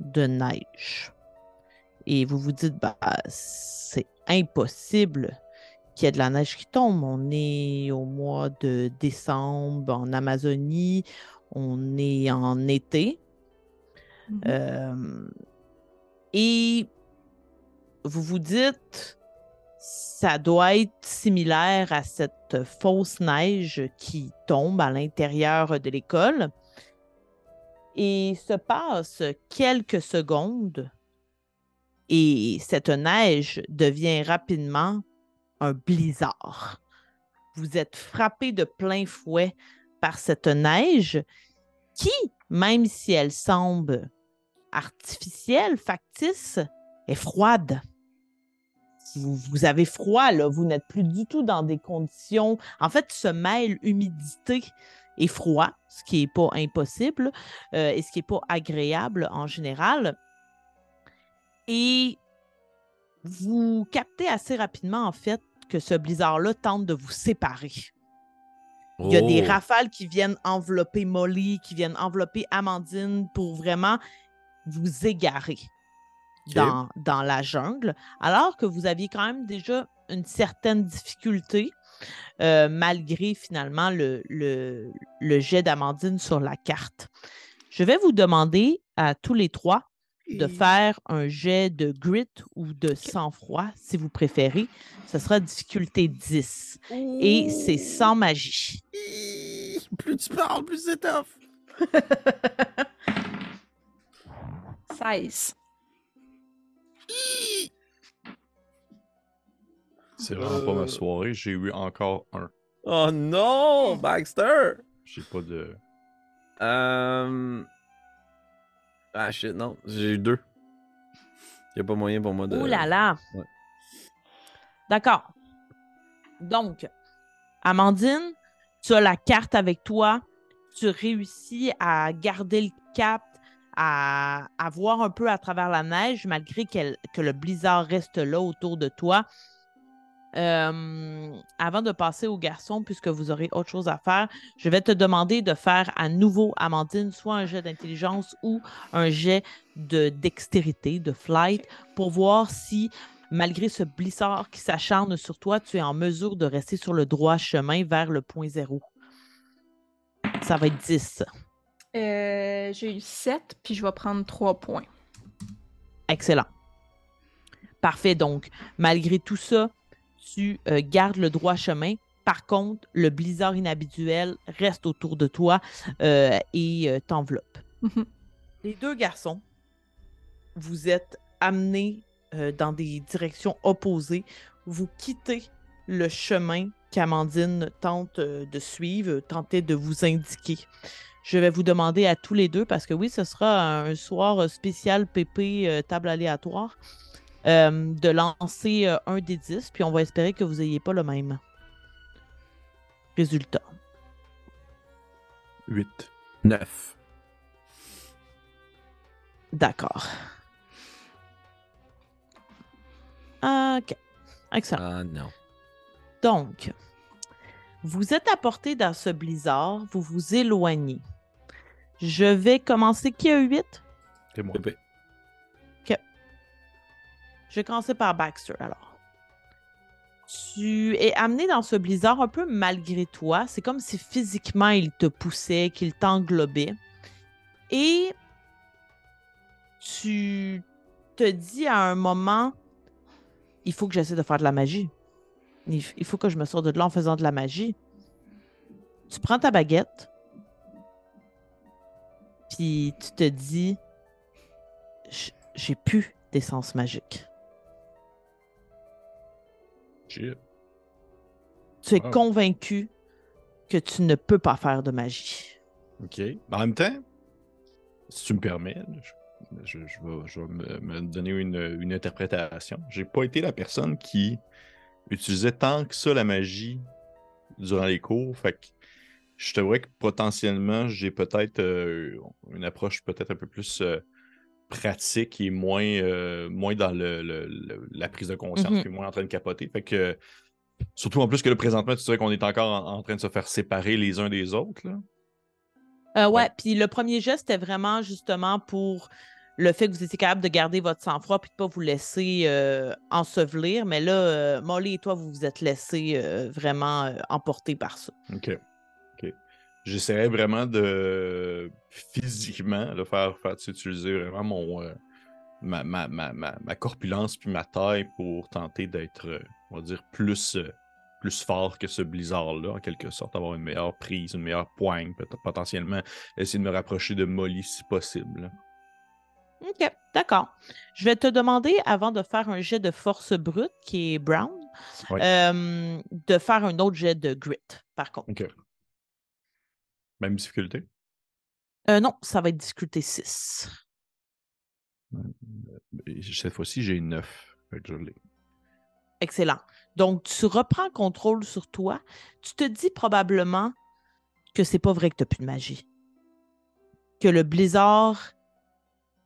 [SPEAKER 1] de neige. Et vous vous dites, bah, c'est impossible qu'il y ait de la neige qui tombe. On est au mois de décembre en Amazonie, on est en été. Euh, et vous vous dites, ça doit être similaire à cette fausse neige qui tombe à l'intérieur de l'école. Et se passe quelques secondes et cette neige devient rapidement un blizzard. Vous êtes frappé de plein fouet par cette neige qui, même si elle semble artificielle, factice, est froide. Vous, avez froid, là. Vous n'êtes plus du tout dans des conditions. En fait, se mêle humidité et froid, ce qui n'est pas impossible euh, et ce qui n'est pas agréable en général. Et vous captez assez rapidement, en fait, que ce blizzard-là tente de vous séparer. Il y a des
[SPEAKER 2] Oh.
[SPEAKER 1] rafales qui viennent envelopper Molly, qui viennent envelopper Amandine pour vraiment vous égarer dans, dans la jungle, alors que vous aviez quand même déjà une certaine difficulté, euh, malgré finalement le, le, le jet d'Amandine sur la carte. Je vais vous demander à tous les trois de faire un jet de grit ou de sang-froid, si vous préférez. Ce sera difficulté 10. Et c'est sans magie.
[SPEAKER 2] Plus tu parles, plus c'est tough.
[SPEAKER 3] 16.
[SPEAKER 4] C'est vraiment pas
[SPEAKER 2] Euh.
[SPEAKER 4] ma soirée. J'ai eu encore un.
[SPEAKER 2] Oh non, Baxter!
[SPEAKER 4] J'ai pas de.
[SPEAKER 2] Euh... Ah shit, non, j'ai eu deux. Y a pas moyen pour moi de.
[SPEAKER 1] Ouh là là!
[SPEAKER 2] ouais.
[SPEAKER 1] D'accord. Donc, Amandine, tu as la carte avec toi. Tu réussis à garder le cap, à, à voir un peu à travers la neige, malgré que le blizzard reste là autour de toi. Euh, avant de passer aux garçons, puisque vous aurez autre chose à faire, je vais te demander de faire à nouveau, Amandine, soit un jet d'intelligence ou un jet de dextérité, de flight, pour voir si, malgré ce blizzard qui s'acharne sur toi, tu es en mesure de rester sur le droit chemin vers le point zéro. Ça va être 10.
[SPEAKER 3] Euh, J'ai eu 7, puis je vais prendre 3 points.
[SPEAKER 1] Excellent. Parfait. Donc, malgré tout ça, tu euh, gardes le droit chemin. Par contre, le blizzard inhabituel reste autour de toi euh, et euh, t'enveloppe.
[SPEAKER 3] Mhm.
[SPEAKER 1] Les deux garçons, vous êtes amenés dans des directions opposées. Vous quittez le chemin qu'Amandine tente de suivre, tentait de vous indiquer. Je vais vous demander à tous les deux, parce que oui, ce sera un soir spécial PP euh, table aléatoire, euh, de lancer euh, un des 10, puis on va espérer que vous n'ayez pas le même résultat.
[SPEAKER 4] 8.
[SPEAKER 2] Neuf.
[SPEAKER 1] D'accord. OK. Excellent.
[SPEAKER 2] Ah non.
[SPEAKER 1] Donc, vous êtes apporté dans ce blizzard, vous vous éloignez. Je vais commencer. Qui a eu 8?
[SPEAKER 4] C'est moi.
[SPEAKER 1] Je vais commencer par Baxter alors. Tu es amené dans ce blizzard un peu malgré toi. C'est comme si physiquement il te poussait, qu'il t'englobait. Et tu te dis à un moment, il faut que j'essaie de faire de la magie. Il, faut que je me sorte de là en faisant de la magie. Tu prends ta baguette, puis tu te dis, j'ai plus d'essence magique.
[SPEAKER 4] Shit.
[SPEAKER 1] Tu es
[SPEAKER 4] Wow.
[SPEAKER 1] convaincu que tu ne peux pas faire de magie.
[SPEAKER 4] Ok. En même temps, si tu me permets, je, je- je vais, je vais me, me donner une, une interprétation. J'ai pas été la personne qui utilisait tant que ça la magie durant les cours. Fait que je te vois que potentiellement, j'ai peut-être euh, une approche peut-être un peu plus euh, pratique et moins, euh, moins dans le, le- le- la prise de conscience, puis moins en train de capoter. Fait que surtout en plus que là, présentement, tu sais qu'on est encore en, en train de se faire séparer les uns des autres. Là.
[SPEAKER 1] Euh, ouais, puis le premier geste, c'était vraiment justement pour le fait que vous étiez capable de garder votre sang-froid puis de pas vous laisser euh, ensevelir. Mais là, euh, Molly et toi, vous vous êtes laissés euh, vraiment emporter par ça.
[SPEAKER 4] OK. J'essaierais vraiment de physiquement de faire, utiliser vraiment mon euh, ma, ma, ma, ma, corpulence puis ma taille pour tenter d'être, euh, on va dire, plus, euh, plus fort que ce blizzard-là, en quelque sorte, avoir une meilleure prise, une meilleure poigne, peut-être potentiellement essayer de me rapprocher de Molly si possible.
[SPEAKER 1] OK, d'accord. Je vais te demander, avant de faire un jet de force brute, qui est Brown,
[SPEAKER 4] Oui.
[SPEAKER 1] de faire un autre jet de grit, par contre.
[SPEAKER 4] Même difficulté?
[SPEAKER 1] Euh, non, ça va être difficulté 6.
[SPEAKER 4] Et Cette fois-ci, j'ai 9. Fait que je l'ai.
[SPEAKER 1] Excellent. Donc, tu reprends contrôle sur toi. Tu te dis probablement que c'est pas vrai que tu n'as plus de magie. Que le blizzard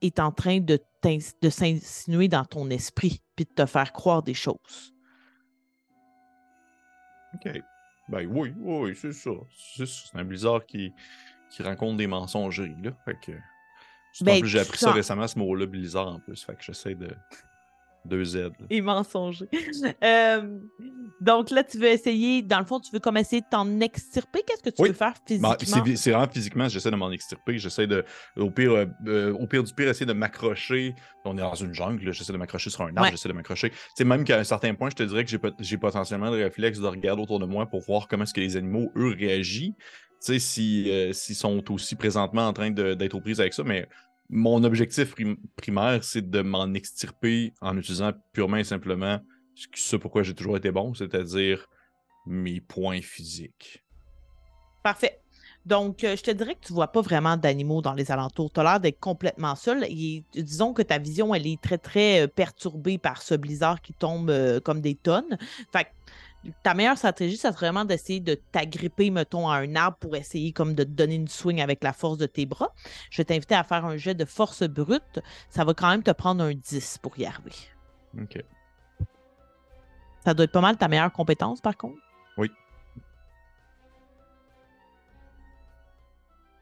[SPEAKER 1] est en train de de s'insinuer dans ton esprit puis de te faire croire des choses.
[SPEAKER 4] Ok. Ben oui, oui, oui, c'est ça. C'est un blizzard qui, qui rencontre des mensongeries, là. Fait que.
[SPEAKER 1] Ben,
[SPEAKER 4] en plus, j'ai appris ça
[SPEAKER 1] sens-
[SPEAKER 4] récemment, ce mot-là, blizzard, en plus. Fait que j'essaie de. Deux Z.
[SPEAKER 1] Et mensonger. Euh, donc là, tu veux essayer, dans le fond, tu veux comme essayer de t'en extirper. Qu'est-ce que tu
[SPEAKER 4] Oui.
[SPEAKER 1] veux faire
[SPEAKER 4] Ben,
[SPEAKER 1] physiquement?
[SPEAKER 4] c'est c'est vraiment physiquement, j'essaie de m'en extirper. J'essaie de, au pire, euh, euh, au pire du pire, essayer de m'accrocher. On est dans une jungle, j'essaie de m'accrocher sur un arbre,
[SPEAKER 1] Ouais.
[SPEAKER 4] j'essaie de m'accrocher. C'est même qu'à un certain point, je te dirais que j'ai pot- j'ai potentiellement le réflexe de regarder autour de moi pour voir comment est-ce que les animaux, eux, réagissent. Tu sais, si, euh, s'ils sont aussi présentement en train d'être aux prises avec ça, mais mon objectif prim- primaire, c'est de m'en extirper en utilisant purement et simplement ce ce pourquoi j'ai toujours été bon, c'est-à-dire mes points physiques.
[SPEAKER 1] Parfait. Donc, euh, je te dirais que tu vois pas vraiment d'animaux dans les alentours. Tu as l'air d'être complètement seul. Et disons que ta vision, elle est très, très euh, perturbée par ce blizzard qui tombe euh, comme des tonnes. Fait que ta meilleure stratégie, ça serait vraiment d'essayer de t'agripper, mettons, à un arbre pour essayer comme de te donner une swing avec la force de tes bras. Je vais t'inviter à faire un jet de force brute. Ça va quand même te prendre un 10 pour y arriver.
[SPEAKER 4] OK.
[SPEAKER 1] Ça doit être pas mal ta meilleure compétence, par contre?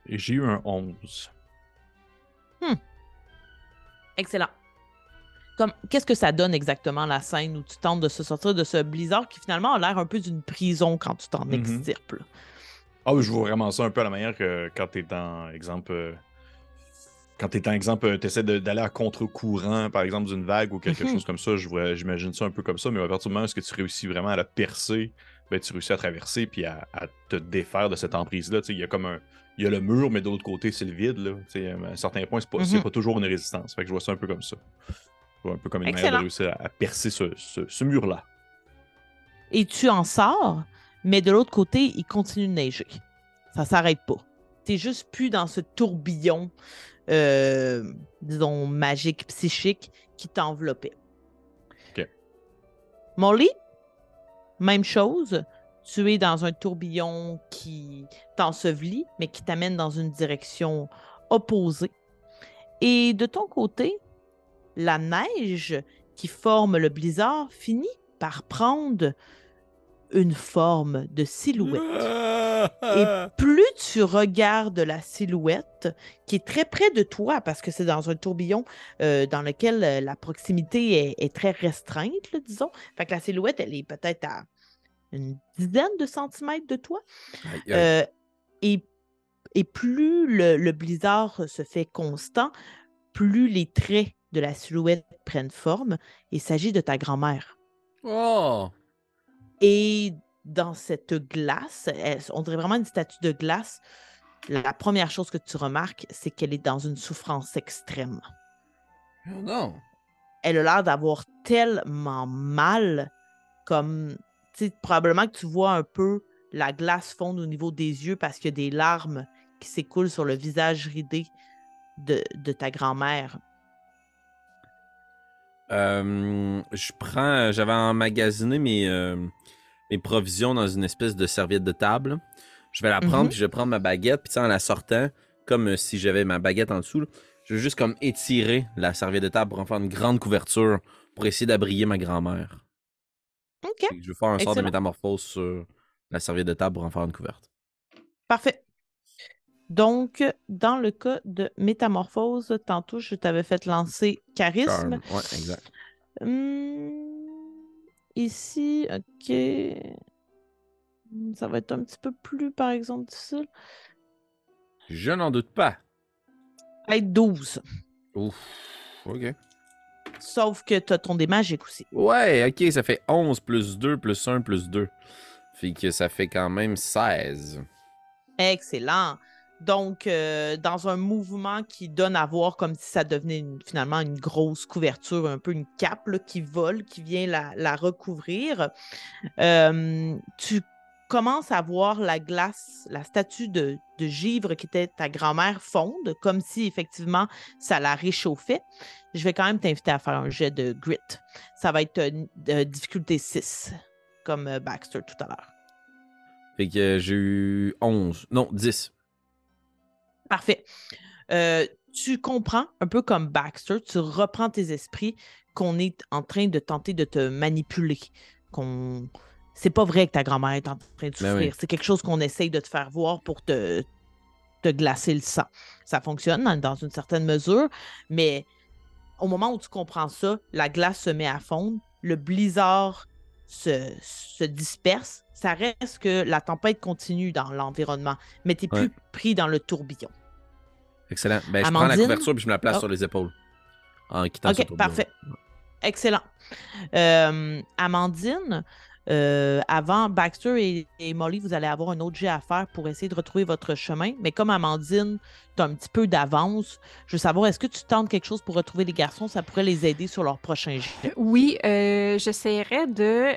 [SPEAKER 4] Et j'ai eu un 11.
[SPEAKER 1] Excellent. Comme, qu'est-ce que ça donne exactement la scène où tu tentes de se sortir de ce blizzard qui finalement a l'air un peu d'une prison quand tu t'en
[SPEAKER 4] Mhm.
[SPEAKER 1] extirpes? là?
[SPEAKER 4] Ah oui, je vois vraiment ça un peu à la manière que quand tu es en exemple. euh, quand tu es en exemple, tu essaies d'aller à contre-courant, par exemple, d'une vague ou quelque
[SPEAKER 1] Mhm.
[SPEAKER 4] chose comme ça, je vois- j'imagine ça un peu comme ça, mais à partir du moment où est-ce que tu réussis vraiment à la percer, ben, tu réussis à traverser puis à, à te défaire de cette emprise-là. Tu sais, Il y a comme un. Il y a le mur, mais de l'autre côté, c'est le vide. Là. À un certain point, c'est pas,
[SPEAKER 1] Mhm.
[SPEAKER 4] pas toujours une résistance. Fait que je vois ça un peu comme ça. Un peu comme une manière
[SPEAKER 1] Excellent.
[SPEAKER 4] de réussir à, à percer ce, ce- ce mur-là.
[SPEAKER 1] Et tu en sors, mais de l'autre côté, il continue de neiger. Ça s'arrête pas. T'es juste plus dans ce tourbillon, euh, disons, magique, psychique qui t'enveloppait.
[SPEAKER 4] Ok.
[SPEAKER 1] Molly, même chose. Tu es dans un tourbillon qui t'ensevelit, mais qui t'amène dans une direction opposée. Et de ton côté, la neige qui forme le blizzard finit par prendre une forme de silhouette. Et plus tu regardes la silhouette, qui est très près de toi, parce que c'est dans un tourbillon euh, dans lequel euh, la proximité est, est très restreinte, là, disons. Fait que la silhouette, elle est peut-être à une dizaine de centimètres de toi. Euh, et, et plus le, le blizzard se fait constant, plus les traits de la silhouette prennent forme. Il s'agit de ta grand-mère.
[SPEAKER 2] Oh!
[SPEAKER 1] Et dans cette glace, elle- on dirait vraiment une statue de glace. La première chose que tu remarques, c'est qu'elle est dans une souffrance extrême.
[SPEAKER 2] Oh non!
[SPEAKER 1] Elle a l'air d'avoir tellement mal, comme, tu sais, probablement que tu vois un peu la glace fondre au niveau des yeux parce qu'il y a des larmes qui s'écoulent sur le visage ridé de, de ta grand-mère.
[SPEAKER 2] Euh, je prends. J'avais emmagasiné mes, euh, mes provisions dans une espèce de serviette de table. Je vais la prendre,
[SPEAKER 1] Mhm.
[SPEAKER 2] puis je vais prendre ma baguette, puis en la sortant, comme euh, si j'avais ma baguette en dessous, là, je vais juste comme étirer la serviette de table pour en faire une grande couverture pour essayer d'abrier ma grand-mère.
[SPEAKER 1] OK,
[SPEAKER 2] Je vais faire un sort de métamorphose sur la serviette de table pour en faire une couverte.
[SPEAKER 1] parfait. Donc, dans le cas de métamorphose, tantôt, je t'avais fait lancer charisme.
[SPEAKER 2] Ouais, exact.
[SPEAKER 1] Hum, ici, OK. Ça va être un petit peu plus, par exemple, difficile.
[SPEAKER 2] Je n'en doute pas.
[SPEAKER 1] Être 12.
[SPEAKER 2] Ouf. Ok.
[SPEAKER 1] Sauf que tu as ton dé magique aussi.
[SPEAKER 2] Ouais, ok, ça fait 11 plus 2 plus 1 plus 2. Fait que ça fait quand même 16.
[SPEAKER 1] Excellent. Donc, euh, dans un mouvement qui donne à voir comme si ça devenait finalement une grosse couverture, un peu une cape là, qui vole, qui vient la, recouvrir, euh, tu commences à voir la glace, la statue de, givre qui était ta grand-mère fonde, comme si effectivement ça la réchauffait. Je vais quand même t'inviter à faire un jet de grit. Ça va être euh, difficulté 6, comme Baxter tout à l'heure.
[SPEAKER 2] Fait que j'ai eu 11. Non, 10.
[SPEAKER 1] Parfait. Euh, tu comprends, un peu comme Baxter, tu reprends tes esprits qu'on est en train de tenter de te manipuler. Qu'on c'est pas vrai que ta grand-mère est en train de
[SPEAKER 2] Ben
[SPEAKER 1] souffrir.
[SPEAKER 2] oui.
[SPEAKER 1] C'est quelque chose qu'on essaye de te faire voir pour te, te glacer le sang. Ça fonctionne dans, dans une certaine mesure, mais au moment où tu comprends ça, la glace se met à fondre, le blizzard se, se disperse. Ça reste que la tempête continue dans l'environnement, mais tu n'es
[SPEAKER 2] Ouais.
[SPEAKER 1] plus pris dans le tourbillon.
[SPEAKER 2] Excellent. Ben, je prends la couverture puis je me la place
[SPEAKER 1] Oh.
[SPEAKER 2] sur les épaules. En quittant ce
[SPEAKER 1] OK,
[SPEAKER 2] tourbillon.
[SPEAKER 1] parfait. Excellent. Euh, Amandine, euh, avant Baxter et, et Molly, vous allez avoir un autre jet à faire pour essayer de retrouver votre chemin. Mais comme Amandine, tu as un petit peu d'avance, je veux savoir, est-ce que tu tentes quelque chose pour retrouver les garçons? Ça pourrait les aider sur leur prochain jet.
[SPEAKER 3] Oui, euh, j'essaierais de.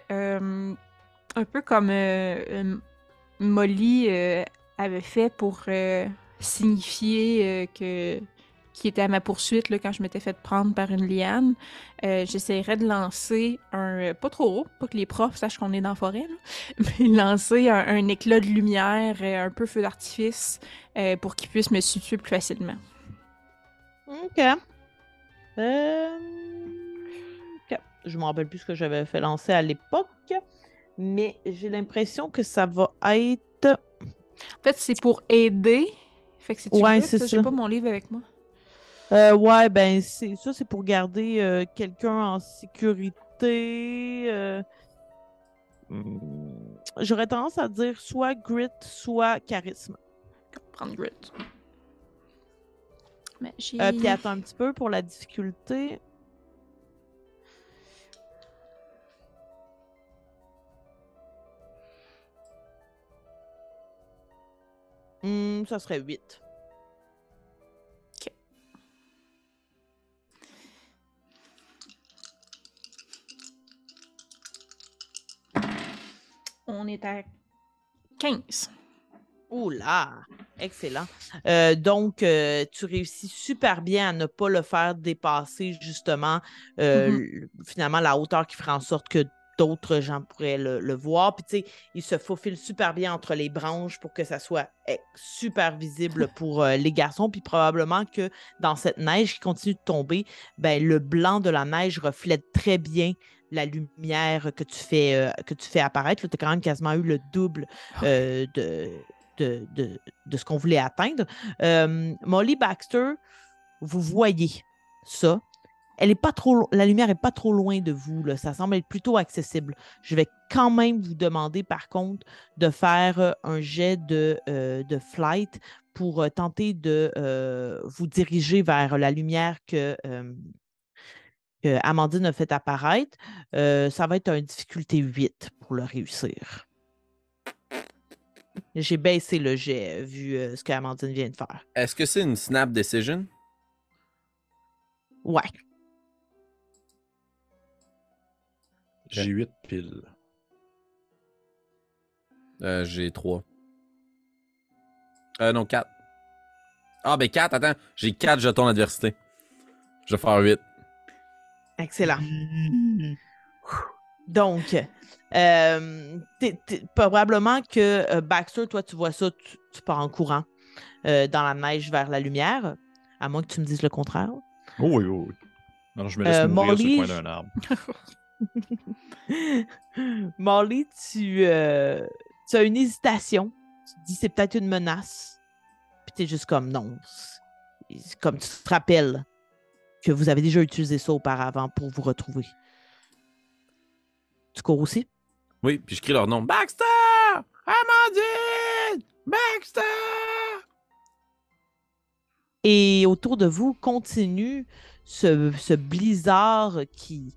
[SPEAKER 3] Un peu comme euh, euh, Molly euh, avait fait pour signifier que qui était à ma poursuite là, quand je m'étais fait prendre par une liane. J'essaierais de lancer un. Pas trop haut, pas que les profs sachent qu'on est dans la forêt, mais lancer un, éclat de lumière, un peu feu d'artifice, pour qu'ils puissent me situer plus facilement.
[SPEAKER 1] OK. Euh. Je me rappelle plus ce que j'avais fait lancer à l'époque, mais j'ai l'impression que ça va être.
[SPEAKER 3] En fait, c'est pour aider. Fait que c'est
[SPEAKER 1] Ouais, c'est
[SPEAKER 3] J'ai
[SPEAKER 1] ça.
[SPEAKER 3] pas mon livre avec moi.
[SPEAKER 1] Euh, ouais, ben c'est ça, c'est pour garder euh, quelqu'un en sécurité. euh, hmm, J'aurais tendance à dire soit grit, soit charisme.
[SPEAKER 3] Prendre grit. Mais j'ai.
[SPEAKER 1] Euh, puis attends un petit peu pour la difficulté. Hmm, ça serait 8.
[SPEAKER 3] On est à 15.
[SPEAKER 1] Oula, excellent. Euh, donc, euh, tu réussis super bien à ne pas le faire dépasser justement euh,
[SPEAKER 3] Mhm.
[SPEAKER 1] l- finalement la hauteur qui ferait en sorte que d'autres gens pourraient le, le voir. Puis tu sais, il se faufile super bien entre les branches pour que ça soit eh, super visible pour euh, les garçons. Puis probablement que dans cette neige qui continue de tomber, ben, le blanc de la neige reflète très bien la lumière que tu fais, euh, que tu fais apparaître. Tu as quand même quasiment eu le double euh, de, de, de- de ce qu'on voulait atteindre. Molly Baxter, vous voyez ça. Elle est pas trop, lo- la lumière n'est pas trop loin de vous. là. Ça semble être plutôt accessible. Je vais quand même vous demander, par contre, de faire euh, un jet de, euh, de flight pour euh, tenter de euh, vous diriger vers la lumière que, que Amandine a fait apparaître. Ça va être une difficulté 8 pour le réussir. J'ai baissé le jet vu ce qu'Amandine vient de faire.
[SPEAKER 2] Est-ce que c'est une snap decision?
[SPEAKER 1] Ouais.
[SPEAKER 4] J'ai 8 piles.
[SPEAKER 2] Euh, j'ai 3. Euh, non, 4. Ah, ben 4, attends. J'ai 4 jetons d'adversité. Je vais faire 8.
[SPEAKER 1] Excellent. Donc, euh, t'es- t'es- probablement que euh, Baxter, toi, tu vois ça, tu, tu pars en courant euh, dans la neige vers la lumière, à moins que tu me dises le contraire.
[SPEAKER 4] Oh oui, oui, oui. Non, je me laisse
[SPEAKER 1] Euh,
[SPEAKER 4] mourir sur le
[SPEAKER 1] Molly,
[SPEAKER 4] coin d'un arbre.
[SPEAKER 1] Molly, tu, euh, tu as une hésitation. Tu te dis c'est peut-être une menace. Puis tu es juste comme non. Comme tu te rappelles que vous avez déjà utilisé ça auparavant pour vous retrouver. Tu cours aussi?
[SPEAKER 2] Oui, puis je crie leur nom. Baxter! Amandine! Baxter!
[SPEAKER 1] Et autour de vous continue ce, ce blizzard qui,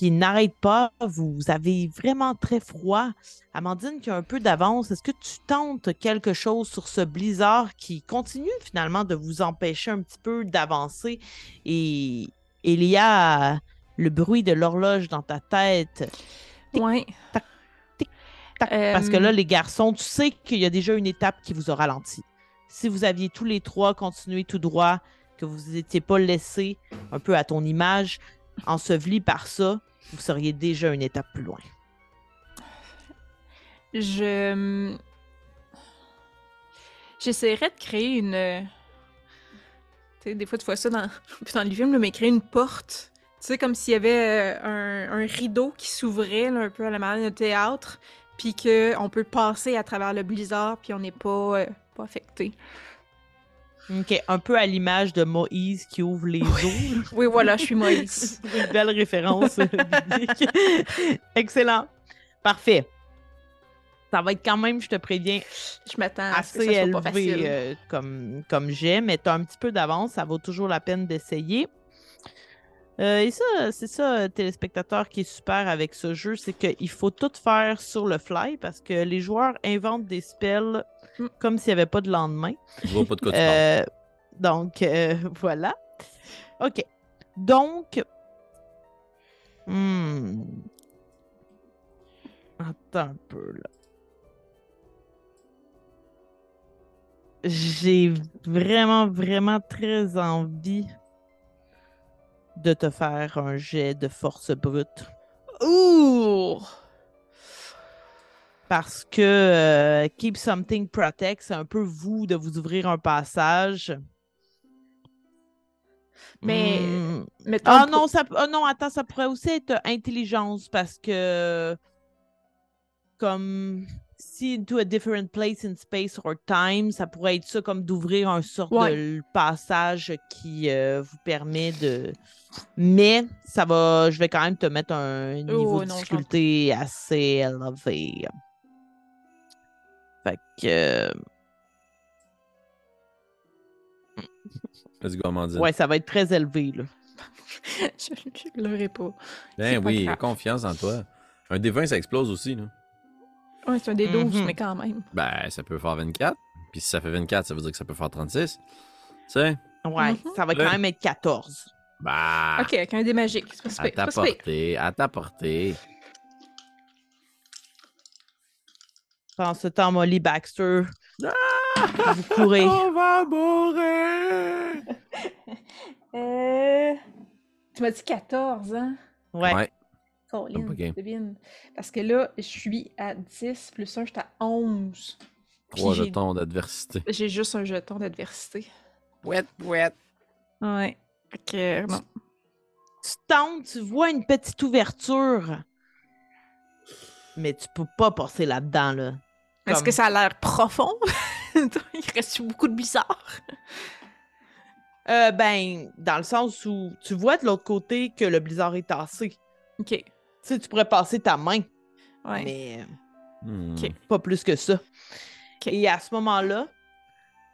[SPEAKER 1] qui n'arrête pas. Vous avez vraiment très froid. Amandine qui a un peu d'avance, est-ce que tu tentes quelque chose sur ce blizzard qui continue finalement de vous empêcher un petit peu d'avancer? Et il y a le bruit de l'horloge dans ta tête.
[SPEAKER 3] Ouais.
[SPEAKER 1] tac, Parce que
[SPEAKER 3] Euh,
[SPEAKER 1] là, les garçons, tu sais qu'il y a déjà une étape qui vous a ralenti. Si vous aviez tous les trois continué tout droit, que vous n'étiez pas laissé un peu à ton image, enseveli par ça, vous seriez déjà une étape plus loin.
[SPEAKER 3] Je. J'essaierais de créer une. Tu sais, des fois, tu vois ça dans, dans les films, mais créer une porte. Tu sais, comme s'il y avait euh, un, un rideau qui s'ouvrait un peu à la manière d'un théâtre, puis qu'on peut passer à travers le blizzard, puis on n'est pas, euh, pas affecté.
[SPEAKER 1] OK, un peu à l'image de Moïse qui ouvre les eaux.
[SPEAKER 3] Oui, voilà, je suis Moïse.
[SPEAKER 1] Une belle référence euh, biblique. Excellent. Parfait. Ça va être quand même, je te préviens,
[SPEAKER 3] Je m'attends à
[SPEAKER 1] assez
[SPEAKER 3] pas
[SPEAKER 1] élevé
[SPEAKER 3] facile.
[SPEAKER 1] euh, comme, comme jet, mais tu as un petit peu d'avance, ça vaut toujours la peine d'essayer. Euh, et ça, c'est ça, téléspectateur, qui est super avec ce jeu, c'est qu'il faut tout faire sur le fly parce que les joueurs inventent des spells
[SPEAKER 3] Mm.
[SPEAKER 1] comme s'il n'y avait pas de lendemain.
[SPEAKER 2] Je vois pas de quoi tu parles.
[SPEAKER 1] Euh, donc, euh, voilà. OK. Donc. hmm. Attends un peu, là. J'ai vraiment, vraiment très envie de te faire un jet de force brute.
[SPEAKER 3] Ouh!
[SPEAKER 1] Parce que euh, Keep Something Protect, c'est un peu vous de vous ouvrir un passage.
[SPEAKER 3] Mais-
[SPEAKER 1] Hmm.
[SPEAKER 3] Mettons
[SPEAKER 1] Ah non, ça, ah non, attends, ça pourrait aussi être intelligence parce que comme see into a different place in space or time, ça pourrait être ça comme d'ouvrir un sort
[SPEAKER 3] Ouais.
[SPEAKER 1] de passage qui euh, vous permet de. Mais ça va, je vais quand même te mettre un niveau
[SPEAKER 3] Oh,
[SPEAKER 1] de
[SPEAKER 3] non,
[SPEAKER 1] difficulté assez élevé. Fait que. euh,
[SPEAKER 2] Let's go, Amandine.
[SPEAKER 1] Ouais, ça va être très élevé, là.
[SPEAKER 3] je je l'aurais pas.
[SPEAKER 2] Ben
[SPEAKER 3] pas
[SPEAKER 2] oui,
[SPEAKER 3] grave.
[SPEAKER 2] confiance en toi. Un des 20, ça explose aussi, là.
[SPEAKER 3] Ouais, c'est un des 12,
[SPEAKER 1] Mhm.
[SPEAKER 3] mais quand même.
[SPEAKER 2] Ben, ça peut faire 24. Puis si ça fait 24, ça veut dire que ça peut faire 36. Tu sais?
[SPEAKER 1] Ouais,
[SPEAKER 3] Mhm.
[SPEAKER 1] ça va quand même être 14.
[SPEAKER 2] Bah,
[SPEAKER 3] Ok, avec un dé magique. C'est pas si
[SPEAKER 2] à ta
[SPEAKER 3] pas
[SPEAKER 2] portée, à ta portée.
[SPEAKER 1] Pendant ce temps, Molly Baxter, vous courez.
[SPEAKER 2] On va mourir!
[SPEAKER 3] Euh... Tu m'as dit 14, hein?
[SPEAKER 1] Ouais.
[SPEAKER 2] Ouais.
[SPEAKER 3] Colin, devine. Parce que là, je suis à 10, plus 1, je suis à 11. Puis
[SPEAKER 2] Trois jetons d'adversité.
[SPEAKER 3] J'ai juste un jeton d'adversité.
[SPEAKER 2] Ouette, ouette.
[SPEAKER 3] Ouais. Que, non.
[SPEAKER 1] Tu tentes, tu vois une petite ouverture. Mais tu peux pas passer là-dedans, là.
[SPEAKER 3] Est-ce que ça a l'air profond? Il reste beaucoup de bizarre.
[SPEAKER 1] Euh, ben, dans le sens où tu vois de l'autre côté que le blizzard est tassé.
[SPEAKER 3] Ok.
[SPEAKER 1] Tu sais, tu pourrais passer ta main,
[SPEAKER 3] Ouais.
[SPEAKER 1] mais
[SPEAKER 2] Hmm.
[SPEAKER 3] Ok.
[SPEAKER 1] pas plus que ça.
[SPEAKER 3] Ok.
[SPEAKER 1] Et à ce moment-là,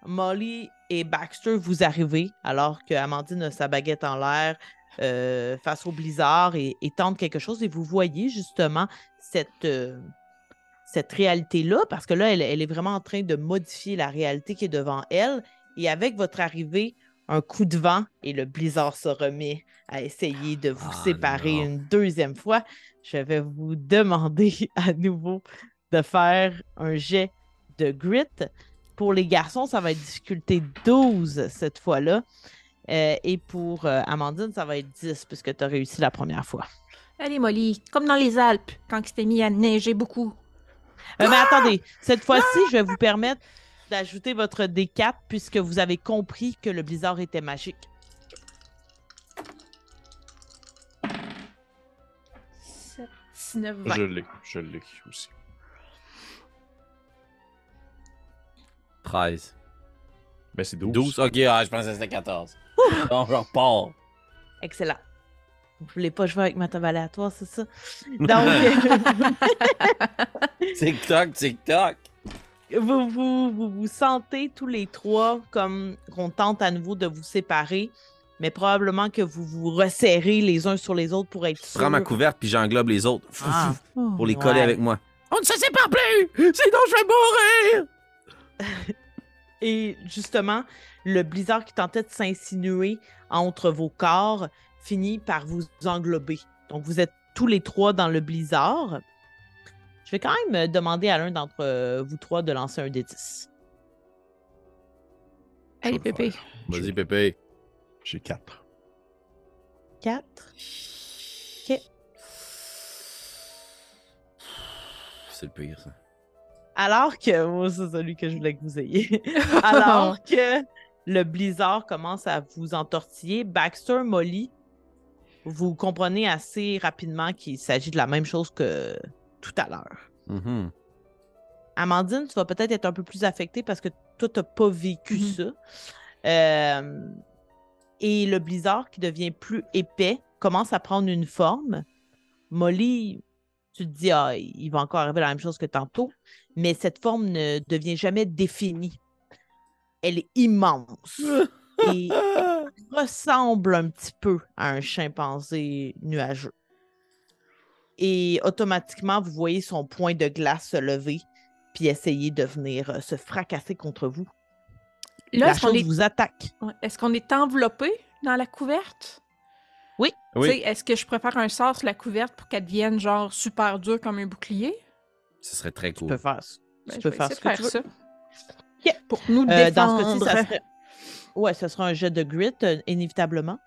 [SPEAKER 1] Molly et Baxter, vous arrivez alors que Amandine a sa baguette en l'air euh, face au blizzard et, et tente quelque chose. Et vous voyez justement cette, euh, cette réalité-là, parce que là, elle, elle est vraiment en train de modifier la réalité qui est devant elle. Et avec votre arrivée, un coup de vent et le blizzard se remet à essayer de vous
[SPEAKER 2] Ah,
[SPEAKER 1] séparer
[SPEAKER 2] non.
[SPEAKER 1] une deuxième fois. Je vais vous demander à nouveau de faire un jet de grit. Pour les garçons, ça va être difficulté 12 cette fois-là. Euh, et pour euh, Amandine, ça va être 10 puisque tu as réussi la première fois.
[SPEAKER 3] Allez, Molly, comme dans les Alpes, quand il s'était mis à neiger beaucoup.
[SPEAKER 1] Euh, mais attendez, cette fois-ci, je vais vous permettre d'ajouter votre D4 puisque vous avez compris que le blizzard était magique.
[SPEAKER 3] 7, 19, 20.
[SPEAKER 4] Je l'ai, je l'ai aussi.
[SPEAKER 2] 13.
[SPEAKER 4] Ben, c'est 12.
[SPEAKER 2] 12? Ok, ah, je pensais que c'était 14. Donc, je repars.
[SPEAKER 1] Excellent. Vous voulez pas jouer avec ma table aléatoire, c'est ça? Donc,
[SPEAKER 2] Tic-toc, tic-toc.
[SPEAKER 1] vous, vous, vous vous sentez tous les trois comme qu'on tente à nouveau de vous séparer, mais probablement que vous vous resserrez les uns sur les autres pour être
[SPEAKER 2] Je
[SPEAKER 1] sûr.
[SPEAKER 2] prends ma couverte puis j'englobe les autres.
[SPEAKER 1] Ah.
[SPEAKER 2] pour les coller
[SPEAKER 1] Ouais.
[SPEAKER 2] avec moi. On ne se sépare plus! Sinon, je vais mourir!
[SPEAKER 1] Et justement, le blizzard qui tentait de s'insinuer entre vos corps finit par vous englober. Donc, vous êtes tous les trois dans le blizzard. Je vais quand même demander à l'un d'entre euh, vous trois de lancer un des 10.
[SPEAKER 3] Allez, Pépé.
[SPEAKER 2] Vas-y, Pépé.
[SPEAKER 4] J'ai 4.
[SPEAKER 1] 4.
[SPEAKER 2] C'est le pire, ça.
[SPEAKER 1] Alors que. Oh, c'est celui que je voulais que vous ayez. Alors que le blizzard commence à vous entortiller, Baxter, Molly, vous comprenez assez rapidement qu'il s'agit de la même chose que tout à l'heure.
[SPEAKER 2] Mhm.
[SPEAKER 1] Amandine, tu vas peut-être être un peu plus affectée parce que toi, tu n'as pas vécu
[SPEAKER 3] Mhm.
[SPEAKER 1] ça. Euh, et le blizzard qui devient plus épais commence à prendre une forme. Molly, tu te dis, ah, il va encore arriver la même chose que tantôt, mais cette forme ne devient jamais définie. Elle est immense et ressemble un petit peu à un chimpanzé nuageux. Et automatiquement, vous voyez son point de glace se lever puis essayer de venir euh, se fracasser contre vous.
[SPEAKER 3] Là,
[SPEAKER 1] la
[SPEAKER 3] est-ce qu'on
[SPEAKER 1] chose
[SPEAKER 3] est...
[SPEAKER 1] vous attaque.
[SPEAKER 3] est-ce qu'on est enveloppé dans la couverte?
[SPEAKER 2] Oui.
[SPEAKER 3] Tu sais, Est-ce que je préfère un sort sur la couverte pour qu'elle devienne genre super dure comme un bouclier?
[SPEAKER 2] Ce serait très
[SPEAKER 1] Tu
[SPEAKER 2] cool.
[SPEAKER 1] peux faire, ça.
[SPEAKER 3] Ben,
[SPEAKER 1] tu
[SPEAKER 3] je
[SPEAKER 1] peux faire ce que tu veux.
[SPEAKER 3] ça. Pour nous
[SPEAKER 1] Euh, dans ce cas-ci,
[SPEAKER 3] défendre.
[SPEAKER 1] ça serait... Ouais, ce sera un jet de grit, euh, inévitablement.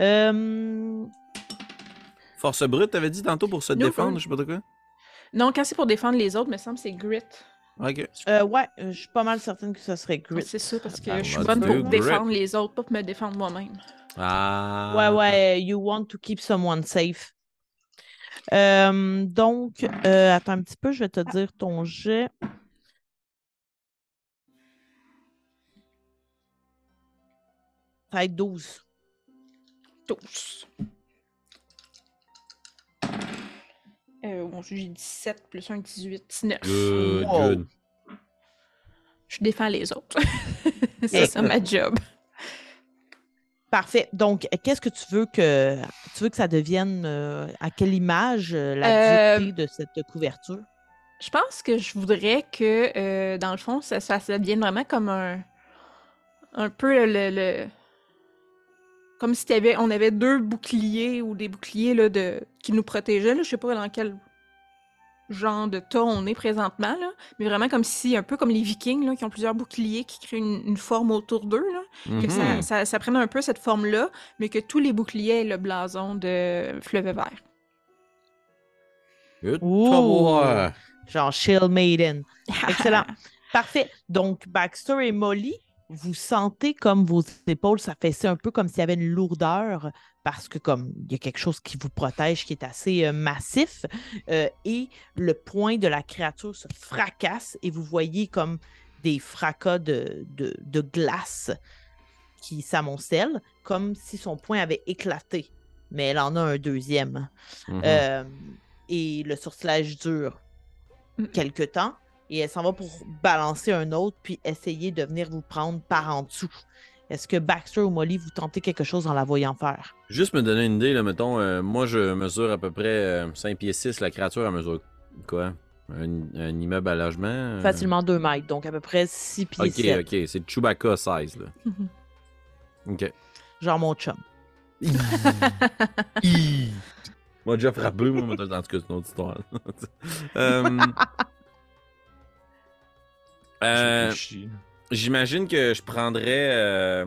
[SPEAKER 1] Euh,
[SPEAKER 2] Force brute, t'avais dit tantôt pour se défendre,
[SPEAKER 3] non.
[SPEAKER 2] je sais pas de quoi.
[SPEAKER 3] Non, quand c'est pour défendre les autres, me semble que c'est grit.
[SPEAKER 2] Ok.
[SPEAKER 1] euh, ouais, je suis pas mal certaine que ce serait grit.
[SPEAKER 3] C'est ça, parce que
[SPEAKER 2] Ah,
[SPEAKER 3] je suis bonne pour défendre les autres, pas pour me défendre moi-même.
[SPEAKER 2] Ah.
[SPEAKER 1] Ouais, ouais, you want to keep someone safe. Euh, donc, euh, attends un petit peu, je vais te dire ton jet. Ça va être 12.
[SPEAKER 3] Tous. Euh, bon, j'ai 17 plus 1, 18, 19.
[SPEAKER 2] Good,
[SPEAKER 1] Wow.
[SPEAKER 2] good.
[SPEAKER 3] Je défends les autres. c'est ça ma job.
[SPEAKER 1] Parfait. Donc, qu'est-ce que tu veux que tu veux que ça devienne euh, à quelle image euh, la
[SPEAKER 3] Euh,
[SPEAKER 1] dureté de cette couverture?
[SPEAKER 3] Je pense que je voudrais que, euh, dans le fond, ça, ça, ça devienne vraiment comme un. Un peu le. le- comme si on avait deux boucliers ou des boucliers là, de, qui nous protégeaient. Là. Je sais pas dans quel genre de tas on est présentement, là. mais vraiment comme si, un peu comme les Vikings là, qui ont plusieurs boucliers qui créent une, une forme autour d'eux. là. Que ça,
[SPEAKER 2] Mhm.
[SPEAKER 3] ça, ça prenne un peu cette forme-là, mais que tous les boucliers aient le blason de fleuve vert.
[SPEAKER 1] Ouh. Genre Shield Maiden. Excellent. Parfait. Donc, Baxter et Molly, vous sentez comme vos épaules s'affaissaient un peu comme s'il y avait une lourdeur parce que comme il y a quelque chose qui vous protège qui est assez euh, massif euh, et le point de la créature se fracasse et vous voyez comme des fracas de, de, de glace qui s'amoncellent comme si son poing avait éclaté. Mais elle en a un deuxième.
[SPEAKER 2] Mhm.
[SPEAKER 1] Euh, et le sortilège dure quelque temps. Et elle s'en va pour balancer un autre, puis essayer de venir vous prendre par en dessous. Est-ce que Baxter ou Molly, vous tentez quelque chose en la voyant faire?
[SPEAKER 2] Juste me donner une idée, là, mettons, euh, moi je mesure à peu près euh, 5 pieds 6, la créature elle mesure quoi? Un, un immeuble à logement? euh?
[SPEAKER 1] Facilement 2 mètres, donc à peu près 6 pieds
[SPEAKER 2] Ok,
[SPEAKER 1] 7.
[SPEAKER 2] ok, c'est Chewbacca 16 là. Ok.
[SPEAKER 1] Genre mon chum.
[SPEAKER 2] Moi déjà frappé, moi, mais en tout cas, c'est une autre histoire. Euh, euh,
[SPEAKER 4] réfléchis.
[SPEAKER 2] J'imagine que je prendrais euh,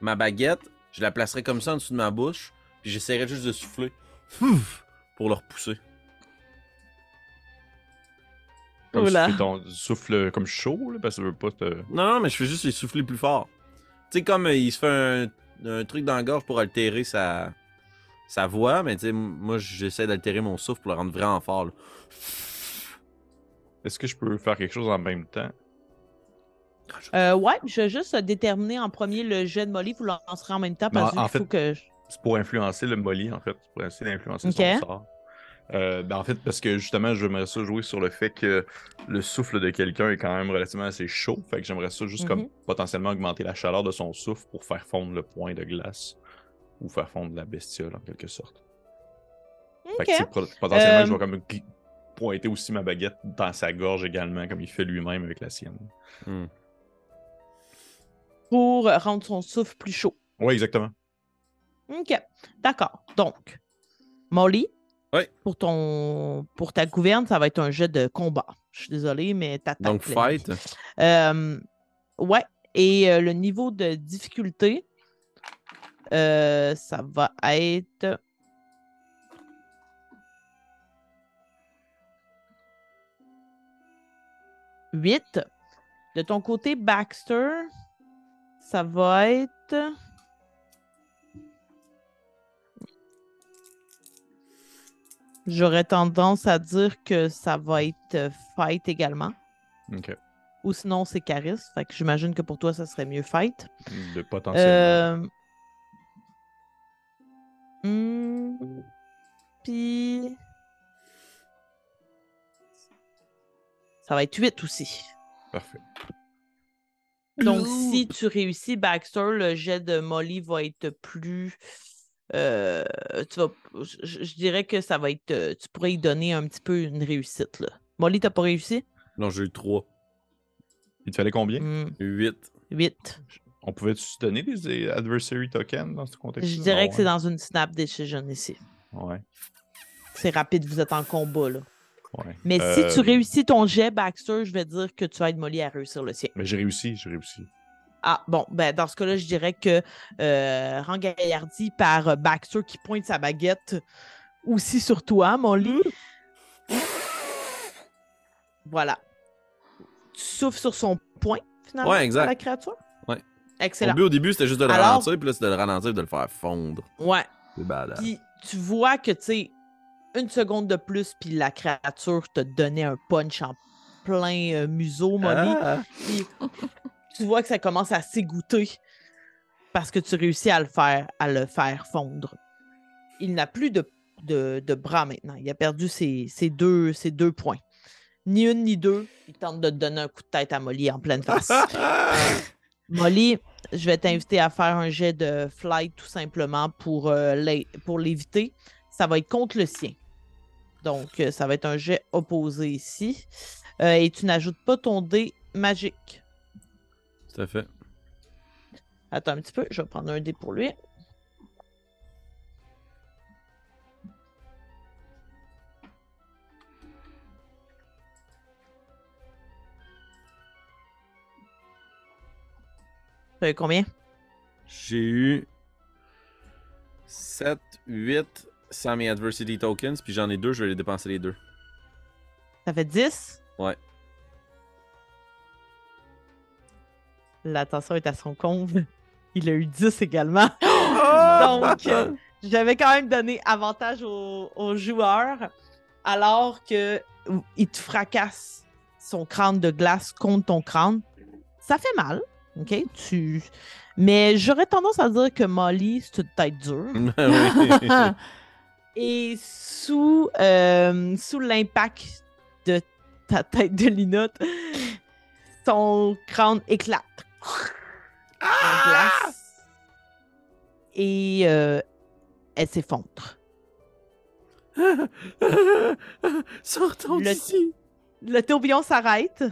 [SPEAKER 2] ma baguette, je la placerais comme ça en dessous de ma bouche, puis j'essaierais juste de souffler Fouf pour le repousser.
[SPEAKER 4] Comme
[SPEAKER 1] Oula.
[SPEAKER 4] souffler ton souffle comme chaud, là, parce que ça veut pas te.
[SPEAKER 2] Non, non, mais je fais juste les souffler plus fort. Tu sais, comme euh, il se fait un, un truc dans la gorge pour altérer sa, sa voix, mais tu sais, moi j'essaie d'altérer mon souffle pour le rendre vraiment fort. là.
[SPEAKER 4] Est-ce que je peux faire quelque chose en même temps?
[SPEAKER 1] Euh, ouais, je vais juste déterminer en premier le jet de Molly. Vous lancerez en même temps parce
[SPEAKER 4] Non, en
[SPEAKER 1] qu'il faut
[SPEAKER 4] fait-
[SPEAKER 1] que. je-
[SPEAKER 4] C'est pour influencer le Molly, en fait. C'est pour essayer d'influencer son sort. Euh, ben, en fait, parce que justement, j'aimerais ça jouer sur le fait que le souffle de quelqu'un est quand même relativement assez chaud. Fait que j'aimerais ça juste comme
[SPEAKER 1] Mhm.
[SPEAKER 4] potentiellement augmenter la chaleur de son souffle pour faire fondre le point de glace. Ou faire fondre la bestiole en quelque sorte. Fait que potentiellement,
[SPEAKER 1] Euh,
[SPEAKER 4] je vais comme pointer aussi ma baguette dans sa gorge également, comme il fait lui-même avec la sienne.
[SPEAKER 2] Hmm.
[SPEAKER 1] Pour rendre son souffle plus chaud.
[SPEAKER 4] Oui, exactement.
[SPEAKER 1] OK. D'accord. Donc, Molly,
[SPEAKER 2] Ouais.
[SPEAKER 1] pour, ton, pour ta gouverne, ça va être un jet de combat. Je suis désolée, mais t'attaques.
[SPEAKER 2] Donc fight.
[SPEAKER 1] Euh, ouais. Et euh, le niveau de difficulté, euh, ça va être. Huit. De ton côté, Baxter, ça va être. J'aurais tendance à dire que ça va être euh, fight également.
[SPEAKER 4] Ok.
[SPEAKER 1] Ou sinon, c'est charisme. Fait que j'imagine que pour toi, ça serait mieux fight.
[SPEAKER 4] De potentiellement.
[SPEAKER 1] Euh... hmm, Puis. Ça va être 8 aussi.
[SPEAKER 4] Parfait.
[SPEAKER 1] Donc, si tu réussis Baxter, le jet de Molly va être plus. euh, tu vas, je, je dirais que ça va être. euh, Tu pourrais y donner un petit peu une réussite. Là. Molly, t'as pas réussi?
[SPEAKER 2] Non, j'ai eu 3.
[SPEAKER 4] Il te fallait combien?
[SPEAKER 1] Hmm,
[SPEAKER 2] 8.
[SPEAKER 1] 8.
[SPEAKER 4] On pouvait-tu se donner des adversary tokens dans ce contexte
[SPEAKER 1] Je dirais que c'est dans une snap decision ici.
[SPEAKER 4] Ouais.
[SPEAKER 1] C'est rapide, vous êtes en combat. Là.
[SPEAKER 4] Ouais.
[SPEAKER 1] Mais
[SPEAKER 4] Euh,
[SPEAKER 1] si tu réussis ton jet, Baxter, je vais dire que tu aides Molly à réussir le sien.
[SPEAKER 4] Mais j'ai réussi, j'ai réussi.
[SPEAKER 1] Ah, bon, ben dans ce cas-là, je dirais que euh, Rangaillardi par euh, Baxter qui pointe sa baguette aussi sur toi, Molly. Voilà. Tu souffles sur son point, finalement,
[SPEAKER 2] Ouais, exact.
[SPEAKER 1] la créature?
[SPEAKER 2] Ouais. Mon
[SPEAKER 1] Excellent.
[SPEAKER 2] but au début, c'était juste de le
[SPEAKER 1] Alors-
[SPEAKER 2] ralentir, puis là, c'était de le ralentir et de le faire fondre.
[SPEAKER 1] Ouais.
[SPEAKER 2] C'est badass.
[SPEAKER 1] Puis tu vois que, tu sais, une seconde de plus, puis la créature te donnait un punch en plein euh, museau, Molly.
[SPEAKER 2] Ah!
[SPEAKER 1] Puis tu vois que ça commence à s'égoutter parce que tu réussis à le faire, à le faire fondre. Il n'a plus de, de, de bras maintenant. Il a perdu ses, ses deux, ses deux points. Ni une ni deux. Il tente de te donner un coup de tête à Molly en pleine face. Molly, je vais t'inviter à faire un jet de flight tout simplement pour, euh, pour l'éviter. Ça va être contre le sien. Donc, euh, ça va être un jet opposé ici. Euh, et tu n'ajoutes pas ton dé magique.
[SPEAKER 2] Tout à fait.
[SPEAKER 1] Attends un petit peu, je vais prendre un dé pour lui. Tu combien?
[SPEAKER 2] J'ai eu 7, 8 sans mes adversity tokens, puis j'en ai deux, je vais les dépenser les deux.
[SPEAKER 1] Ça fait 10?
[SPEAKER 2] Ouais.
[SPEAKER 1] L'attention est à son comble. Il a eu 10 également.
[SPEAKER 2] Oh!
[SPEAKER 1] Donc, euh, j'avais quand même donné avantage aux, aux joueurs alors que euh, il te fracasse son crâne de glace contre ton crâne. Ça fait mal, OK? Tu... Mais j'aurais tendance à dire que Molly, c'est une tête dure. Et sous, euh, sous l'impact de ta tête de linotte, son crâne éclate. Glace. Et euh, elle s'effondre.
[SPEAKER 2] Sortons d'ici.
[SPEAKER 1] Le tourbillon s'arrête.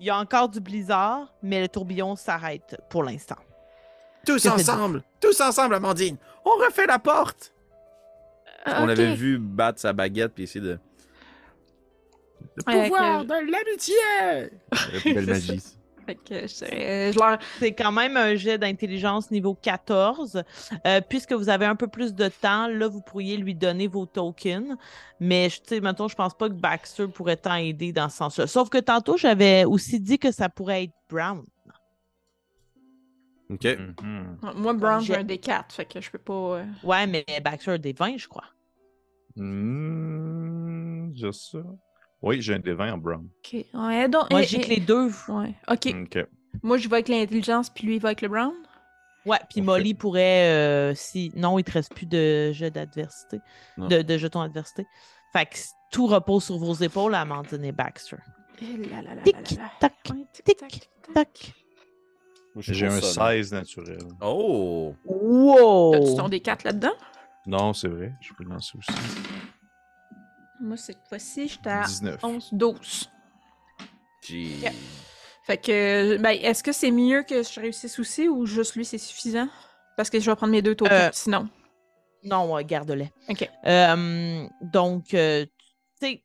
[SPEAKER 1] Il y a encore du blizzard, mais le tourbillon s'arrête pour l'instant.
[SPEAKER 5] Tous ensemble, tous ensemble, Amandine. On refait la porte.
[SPEAKER 2] On
[SPEAKER 3] Ok.
[SPEAKER 2] l'avait vu battre sa baguette puis essayer de.
[SPEAKER 3] Le pouvoir
[SPEAKER 5] de l'amitié.
[SPEAKER 2] Belle magie.
[SPEAKER 3] Fait que je, leur.
[SPEAKER 1] C'est quand même un jet d'intelligence niveau 14. Euh, puisque vous avez un peu plus de temps, là, vous pourriez lui donner vos tokens. Mais, je- tu sais, mettons, je pense pas que Baxter pourrait tant aider dans ce sens-là. Sauf que tantôt, j'avais aussi dit que ça pourrait être Brown.
[SPEAKER 2] Ok.
[SPEAKER 4] Mhm.
[SPEAKER 3] Moi, Brown, j'ai
[SPEAKER 1] J'ai-
[SPEAKER 3] un D4, fait que je peux pas. euh,
[SPEAKER 1] Ouais, mais Baxter a des 20, je crois.
[SPEAKER 4] Hmm, juste ça. Oui, j'ai un D20 en brown.
[SPEAKER 3] Ok. Ouais, donc.
[SPEAKER 1] Moi,
[SPEAKER 3] eh,
[SPEAKER 1] j'ai
[SPEAKER 3] eh,
[SPEAKER 1] que les deux.
[SPEAKER 3] Ouais. Ok.
[SPEAKER 4] Ok.
[SPEAKER 3] Moi, je vais avec l'intelligence, puis lui, il va avec le Brown.
[SPEAKER 1] Ouais, puis. Molly pourrait, euh, si... Non, il te reste plus de jets d'adversité, de, de jetons d'adversité. Fait que tout repose sur vos épaules, Amandine et Baxter.
[SPEAKER 3] Eh là
[SPEAKER 4] J'ai un
[SPEAKER 2] sonne.
[SPEAKER 4] 16 naturel.
[SPEAKER 2] Oh!
[SPEAKER 1] Wow!
[SPEAKER 3] T'as-tu ton D4 là-dedans?
[SPEAKER 4] Non, c'est vrai. Je peux le lancer aussi.
[SPEAKER 3] Moi, cette fois-ci, j'étais à
[SPEAKER 4] 19.
[SPEAKER 3] 11, 12.
[SPEAKER 2] J'ai.
[SPEAKER 3] Yeah. Fait que, ben, est-ce que c'est mieux que je réussisse aussi ou juste lui, c'est suffisant? Parce que je vais prendre mes deux tokens,
[SPEAKER 1] Euh,
[SPEAKER 3] sinon.
[SPEAKER 1] Non, garde-les.
[SPEAKER 3] Ok.
[SPEAKER 1] Euh, donc, euh, tu sais,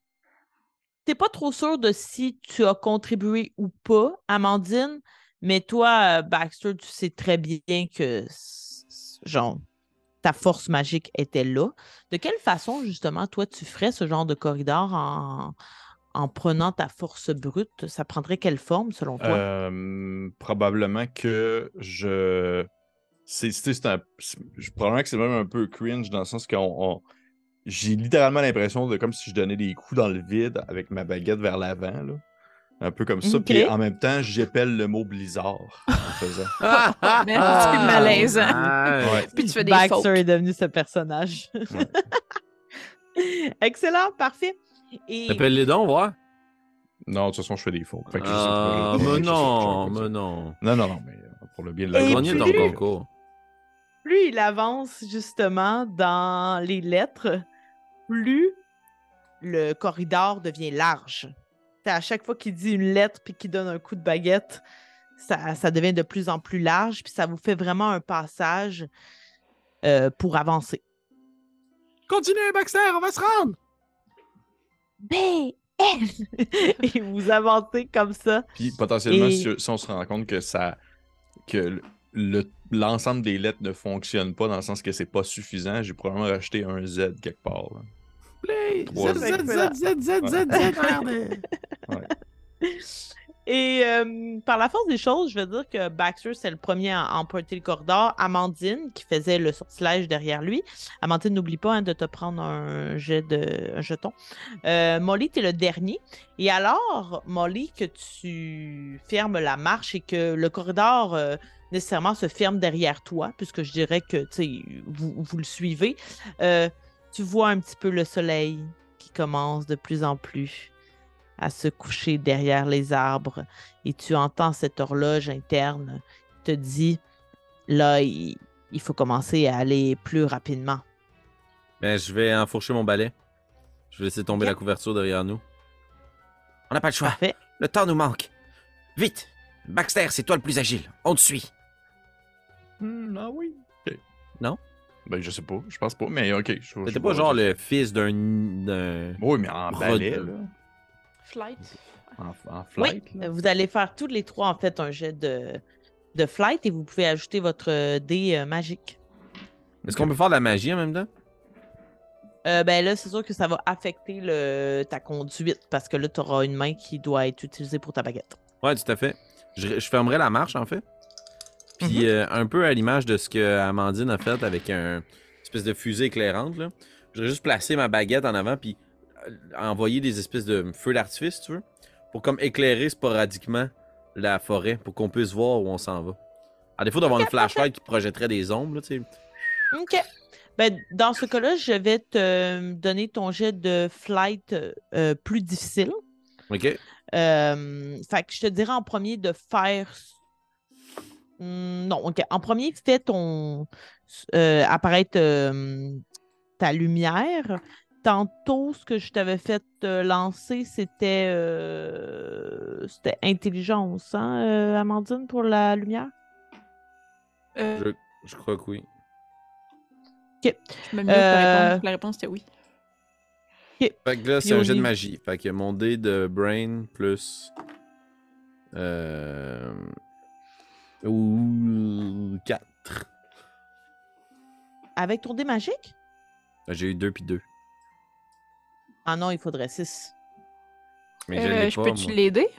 [SPEAKER 1] t'es pas trop sûr de si tu as contribué ou pas, Amandine, mais toi, Baxter, tu sais très bien que, genre, ta force magique était là. De quelle façon, justement, toi, tu ferais ce genre de corridor en, en prenant ta force brute, ça prendrait quelle forme selon toi?
[SPEAKER 4] Euh, probablement que je. C'est, Probablement que c'est même un peu cringe dans le sens qu'on. on- J'ai littéralement l'impression de comme si je donnais des coups dans le vide avec ma baguette vers l'avant. Là. Un peu comme ça. Puis en même temps, j'épelle le mot blizzard en faisant.
[SPEAKER 3] Merci, c'est malaisant.
[SPEAKER 2] nice.
[SPEAKER 4] Ouais.
[SPEAKER 3] Puis tu fais des
[SPEAKER 1] Baxter est devenu ce personnage. Excellent, parfait. Et
[SPEAKER 2] Appelle-les donc, voir.
[SPEAKER 4] Non, de toute façon, je fais des fautes. Fait que je sais
[SPEAKER 2] Ah,
[SPEAKER 4] pas,
[SPEAKER 2] mais non, mais non.
[SPEAKER 4] Non, non, non, mais euh, pour le bien de la
[SPEAKER 2] gagné
[SPEAKER 1] puis-
[SPEAKER 2] ton concours.
[SPEAKER 1] plus il avance justement dans les lettres, plus le corridor devient large. À chaque fois qu'il dit une lettre puis qu'il donne un coup de baguette, ça, ça devient de plus en plus large, puis ça vous fait vraiment un passage euh, pour avancer.
[SPEAKER 2] Continue, Baxter, on va se rendre.
[SPEAKER 1] B, Et vous avancez comme ça.
[SPEAKER 4] Puis potentiellement,
[SPEAKER 1] Et-
[SPEAKER 4] si, si on se rend compte que ça que le- l'ensemble des lettres ne fonctionne pas dans le sens que c'est pas suffisant, j'ai probablement racheté un Z quelque part. là.
[SPEAKER 2] Play.
[SPEAKER 4] Trois
[SPEAKER 2] Z,
[SPEAKER 1] Z.
[SPEAKER 2] Z, Z, Z, Z, Z, Z, merde.
[SPEAKER 1] Et euh, par la force des choses, je veux dire que Baxter, c'est le premier à emprunter le corridor. Amandine, qui faisait le sortilège derrière lui. Amandine, n'oublie pas hein, de te prendre un jet de un jeton. Euh, Molly, tu es le dernier. Et alors, Molly, que tu fermes la marche et que le corridor euh, nécessairement se ferme derrière toi, puisque je dirais que tu sais, vous, vous le suivez, euh, tu vois un petit peu le soleil qui commence de plus en plus à se coucher derrière les arbres et tu entends cette horloge interne qui te dit là, il, il faut commencer à aller plus rapidement.
[SPEAKER 2] Ben, je vais enfourcher mon balai. Je vais laisser tomber la couverture derrière nous.
[SPEAKER 5] On n'a pas le choix.
[SPEAKER 1] Parfait.
[SPEAKER 5] Le temps nous manque. Vite! Baxter, c'est toi le plus agile. On te suit.
[SPEAKER 4] Hmm, ah oui.
[SPEAKER 2] Non?
[SPEAKER 4] Ben, je sais pas. Je pense pas, mais ok.
[SPEAKER 2] C'était pas genre le fils d'un. d'un-
[SPEAKER 4] Oui, mais en balai, là.
[SPEAKER 3] Flight.
[SPEAKER 4] En, en
[SPEAKER 1] Oui,
[SPEAKER 4] flight. là.
[SPEAKER 1] euh, vous allez faire tous les trois en fait un jet de, de flight et vous pouvez ajouter votre euh, dé euh, magique.
[SPEAKER 2] Est-ce qu'on peut faire de la magie en même temps?
[SPEAKER 1] Euh, ben là, c'est sûr que ça va affecter le, ta conduite parce que là, tu auras une main qui doit être utilisée pour ta baguette.
[SPEAKER 2] Ouais, tout à fait. Je, je fermerai la marche, en fait. Puis, euh, un peu à l'image de ce que Amandine a fait avec un une espèce de fusée éclairante, là. Je vais juste placer ma baguette en avant, puis euh, envoyer des espèces de feux d'artifice, tu veux, pour comme éclairer sporadiquement la forêt, pour qu'on puisse voir où on s'en va. À défaut d'avoir une flashlight qui projetterait des ombres, là, tu sais.
[SPEAKER 1] OK. Ben, dans ce cas-là, je vais te donner ton jet de flight euh, plus difficile.
[SPEAKER 2] OK?
[SPEAKER 1] Euh, fait que je te dirais en premier de faire. Hmm, non, ok. En premier, fais ton. euh, apparaître euh, ta lumière. Tantôt, ce que je t'avais fait euh, lancer, c'était. euh, c'était intelligence, hein, euh, Amandine, pour la lumière?
[SPEAKER 3] Euh,
[SPEAKER 2] Je crois que oui.
[SPEAKER 3] je me mets
[SPEAKER 1] Euh,
[SPEAKER 3] pour répondre. La réponse était oui.
[SPEAKER 2] Fait que là, c'est un jet de magie. Fait que mon dé de brain plus. Euh. Ou 4.
[SPEAKER 1] Avec ton dé magique?
[SPEAKER 2] Ben, j'ai eu 2 puis 2.
[SPEAKER 1] Ah non, il faudrait 6.
[SPEAKER 2] Mais
[SPEAKER 3] euh, je peux-tu l'aider?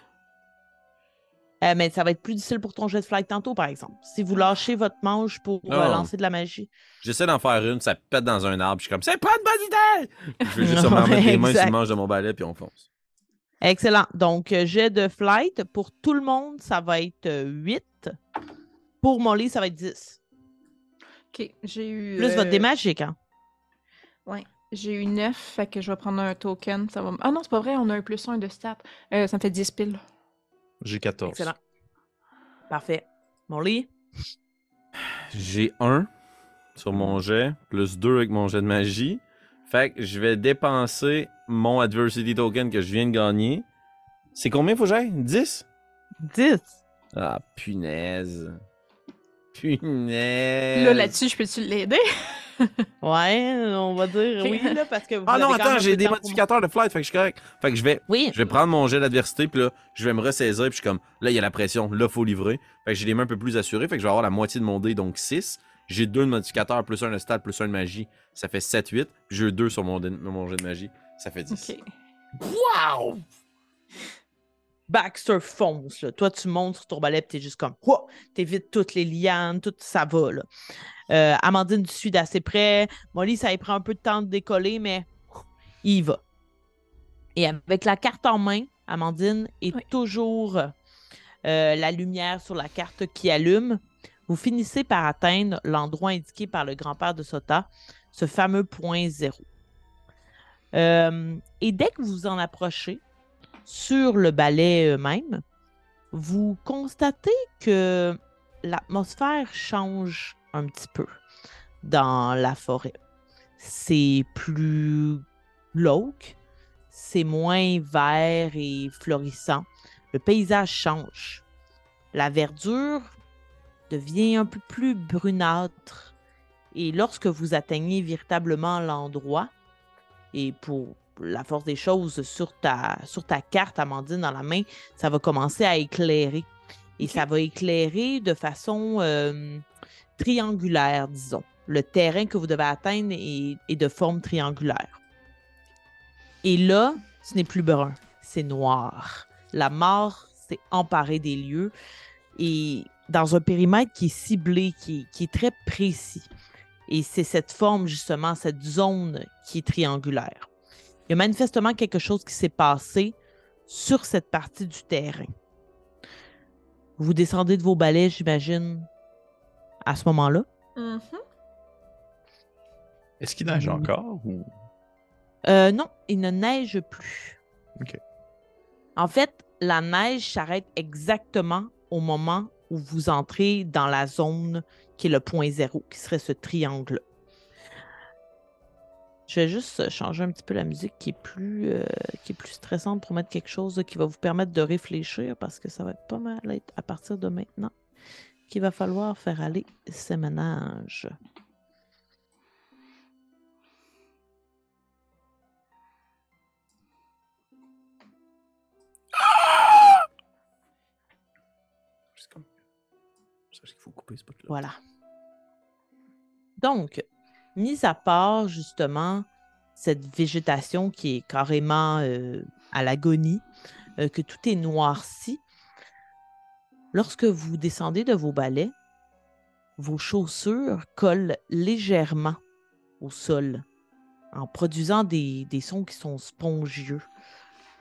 [SPEAKER 1] Euh, mais ça va être plus difficile pour ton jet de flag tantôt, par exemple. Si vous lâchez votre manche pour lancer de la magie.
[SPEAKER 2] J'essaie d'en faire une, ça pète dans un arbre. Je suis comme, c'est pas une bonne idée! Je veux juste
[SPEAKER 1] non,
[SPEAKER 2] remettre les mains sur le manche de mon balai, puis on fonce.
[SPEAKER 1] Excellent. Donc, euh, jet de flight. Pour tout le monde, ça va être 8. Pour mon livre, ça va être 10.
[SPEAKER 3] OK, j'ai eu...
[SPEAKER 1] Plus votre
[SPEAKER 3] euh,
[SPEAKER 1] des magiques, hein?
[SPEAKER 3] Ouais. J'ai eu 9, fait que je vais prendre un token. Ça va... Ah non, c'est pas vrai, on a un plus 1 de stat. Euh, ça me fait 10 piles.
[SPEAKER 4] J'ai 14.
[SPEAKER 1] Excellent. Parfait. Mon lit?
[SPEAKER 2] J'ai 1 sur mon jet, plus 2 avec mon jet de magie. Fait que je vais dépenser mon adversity token que je viens de gagner. C'est combien faut que j'aille? 10?
[SPEAKER 1] 10.
[SPEAKER 2] Ah, punaise. Punaise.
[SPEAKER 3] Là, là-dessus, je peux-tu l'aider?
[SPEAKER 1] Ouais, on va dire oui, là, parce que vous
[SPEAKER 2] Ah
[SPEAKER 1] avez
[SPEAKER 2] non, attends, j'ai des modificateurs de flight, fait que je suis correct. Fait que je vais,
[SPEAKER 1] Oui.
[SPEAKER 2] je vais prendre mon jet d'adversité, puis là, je vais me ressaisir, puis je suis comme, là, il y a la pression, là, faut livrer. Fait que j'ai les mains un peu plus assurées, fait que je vais avoir la moitié de mon dé, donc 6. J'ai deux de modificateurs, plus un de stat, plus un de magie. Ça fait 7-8. Puis j'ai eu 2 sur mon, dé- mon jet de magie. Ça fait 10.
[SPEAKER 3] Ok.
[SPEAKER 5] Wow!
[SPEAKER 1] Baxter fonce. là. Toi, tu montes sur ton balai, puis t'es juste comme, Ouah! t'évites toutes les lianes, tout ça va. Là. Euh, Amandine tu suis d'assez près. Molly, ça lui prend un peu de temps de décoller, mais il y va. Et avec la carte en main, Amandine est
[SPEAKER 3] Oui.
[SPEAKER 1] toujours euh, la lumière sur la carte qui allume. Vous finissez par atteindre l'endroit indiqué par le grand-père de Sota, ce fameux point zéro. Euh, et dès que vous vous en approchez, sur le balai même, vous constatez que l'atmosphère change un petit peu dans la forêt. C'est plus glauque, c'est moins vert et florissant. Le paysage change. La verdure devient un peu plus brunâtre. Et lorsque vous atteignez véritablement l'endroit, et pour la force des choses, sur ta, sur ta carte, Amandine, dans la main, ça va commencer à éclairer. Et ça va éclairer de façon euh, triangulaire, disons. Le terrain que vous devez atteindre est, est de forme triangulaire. Et là, ce n'est plus brun, c'est noir. La mort s'est emparée des lieux et dans un périmètre qui est ciblé, qui est très précis. Et c'est cette forme, justement, cette zone qui est triangulaire. Il y a manifestement quelque chose qui s'est passé sur cette partie du terrain. Vous descendez de vos balais, j'imagine, à ce moment-là?
[SPEAKER 3] Mhm.
[SPEAKER 4] Est-ce qu'il neige
[SPEAKER 1] Mm.
[SPEAKER 4] encore ou...
[SPEAKER 1] Euh, non, il ne neige plus.
[SPEAKER 4] Ok.
[SPEAKER 1] En fait, la neige s'arrête exactement au moment où vous entrez dans la zone qui est le point zéro, qui serait ce triangle. Je vais juste changer un petit peu la musique qui est plus, euh, qui est plus stressante pour mettre quelque chose qui va vous permettre de réfléchir parce que ça va être pas mal être à partir de maintenant qu'il va falloir faire aller ces ménages.
[SPEAKER 2] C'est comme. Ça, c'est qu'il faut couper ce bout-là.
[SPEAKER 1] Voilà. Donc, mis à part justement cette végétation qui est carrément euh, à l'agonie, euh, que tout est noirci, lorsque vous descendez de vos balais, vos chaussures collent légèrement au sol en produisant des, des sons qui sont spongieux.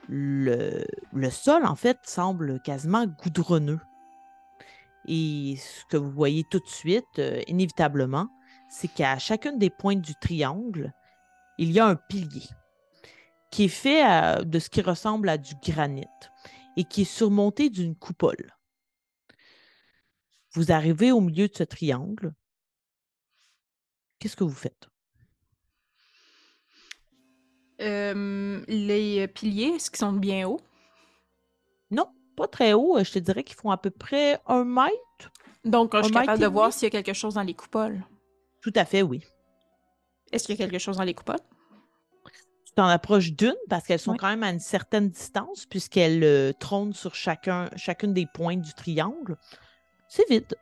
[SPEAKER 1] Le, le sol, en fait, semble quasiment goudronneux. Et ce que vous voyez tout de suite, euh, inévitablement, c'est qu'à chacune des pointes du triangle, il y a un pilier qui est fait à- de ce qui ressemble à du granit et qui est surmonté d'une coupole. Vous arrivez au milieu de ce triangle. Qu'est-ce que vous faites?
[SPEAKER 3] Euh, les piliers, est-ce qu'ils sont bien hauts?
[SPEAKER 1] Non, pas très haut. euh, Je te dirais qu'ils font à peu près un mètre.
[SPEAKER 3] Donc, je suis capable de voir s'il y a quelque chose dans les coupoles.
[SPEAKER 1] Tout à fait, oui.
[SPEAKER 3] Est-ce qu'il y a quelque chose dans les coupoles?
[SPEAKER 1] Tu t'en approches d'une parce qu'elles sont
[SPEAKER 3] Oui.
[SPEAKER 1] quand même à une certaine distance puisqu'elles euh, trônent sur chacun, chacune des pointes du triangle. C'est vide.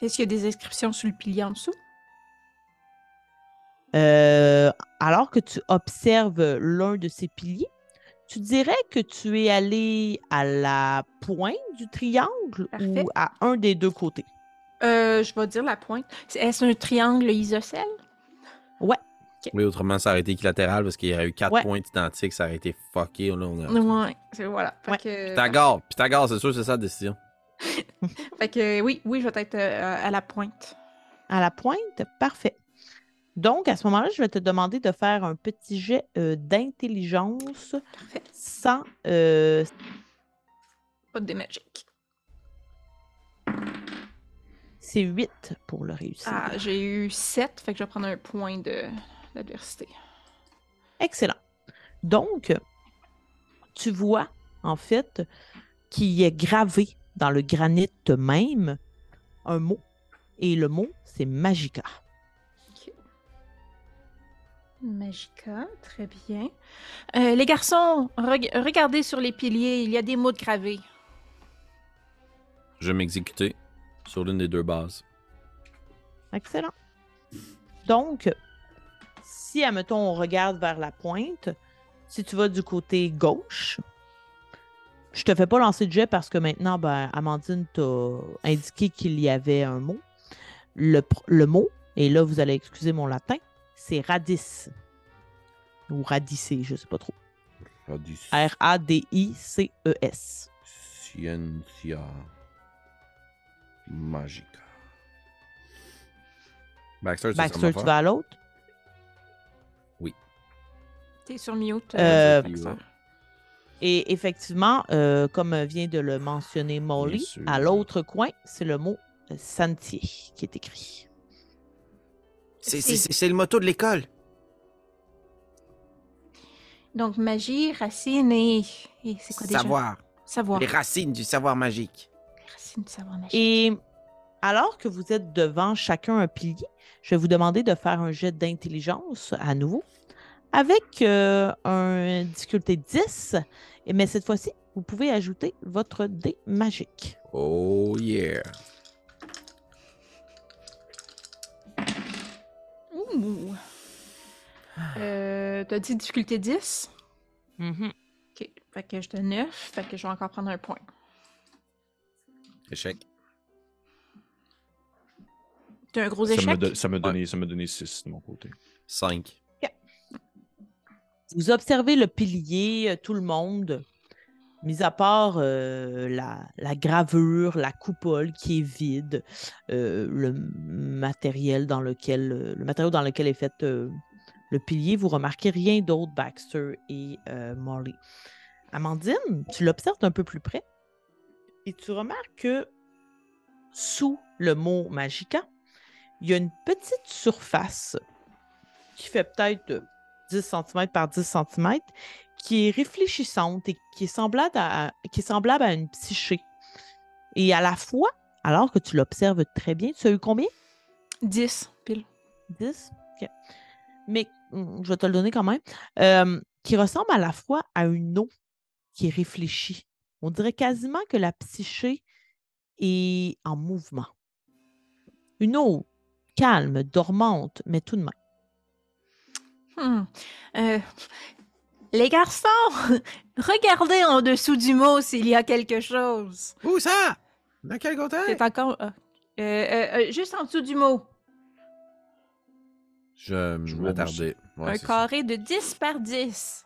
[SPEAKER 3] Est-ce qu'il y a des inscriptions sur le pilier en dessous?
[SPEAKER 1] Euh, alors que tu observes l'un de ces piliers, tu dirais que tu es allé à la pointe du triangle
[SPEAKER 3] Parfait.
[SPEAKER 1] ou à un des deux côtés?
[SPEAKER 3] Euh, je vais dire la pointe. Est-ce un triangle isocèle?
[SPEAKER 2] Oui, autrement, ça aurait été équilatéral parce qu'il y aurait eu quatre
[SPEAKER 1] Ouais.
[SPEAKER 2] points identiques, ça aurait été fucké. Là, on a...
[SPEAKER 3] Ouais, c'est voilà.
[SPEAKER 1] Ouais.
[SPEAKER 3] que,
[SPEAKER 2] Pythagore, Pythagore, c'est sûr, c'est ça la décision.
[SPEAKER 3] fait que oui, oui, je vais être euh, à la pointe.
[SPEAKER 1] À la pointe, parfait. Donc, à ce moment-là, je vais te demander de faire un petit jet euh, d'intelligence sans euh,
[SPEAKER 3] Pas de magique.
[SPEAKER 1] C'est 8 pour le réussir.
[SPEAKER 3] Ah, j'ai eu 7, fait que je vais prendre un point de d'adversité.
[SPEAKER 1] Excellent. Donc, tu vois, en fait, qu'il est gravé dans le granit même un mot. Et le mot, c'est Magica.
[SPEAKER 3] Magica, très bien. Euh, les garçons, reg- regardez sur les piliers, il y a des mots de gravés.
[SPEAKER 2] Je vais m'exécuter sur l'une des deux bases.
[SPEAKER 1] Excellent. Donc, si, admettons, on regarde vers la pointe, si tu vas du côté gauche, Je te fais pas lancer de jet parce que maintenant, ben, Amandine t'a indiqué qu'il y avait un mot. Le, mot, et là, vous allez excuser mon latin, c'est radis. Ou radicé, je sais pas trop.
[SPEAKER 2] Radis.
[SPEAKER 1] R-A-D-I-C-E-S.
[SPEAKER 2] Ciencia Magica. Baxter, tu
[SPEAKER 1] Baxter,
[SPEAKER 2] sais
[SPEAKER 1] tu vas à l'autre?
[SPEAKER 3] T'es sur mute.
[SPEAKER 1] Euh,
[SPEAKER 3] Baxter.
[SPEAKER 1] Et effectivement, euh, comme vient de le mentionner Molly, à l'autre coin, c'est le mot euh, sentier qui est écrit.
[SPEAKER 5] C'est- C'est c'est- c'est le motto de l'école.
[SPEAKER 3] Donc, magie, racine et. et c'est quoi déjà?
[SPEAKER 5] Savoir.
[SPEAKER 3] Savoir.
[SPEAKER 5] Les racines du savoir magique.
[SPEAKER 3] Magique.
[SPEAKER 1] Et alors que vous êtes devant chacun un pilier, je vais vous demander de faire un jet d'intelligence à nouveau avec euh, un difficulté 10. Et- Mais cette fois-ci, vous pouvez ajouter votre dé magique.
[SPEAKER 2] Oh yeah.
[SPEAKER 3] Ouh. Euh, T'as dit difficulté 10?
[SPEAKER 1] Mhm.
[SPEAKER 3] Ok. Fait que je te 9. Fait que je vais encore prendre un point.
[SPEAKER 2] Échec.
[SPEAKER 3] T'as un gros
[SPEAKER 4] Ça
[SPEAKER 3] échec?
[SPEAKER 4] m'a do- ça m'a donné, ça m'a donné 6 de mon côté.
[SPEAKER 2] 5.
[SPEAKER 1] Vous observez le pilier, euh, tout le monde, mis à part euh, la, la gravure, la coupole qui est vide, euh, le matériel dans lequel euh, le matériau dans lequel est fait euh, le pilier, vous remarquez rien d'autre, Baxter et euh, Molly. Amandine, tu l'observes un peu plus près? Et tu remarques que sous le mot Magica, il y a une petite surface qui fait peut-être euh, 10 cm par 10 cm, qui est réfléchissante et qui est semblable à, qui est semblable à une psyché. Et à la fois, alors que tu l'observes très bien, tu as eu combien?
[SPEAKER 3] 10, pile.
[SPEAKER 1] 10? OK. Mais hum, je vais te le donner quand même. Euh, qui ressemble à la fois à une eau qui est réfléchie. On dirait quasiment que la psyché est en mouvement. Une eau calme, dormante, mais tout de même.
[SPEAKER 3] Hmm. Euh, les garçons, regardez en dessous du mot s'il y a quelque chose.
[SPEAKER 5] Où ça? Dans quel côté?
[SPEAKER 3] C'est encore. Euh, euh, euh, juste en dessous du mot.
[SPEAKER 2] Je m'attardais. Ouais,
[SPEAKER 3] un
[SPEAKER 2] ça.
[SPEAKER 3] carré de 10 par 10.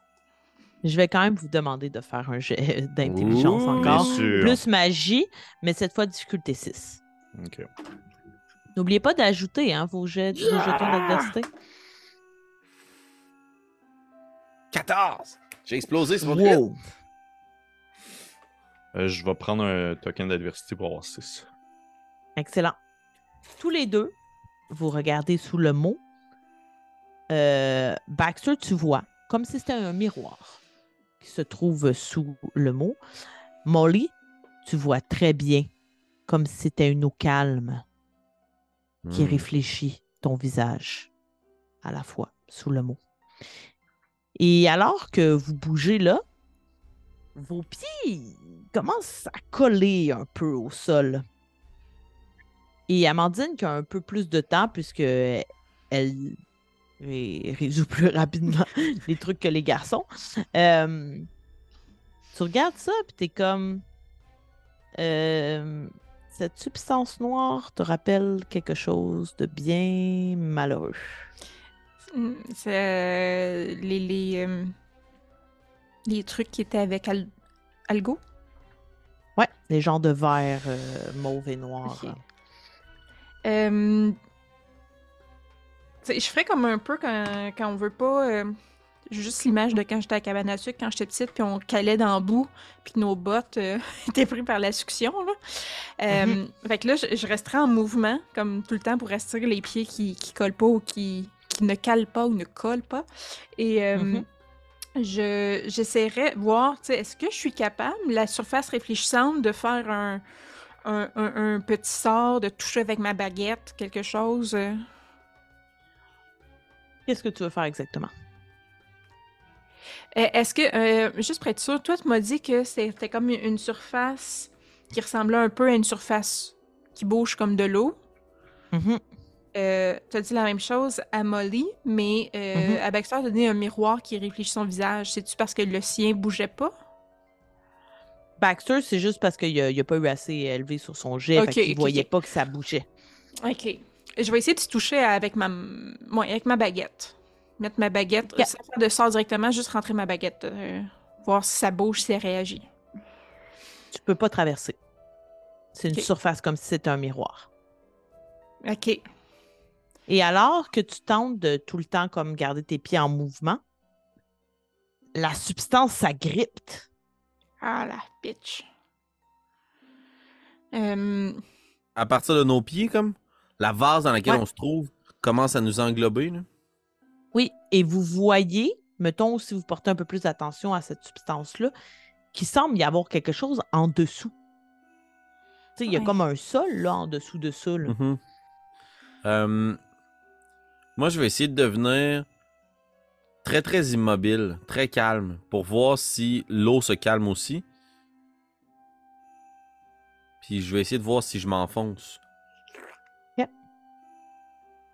[SPEAKER 1] Je vais quand même vous demander de faire un jet d'intelligence encore.
[SPEAKER 4] Bien sûr.
[SPEAKER 1] Plus magie, mais cette fois difficulté 6.
[SPEAKER 4] Ok.
[SPEAKER 1] N'oubliez pas d'ajouter hein, vos, jets, vos jetons d'adversité.
[SPEAKER 5] 14.
[SPEAKER 2] J'ai explosé sur mon crit.
[SPEAKER 1] Wow!
[SPEAKER 4] Euh, je vais prendre un token d'adversité pour avoir 6.
[SPEAKER 1] Excellent. Tous les deux, vous regardez sous le mot. Euh, Baxter, tu vois, comme si c'était un miroir qui se trouve sous le mot. Molly, tu vois très bien, comme si c'était une eau calme qui
[SPEAKER 2] Hmm.
[SPEAKER 1] réfléchit ton visage à la fois sous le mot. Et alors que vous bougez là, vos pieds commencent à coller un peu au sol. Et Amandine, qui a un peu plus de temps, puisque elle ré- résout plus rapidement les trucs que les garçons, euh, tu regardes ça, puis t'es comme. euh, cette substance noire te rappelle quelque chose de bien malheureux.
[SPEAKER 3] Hmm, C'est euh, les, les, les trucs qui étaient avec Al- Algo?
[SPEAKER 1] Ouais, les genres de verre euh, mauve et noir.
[SPEAKER 3] Je ferais comme un peu quand, quand on veut pas. euh, j'ai juste l'image de quand j'étais à cabane à sucre, quand j'étais petite, puis on calait dans le bout, puis que nos bottes euh, étaient prises par la succion. Là. Euh,
[SPEAKER 1] Mhm.
[SPEAKER 3] Fait que là, je, je resterais en mouvement, comme tout le temps, pour rester les pieds qui, qui collent pas ou qui, qui ne calent pas ou ne collent pas. Et euh,
[SPEAKER 1] Mhm.
[SPEAKER 3] je j'essaierais de voir, tu sais, est-ce que je suis capable, la surface réfléchissante, de faire un, un, un- un petit sort, de toucher avec ma baguette, quelque chose.
[SPEAKER 1] Qu'est-ce que tu veux faire exactement?
[SPEAKER 3] Euh, Est-ce que, euh, juste pour être sûr, toi, tu m'as dit que c'était comme une surface qui ressemblait un peu à une surface qui bouge comme de l'eau.
[SPEAKER 1] Mhm.
[SPEAKER 3] Euh, t'as dit la même chose à Molly, mais euh,
[SPEAKER 1] Mhm.
[SPEAKER 3] à Baxter, t'as donné un miroir qui réfléchit son visage. C'est-tu parce que le sien bougeait pas?
[SPEAKER 1] Baxter, c'est juste parce qu'il n'a pas eu assez élevé sur son jet.
[SPEAKER 3] Ok,
[SPEAKER 1] fait qu'il
[SPEAKER 3] ok,
[SPEAKER 1] voyait pas que ça bougeait.
[SPEAKER 3] Ok. Je vais essayer de se toucher avec ma, ouais, avec ma baguette. Mettre ma baguette, sans faire de sort directement, juste rentrer ma baguette. euh, voir si ça bouge, si elle réagit.
[SPEAKER 1] Tu peux pas traverser. C'est une surface comme si c'était un miroir.
[SPEAKER 3] Ok.
[SPEAKER 1] Et alors que tu tentes de tout le temps comme garder tes pieds en mouvement, la substance s'agrippe.
[SPEAKER 3] Ah la bitch. Euh,
[SPEAKER 2] À partir de nos pieds, comme? La vase dans laquelle
[SPEAKER 1] Ouais.
[SPEAKER 2] on se trouve commence à nous englober. Là?
[SPEAKER 1] Oui, et vous voyez, mettons, si vous portez un peu plus attention à cette substance-là, qu'il semble y avoir quelque chose en dessous. Tu sais, il y a comme un sol là, en dessous de ça. là.
[SPEAKER 2] Mhm. Euh, moi, je vais essayer de devenir très, très immobile, très calme, pour voir si l'eau se calme aussi. Puis je vais essayer de voir si je m'enfonce.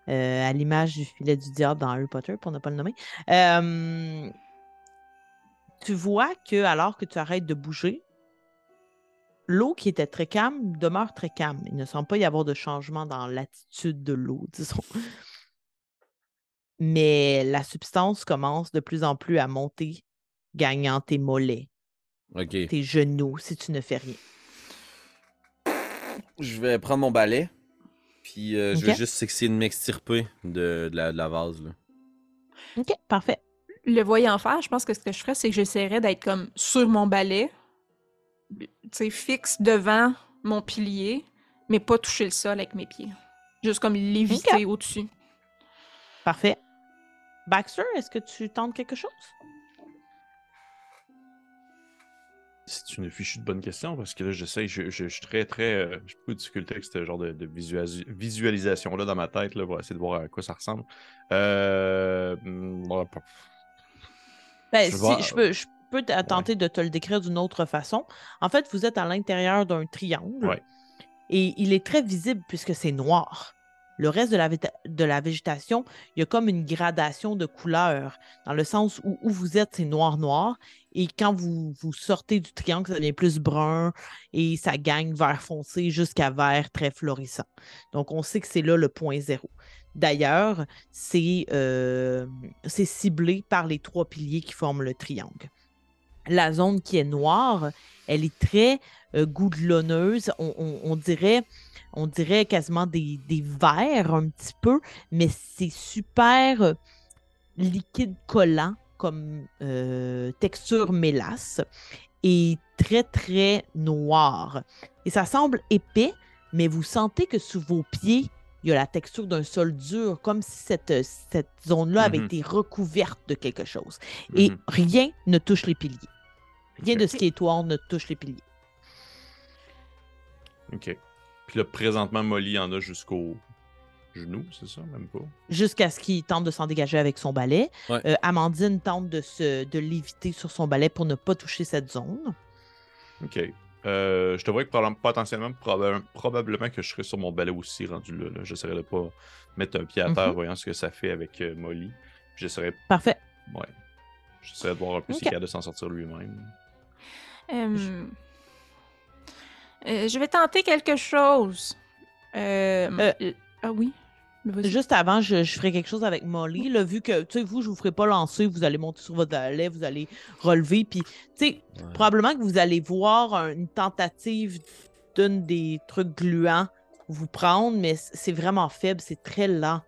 [SPEAKER 1] Euh, à l'image du filet du diable dans Harry Potter, pour ne pas le nommer. Euh, tu vois que alors que tu arrêtes de bouger, l'eau qui était très calme demeure très calme. Il ne semble pas y avoir de changement dans l'attitude de l'eau, disons. Mais la substance commence de plus en plus à monter, gagnant tes mollets, tes genoux, si tu ne fais rien.
[SPEAKER 2] Je vais prendre mon balai. Puis euh, je vais
[SPEAKER 1] Ok.
[SPEAKER 2] juste essayer de m'extirper de, de la, de la vase. Là.
[SPEAKER 1] OK, parfait.
[SPEAKER 3] le voyant faire, je pense que ce que je ferais, c'est que j'essaierais d'être comme sur mon balai, tu sais, fixe devant mon pilier, mais pas toucher le sol avec mes pieds. Juste comme l'éviter au-dessus.
[SPEAKER 1] Parfait. Baxter, est-ce que tu tentes quelque chose?
[SPEAKER 4] C'est une fichue de bonne question parce que là, j'essaie, je, je, je suis très, très. euh, J'ai beaucoup de difficulté avec ce genre de, de visualis- visualisation-là dans ma tête là, pour essayer de voir à quoi ça ressemble. Euh. ouais, pas-
[SPEAKER 1] Ben,
[SPEAKER 4] Je
[SPEAKER 1] si,
[SPEAKER 4] vois-
[SPEAKER 1] je peux, je peux tenter de te le décrire d'une autre façon. En fait, vous êtes à l'intérieur d'un triangle
[SPEAKER 4] Ouais.
[SPEAKER 1] et il est très visible puisque c'est noir. Le reste de la, végétation, il y a comme une gradation de couleurs, dans le sens où, où vous êtes, c'est noir-noir, et quand vous, vous sortez du triangle, ça devient plus brun, et ça gagne vert foncé jusqu'à vert très florissant. Donc, on sait que c'est là le point zéro. D'ailleurs, c'est euh, c'est ciblé par les trois piliers qui forment le triangle. La zone qui est noire, elle est très euh. On, on- on dirait, on dirait quasiment des, des verres un petit peu, mais c'est super euh, liquide collant comme euh, texture mélasse et très très noir. Et ça semble épais, mais vous sentez que sous vos pieds, il y a la texture d'un sol dur, comme si cette, cette zone-là avait
[SPEAKER 4] Mhm.
[SPEAKER 1] été recouverte de quelque chose. Et
[SPEAKER 4] Mhm.
[SPEAKER 1] rien ne touche les piliers. Rien de ce qui est noir ne touche les piliers.
[SPEAKER 4] Ok. Puis là, présentement, Molly en a jusqu'au genou, c'est ça, même pas?
[SPEAKER 1] Jusqu'à ce qu'il tente de s'en dégager avec son balai.
[SPEAKER 2] Ouais.
[SPEAKER 1] Euh, Amandine tente de, se, de l'éviter sur son balai pour ne pas toucher cette zone.
[SPEAKER 4] Ok. Euh, je te vois que probablement- potentiellement, proba- probablement que je serais sur mon balai aussi rendu là. là. J'essaierai de pas mettre un pied à terre,
[SPEAKER 1] Mhm.
[SPEAKER 4] voyant ce que ça fait avec euh, Molly. J'essaierai,
[SPEAKER 1] Parfait.
[SPEAKER 4] ouais. J'essaierai de voir un peu s'il
[SPEAKER 1] Ok.
[SPEAKER 4] est capable de s'en sortir lui-même.
[SPEAKER 3] Euh, euh, je vais tenter quelque chose. Euh,
[SPEAKER 1] Euh,
[SPEAKER 3] Ah oui?
[SPEAKER 1] Juste avant, je, je ferai quelque chose avec Molly. Là, vu que, tu sais, vous, je vous ferai pas lancer, vous allez monter sur votre balai, vous allez relever. Puis, tu sais,
[SPEAKER 2] Ouais.
[SPEAKER 1] probablement que vous allez voir un- une tentative d'une des trucs gluants vous prendre, mais c'est vraiment faible, c'est très lent.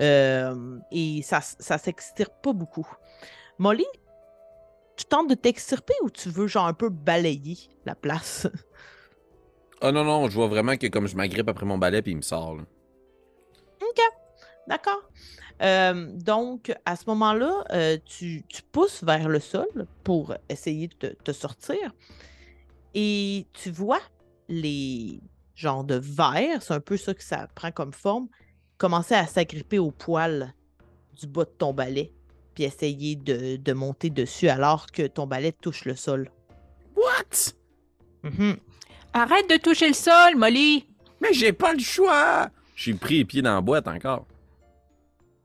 [SPEAKER 1] Euh, et ça, ça s'extirpe pas beaucoup. Molly, tu tentes de t'extirper ou tu veux, genre, un peu balayer la place?
[SPEAKER 2] Ah non, non, je vois vraiment que comme je m'agrippe après mon balai, puis il me sort. là.
[SPEAKER 1] D'accord. Euh, donc, à ce moment-là, euh, tu, tu pousses vers le sol pour essayer de te, sortir. Et tu vois les genres de vers, c'est un peu ça que ça prend comme forme, commencer à s'agripper au poil du bas de ton balai, puis essayer de, de monter dessus alors que ton balai touche le sol.
[SPEAKER 5] What?
[SPEAKER 1] Mhm.
[SPEAKER 3] Arrête de toucher le sol, Molly!
[SPEAKER 5] Mais j'ai pas le choix!
[SPEAKER 2] Je suis pris les pieds dans la boîte encore.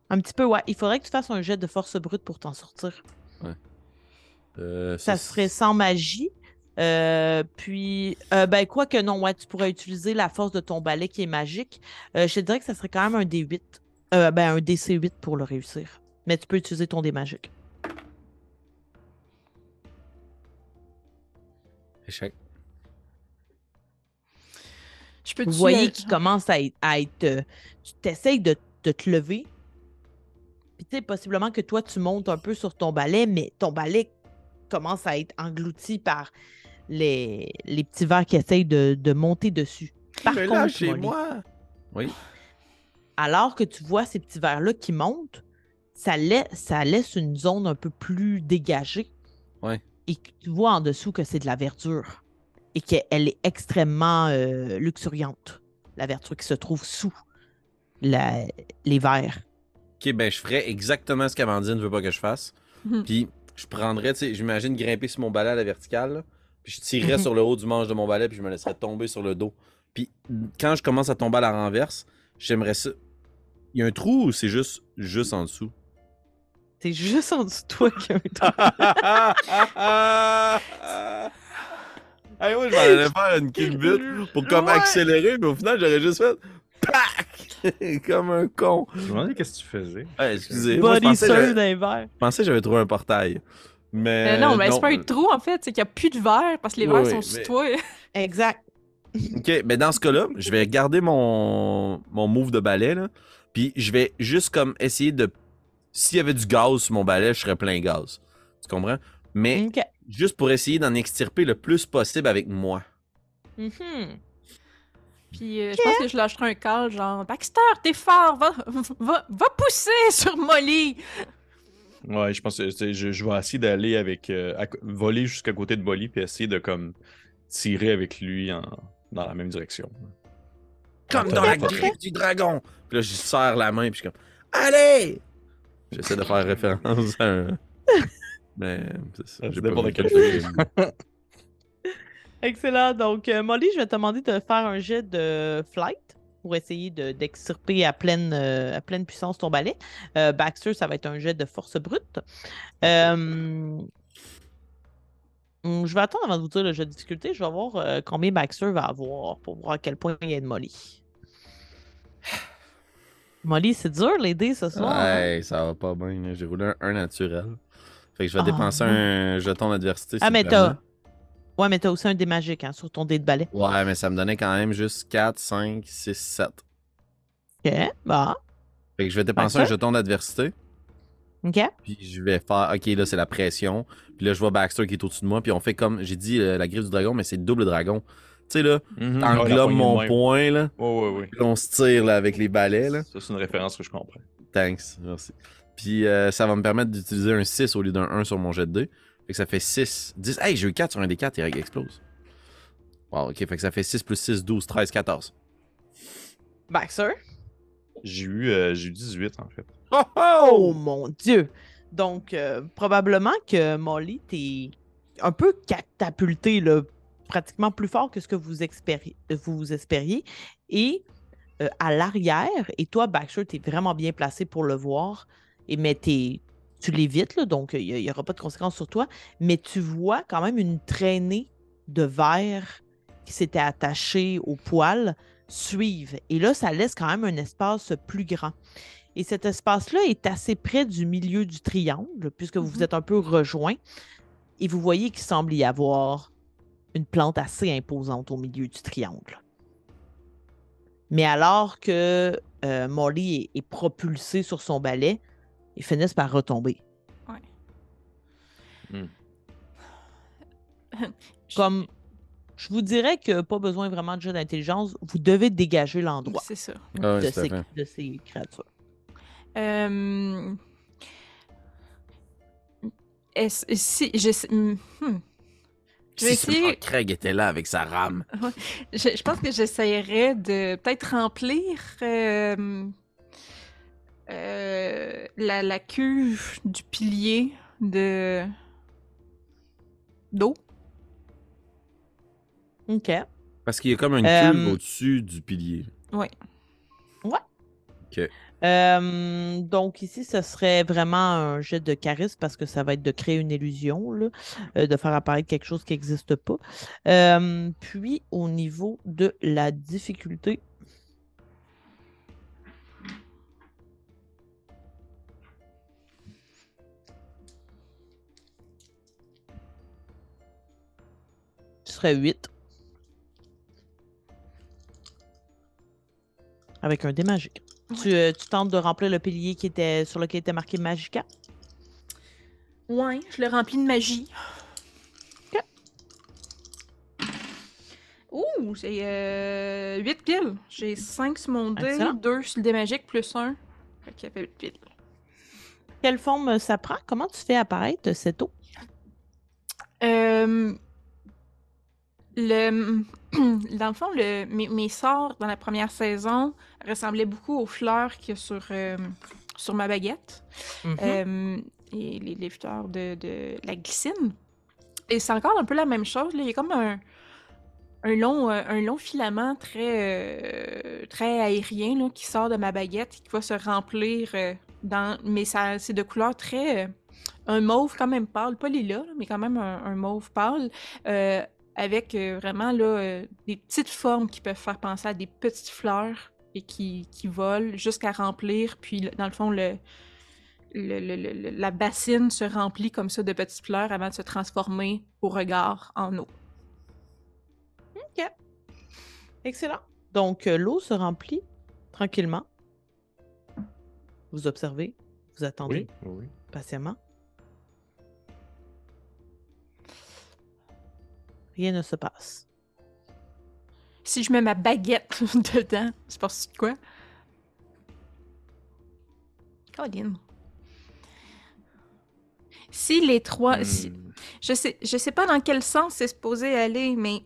[SPEAKER 1] Un petit peu, ouais. Il faudrait que tu fasses un jet de force brute pour t'en sortir.
[SPEAKER 2] Euh,
[SPEAKER 1] Ça serait sans magie. Euh, puis, euh, ben, quoi que non, ouais, tu pourrais utiliser la force de ton balai qui est magique. Euh, je te dirais que ça serait quand même un D8. Euh, ben, un DC8 pour le réussir. Mais tu peux utiliser ton dé magique.
[SPEAKER 2] Échec.
[SPEAKER 3] Je peux
[SPEAKER 1] Vous voyez qu'il commence à être. à être, euh, tu t'essayes de, de te lever. Puis, tu sais, possiblement que toi, tu montes un peu sur ton balai, mais ton balai commence à être englouti par les, les petits vers qui essayent de, de monter dessus. Par
[SPEAKER 2] Mais
[SPEAKER 1] contre,
[SPEAKER 2] là, chez
[SPEAKER 1] Molly,
[SPEAKER 2] moi. Oui.
[SPEAKER 1] alors que tu vois ces petits vers-là qui montent, ça, lai- ça laisse une zone un peu plus dégagée.
[SPEAKER 2] Ouais.
[SPEAKER 1] Et que tu vois en dessous que c'est de la verdure. Et qu'elle est extrêmement euh, luxuriante. La verdure qui se trouve sous la- les vers.
[SPEAKER 2] Ok, ben je ferais exactement ce qu'Amandine veut pas que je fasse.
[SPEAKER 3] Mhm.
[SPEAKER 2] Puis je prendrais, tu sais, j'imagine grimper sur mon balai à la verticale. là, puis je tirerais sur le haut du manche de mon balai, puis je me laisserais tomber sur le dos. Puis quand je commence à tomber à la renverse, j'aimerais ça. Il y a un trou ou c'est juste, juste en dessous?
[SPEAKER 1] C'est juste en dessous de toi qu'il y a un trou.
[SPEAKER 2] hey, moi, je m'en allais faire une kill but pour comme
[SPEAKER 1] Ouais.
[SPEAKER 2] accélérer, mais au final, j'aurais juste fait. Pac! comme un con.
[SPEAKER 4] Je me demandais qu'est-ce que tu faisais.
[SPEAKER 2] Ouais, excusez.
[SPEAKER 1] Body
[SPEAKER 2] pensais,
[SPEAKER 1] sur d'un verre.
[SPEAKER 2] je pensais que j'avais trouvé un portail. Mais.
[SPEAKER 3] Euh, non, mais c'est pas un
[SPEAKER 2] non.
[SPEAKER 3] trou en fait, c'est qu'il n'y a plus de verre parce que les
[SPEAKER 2] Oui,
[SPEAKER 3] verres
[SPEAKER 2] oui,
[SPEAKER 3] sont
[SPEAKER 2] mais-
[SPEAKER 3] sous toi.
[SPEAKER 1] Exact.
[SPEAKER 2] Ok, mais dans ce cas-là, je vais garder mon, mon move de balai, là. Puis je vais juste comme essayer de. S'il y avait du gaz sur mon balai, je serais plein gaz. Tu comprends? Mais juste pour essayer d'en extirper le plus possible avec moi.
[SPEAKER 1] Mhm.
[SPEAKER 3] Puis euh, je pense que je lâcherai un call genre Baxter, t'es fort, va, va, va pousser sur Molly.
[SPEAKER 4] Ouais, je pense que je, je vais essayer d'aller avec. euh, à voler jusqu'à côté de Bolly, puis essayer de comme tirer avec lui en, dans la même direction.
[SPEAKER 2] Comme dans la griffe du dragon. Puis là, je serre la main, puis je suis comme. Allez! J'essaie de faire référence à un. Mais c'est ça. J'ai pas
[SPEAKER 4] quel.
[SPEAKER 1] Excellent. Donc, euh, Molly, je vais te demander de faire un jet de flight pour essayer de- d'extirper à, pleine, euh, à pleine puissance ton balai. Euh, Baxter, ça va être un jet de force brute. Euh, hum, je vais attendre avant de vous dire le jeu de difficulté. Je vais voir euh, combien Baxter va avoir pour voir à quel point il y a de Molly. Molly, c'est dur les dés ce soir. hein?
[SPEAKER 2] Ouais, ça va pas bien. J'ai roulé un 1 naturel. Fait que je vais
[SPEAKER 1] Ah,
[SPEAKER 2] dépenser un jeton d'adversité.
[SPEAKER 1] Ah, mais t'as. Ouais, mais t'as aussi un dé magique hein, sur ton dé de balai.
[SPEAKER 2] Ouais, mais ça me donnait quand même juste 4, 5, 6, 7.
[SPEAKER 1] Ok, bah.
[SPEAKER 2] Fait que je vais dépenser
[SPEAKER 1] Baxter?
[SPEAKER 2] un jeton d'adversité.
[SPEAKER 1] Ok.
[SPEAKER 2] Puis je vais faire. Ok, là, c'est la pression. Puis là, je vois Baxter qui est au-dessus de moi. Puis on fait comme. J'ai dit euh, la griffe du dragon, mais c'est le double dragon. Tu sais, là,
[SPEAKER 4] la poignée
[SPEAKER 2] mon poing, là.
[SPEAKER 4] Ouais, ouais, ouais.
[SPEAKER 2] Puis on se tire là, avec les balais, là.
[SPEAKER 4] Ça, c'est une référence que je comprends.
[SPEAKER 2] Thanks, merci. Puis euh, ça va me permettre d'utiliser un 6 au lieu d'un 1 sur mon jet de dés. Fait que ça fait 6, 10. Hey, j'ai eu 4 sur un des 4 et il explose. Wow, ok, fait que ça fait 6 plus 6, 12, 13, 14.
[SPEAKER 1] Baxter.
[SPEAKER 4] J'ai eu, euh, j'ai eu 18 en fait.
[SPEAKER 2] Oh,
[SPEAKER 1] Oh mon Dieu! Donc, euh, probablement que Molly, t'es un peu catapulté, là, pratiquement plus fort que ce que vous, vous espériez. Et euh, à l'arrière, et toi, Baxter, t'es vraiment bien placé pour le voir, et, mais tu l'évites, donc il n'y aura pas de conséquences sur toi, mais tu vois quand même une traînée de verre qui s'était attachée au poil suivre. Et là, ça laisse quand même un espace plus grand. Et cet espace-là est assez près du milieu du triangle, puisque vous vous
[SPEAKER 3] Mhm.
[SPEAKER 1] êtes un peu rejoints. Et vous voyez qu'il semble y avoir une plante assez imposante au milieu du triangle. Mais alors que euh, Molly est, est propulsé sur son balai, ils finissent par retomber. Comme je vous dirais que pas besoin vraiment de jeu d'intelligence, vous devez dégager l'endroit
[SPEAKER 3] C'est ça.
[SPEAKER 2] Ah ouais,
[SPEAKER 1] de, ces,
[SPEAKER 2] fait.
[SPEAKER 1] de ces créatures.
[SPEAKER 3] Euh... Est-ce, si, je, hmm, hmm. Je vais essayer-
[SPEAKER 2] Craig était là avec sa rame.
[SPEAKER 3] Je, je pense que j'essayerais de peut-être remplir euh, euh, la, la cuve du pilier de d'eau.
[SPEAKER 1] OK.
[SPEAKER 2] Parce qu'il y a comme une
[SPEAKER 1] Euh,
[SPEAKER 2] cuve au-dessus du pilier.
[SPEAKER 3] Oui.
[SPEAKER 1] Euh, donc ici, ce serait vraiment un jet de charisme parce que ça va être de créer une illusion, euh, de faire apparaître quelque chose qui n'existe pas. Euh, puis au niveau de la difficulté, ce serait 8. Avec un dé magique. Tu, euh, tu tentes de remplir le pilier qui était sur lequel était marqué Magica?
[SPEAKER 3] Ouais, je le remplis de magie.
[SPEAKER 1] Ok.
[SPEAKER 3] Ouh, euh, 8 piles. J'ai 5 sur mon dé,
[SPEAKER 1] Excellent.
[SPEAKER 3] 2 sur le dé magique, plus 1. Fait qu'il fait 8 piles.
[SPEAKER 1] Quelle forme ça prend? Comment tu fais apparaître cette eau?
[SPEAKER 3] Euh, le, dans le fond, le, mes, mes sorts dans la première saison ressemblaient beaucoup aux fleurs qu'il y a sur, euh, sur ma baguette.
[SPEAKER 1] Mhm.
[SPEAKER 3] Euh, et les, les fleurs de, de la glycine. Et c'est encore un peu la même chose. Là. Il y a comme un, un, long, euh, un long filament très, euh, très aérien là, qui sort de ma baguette et qui va se remplir dans. Mais ça, c'est de couleur très. un mauve quand même pâle, pas lilas, mais quand même un, un mauve pâle. euh, avec euh, vraiment là, euh, des petites formes qui peuvent faire penser à des petites fleurs et qui, qui volent jusqu'à remplir. Puis, dans le fond, le, le- le- la bassine se remplit comme ça de petites fleurs avant de se transformer au regard en eau.
[SPEAKER 1] Excellent. Donc, euh, l'eau se remplit tranquillement. Vous observez, vous attendez
[SPEAKER 4] Oui, oui.
[SPEAKER 1] patiemment. Rien ne se passe.
[SPEAKER 3] Si je mets ma baguette dedans, c'est parce que quoi? Colin. Si les trois. si-
[SPEAKER 4] Hmm.
[SPEAKER 3] je, sais, je sais pas dans quel sens c'est supposé aller, mais.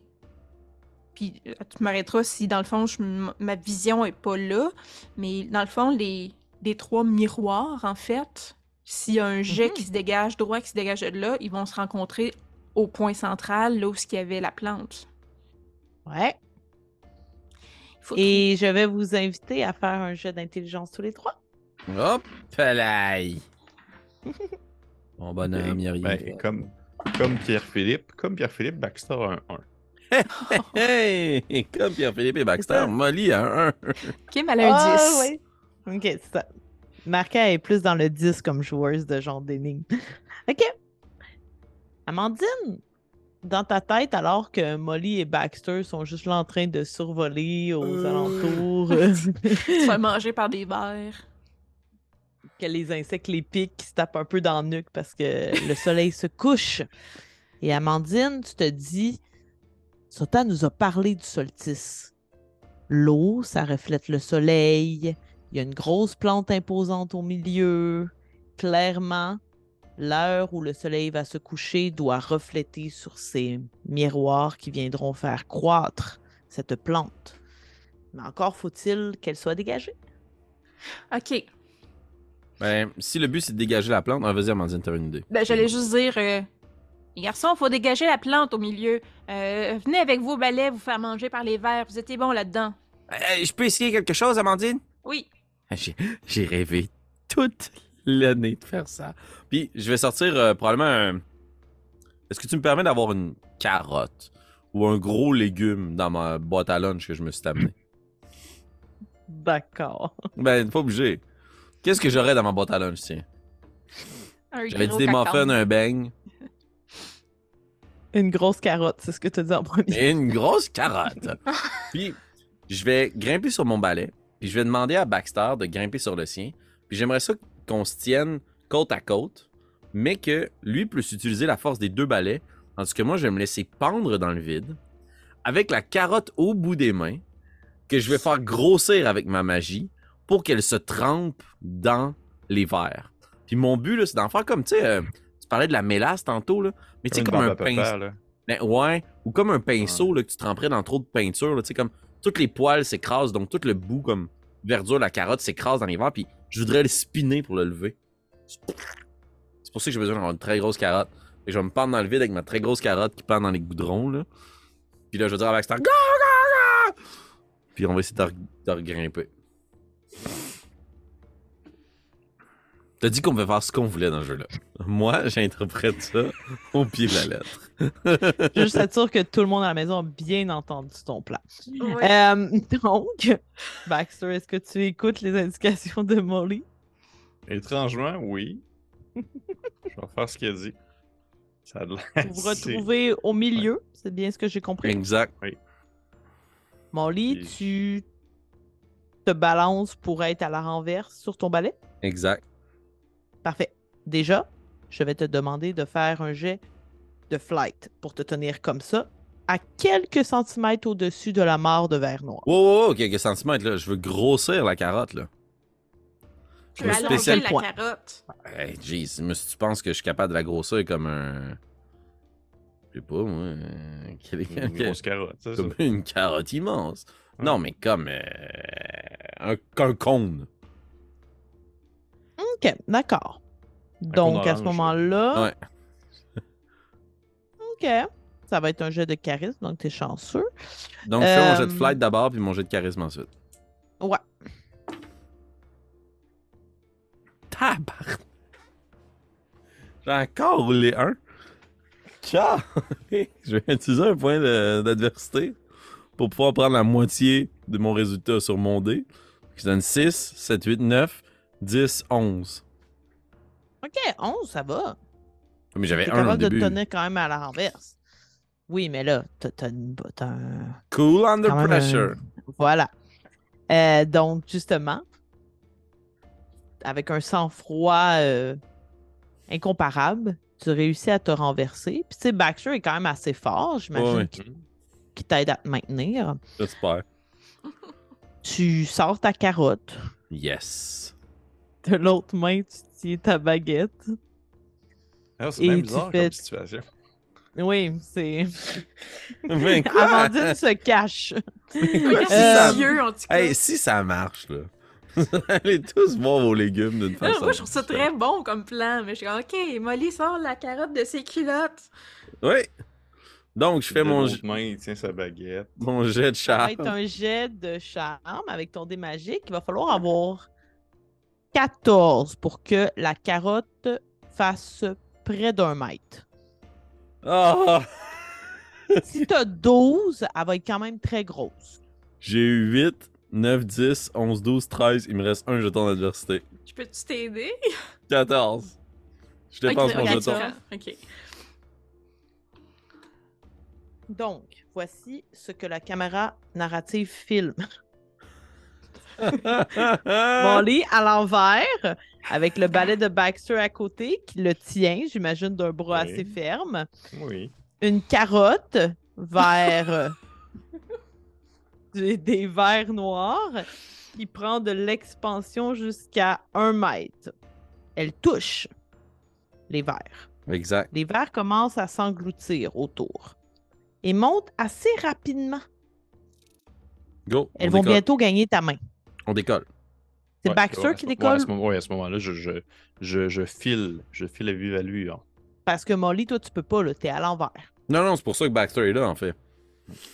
[SPEAKER 3] Puis euh, tu m'arrêteras si dans le fond je ma vision est pas là. Mais dans le fond, les, les trois miroirs, en fait, s'il y a un jet
[SPEAKER 1] Mhm.
[SPEAKER 3] qui se dégage droit, qui se dégage de là, ils vont se rencontrer au point central, là où il y avait la plante.
[SPEAKER 1] Ouais. Et je vais vous inviter à faire un jeu d'intelligence tous les trois.
[SPEAKER 2] Hop, palaille. Mon bonhomme, il arrive.
[SPEAKER 4] Ben, comme, comme Pierre-Philippe, comme Pierre-Philippe, Baxter a un 1.
[SPEAKER 2] Hey! Comme Pierre-Philippe et Baxter, Molly a un 1.
[SPEAKER 3] Kim, elle a un 10.
[SPEAKER 1] Ah, ouais. Ok, c'est ça. Marca est plus dans le 10 comme joueuse de genre d'énigme. ok. Amandine, dans ta tête, alors que Molly et Baxter sont juste là en train de survoler aux
[SPEAKER 3] Euh.
[SPEAKER 1] alentours, euh,
[SPEAKER 3] Tu te fais manger par des vers.
[SPEAKER 1] que les insectes les piquent, qui se tapent un peu dans le nuque parce que le soleil se couche. Et Amandine, tu te dis, Sota nous a parlé du solstice. L'eau, ça reflète le soleil. Il y a une grosse plante imposante au milieu. Clairement, l'heure où le soleil va se coucher doit refléter sur ces miroirs qui viendront faire croître cette plante. Mais encore faut-il qu'elle soit dégagée.
[SPEAKER 3] Ok.
[SPEAKER 2] Ben, si le but c'est de dégager la plante, ah, vas-y, Amandine, t'as une idée.
[SPEAKER 3] Ben, j'allais juste dire, euh, les garçons, faut dégager la plante au milieu. Euh, venez avec vos balais vous faire manger par les vers. Vous étiez bons là-dedans.
[SPEAKER 2] Euh, je peux essayer quelque chose, Amandine?
[SPEAKER 3] Oui.
[SPEAKER 2] J'ai, j'ai rêvé toute l'année de faire ça. Puis, je vais sortir euh, probablement un... Est-ce que tu me permets d'avoir une carotte ou un gros légume dans ma boîte à lunch que je me suis amené?
[SPEAKER 1] D'accord.
[SPEAKER 2] ben, pas obligé. Qu'est-ce que j'aurais dans ma boîte à lunch, tiens? J'avais dit des muffins, un beigne
[SPEAKER 1] Une grosse carotte, c'est ce que tu as dit en premier.
[SPEAKER 2] une grosse carotte. Puis, je vais grimper sur mon balai, puis je vais demander à Baxter de grimper sur le sien. Puis j'aimerais ça qu'on se tienne côte à côte, mais que lui puisse utiliser la force des deux balais, tandis que moi, je vais me laisser pendre dans le vide, avec la carotte au bout des mains, que je vais faire grossir avec ma magie pour qu'elle se trempe dans les verres. Puis mon but, c'est d'en faire comme, tu sais, euh, tu parlais de la mélasse tantôt, là, mais tu sais, comme un pinceau. Ben ouais, ou comme un pinceau là, que tu tremperais dans trop de peinture, tu sais, comme toutes les poils s'écrasent, donc tout le bout comme verdure, la carotte s'écrase dans les verres, puis je voudrais le spinner pour le lever. C'est pour ça que j'ai besoin d'avoir une très grosse carotte. Et je vais me pendre dans le vide avec ma très grosse carotte qui pend dans les goudrons, là. Puis là, je vais dire ga, ga! Puis on va essayer de, re- de regrimper. T'as dit qu'on pouvait faire ce qu'on voulait dans le jeu-là. Moi, j'interprète ça au pied de la lettre.
[SPEAKER 1] Juste être sûr que tout le monde à la maison a bien entendu ton plan. Euh, donc, Baxter, est-ce que tu écoutes les indications de Molly?
[SPEAKER 4] Étrangement, oui. Je vais faire ce qu'il a dit. Ça a l'air
[SPEAKER 1] Vous vous retrouvez au milieu, c'est bien ce que j'ai compris.
[SPEAKER 2] Exact.
[SPEAKER 1] Molly,
[SPEAKER 4] Et-
[SPEAKER 1] tu te balances pour être à la renverse sur ton balai?
[SPEAKER 2] Exact.
[SPEAKER 1] Parfait. Déjà, je vais te demander de faire un jet de flight pour te tenir comme ça, à quelques centimètres au-dessus de la mare de verre noir.
[SPEAKER 2] Wow, wow, wow, quelques centimètres, là. Je veux grossir la carotte, là. Me
[SPEAKER 3] veux
[SPEAKER 2] spécial
[SPEAKER 3] la
[SPEAKER 1] point.
[SPEAKER 3] carotte.
[SPEAKER 2] Hey, jeez, mais si tu penses que je suis capable de la grossir comme un. Je sais pas, moi. euh, quel-
[SPEAKER 4] Une grosse carotte, ça?
[SPEAKER 2] Comme une carotte immense.
[SPEAKER 4] Ouais.
[SPEAKER 2] Non, mais comme. euh, un, un cône.
[SPEAKER 1] OK, d'accord. Donc, à ce moment-là,
[SPEAKER 2] Ouais.
[SPEAKER 1] OK, ça va être un jet de charisme, donc t'es chanceux.
[SPEAKER 2] Donc, je fais mon jet de
[SPEAKER 1] Euh,
[SPEAKER 2] flight d'abord, puis mon jet de charisme ensuite.
[SPEAKER 1] Ouais.
[SPEAKER 2] Tabarnak! J'ai encore roulé un. Ciao! je vais utiliser un point d'adversité pour pouvoir prendre la moitié de mon résultat sur mon dé. Qui donne 6, 7, 8, 9, 10, 11.
[SPEAKER 1] OK, 11, ça va.
[SPEAKER 2] Mais j'avais un au
[SPEAKER 1] de te
[SPEAKER 2] début.
[SPEAKER 1] tenir quand même à la renverse. Oui, mais là, t'as une- un...
[SPEAKER 2] Cool under pressure.
[SPEAKER 1] un- Voilà. Euh, donc, justement, avec un sang-froid euh, incomparable, tu réussis à te renverser. Puis, tu sais, Baxter est quand même assez fort, j'imagine,
[SPEAKER 2] Ouais,
[SPEAKER 1] qu'il t'aide à te maintenir.
[SPEAKER 2] J'espère.
[SPEAKER 1] Tu sors ta carotte.
[SPEAKER 2] Yes.
[SPEAKER 1] De l'autre main, tu tiens ta baguette.
[SPEAKER 4] Ah, c'est
[SPEAKER 1] tu
[SPEAKER 4] bizarre
[SPEAKER 1] fais-
[SPEAKER 4] comme situation.
[SPEAKER 1] Oui, c'est.
[SPEAKER 2] Mais quoi?
[SPEAKER 1] Amandine se cache. Euh,
[SPEAKER 3] ses yeux, en tout cas.
[SPEAKER 2] Hey, si ça marche, là. Allez tous voir vos légumes d'une façon.
[SPEAKER 3] moi, je trouve ça très bon comme plan, mais je suis comme, OK, Molly sort la carotte de ses culottes.
[SPEAKER 2] Oui. Donc, je fais
[SPEAKER 4] De
[SPEAKER 2] mon,
[SPEAKER 4] l'autre main, il tient sa baguette.
[SPEAKER 2] mon jet de
[SPEAKER 1] Ça va
[SPEAKER 2] charme.
[SPEAKER 1] être un jet de charme avec ton dé magique. Il va falloir avoir 14 pour que la carotte fasse près d'un mètre.
[SPEAKER 2] Ah!
[SPEAKER 1] Si tu as 12, elle va être quand même très grosse.
[SPEAKER 2] J'ai eu 8, 9, 10, 11, 12, 13. Il me reste un jeton d'adversité.
[SPEAKER 3] Je peux-tu t'aider?
[SPEAKER 2] 14. Je dépense mon jeton.
[SPEAKER 3] OK.
[SPEAKER 1] Donc, voici ce que la caméra narrative filme. Molly à l'envers, avec le balai de Baxter à côté, qui le tient, j'imagine, d'un bras
[SPEAKER 4] Oui.
[SPEAKER 1] assez ferme.
[SPEAKER 4] Oui.
[SPEAKER 1] Une carotte vers euh, des, des verres noirs qui prend de l'expansion jusqu'à un mètre. Elle touche les verres.
[SPEAKER 2] exact.
[SPEAKER 1] Les verres commencent à s'engloutir autour et montent assez rapidement.
[SPEAKER 2] Go.
[SPEAKER 1] Elles
[SPEAKER 2] on
[SPEAKER 1] vont
[SPEAKER 2] décolle.
[SPEAKER 1] bientôt gagner ta main.
[SPEAKER 2] On décolle.
[SPEAKER 1] C'est
[SPEAKER 4] Ouais,
[SPEAKER 1] Baxter
[SPEAKER 4] ouais,
[SPEAKER 1] qui décolle?
[SPEAKER 4] à ce moment- ouais, à ce moment-là, je, je, je, je file. Je file à vive allure.
[SPEAKER 1] parce que Molly, toi, tu peux pas, là, t'es à l'envers.
[SPEAKER 2] Non, non, c'est pour ça que Baxter est là, en fait.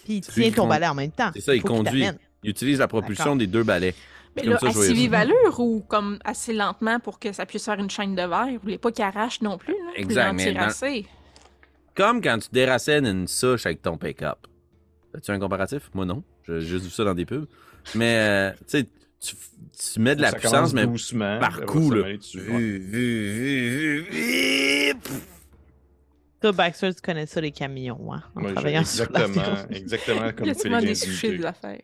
[SPEAKER 1] Puis il tient ton
[SPEAKER 2] con-
[SPEAKER 1] balai en même temps.
[SPEAKER 2] C'est ça, il conduit. Il utilise la propulsion des deux balais.
[SPEAKER 3] Mais
[SPEAKER 2] Comme
[SPEAKER 3] là,
[SPEAKER 2] ça, ça.
[SPEAKER 3] vive allure ou comme assez lentement pour que ça puisse faire une chaîne de verre? Vous voulez pas qu'il arrache non plus, là?
[SPEAKER 2] Exact, mais dans-
[SPEAKER 3] assez.
[SPEAKER 2] Comme quand tu déracènes une souche avec ton pick-up. As-tu un comparatif? Moi, non. J'ai juste vu ça dans des pubs. Mais, euh, tu sais, tu, tu mets de la
[SPEAKER 4] Ça
[SPEAKER 2] puissance, mais
[SPEAKER 4] doucement.
[SPEAKER 2] par coup, là.
[SPEAKER 4] Ouais.
[SPEAKER 1] Toi, Baxter, tu connais ça, les camions, hein, en
[SPEAKER 4] je-
[SPEAKER 1] travaillant sur la
[SPEAKER 4] exactement,
[SPEAKER 1] route.
[SPEAKER 4] exactement comme tu les individus.
[SPEAKER 3] des affaires.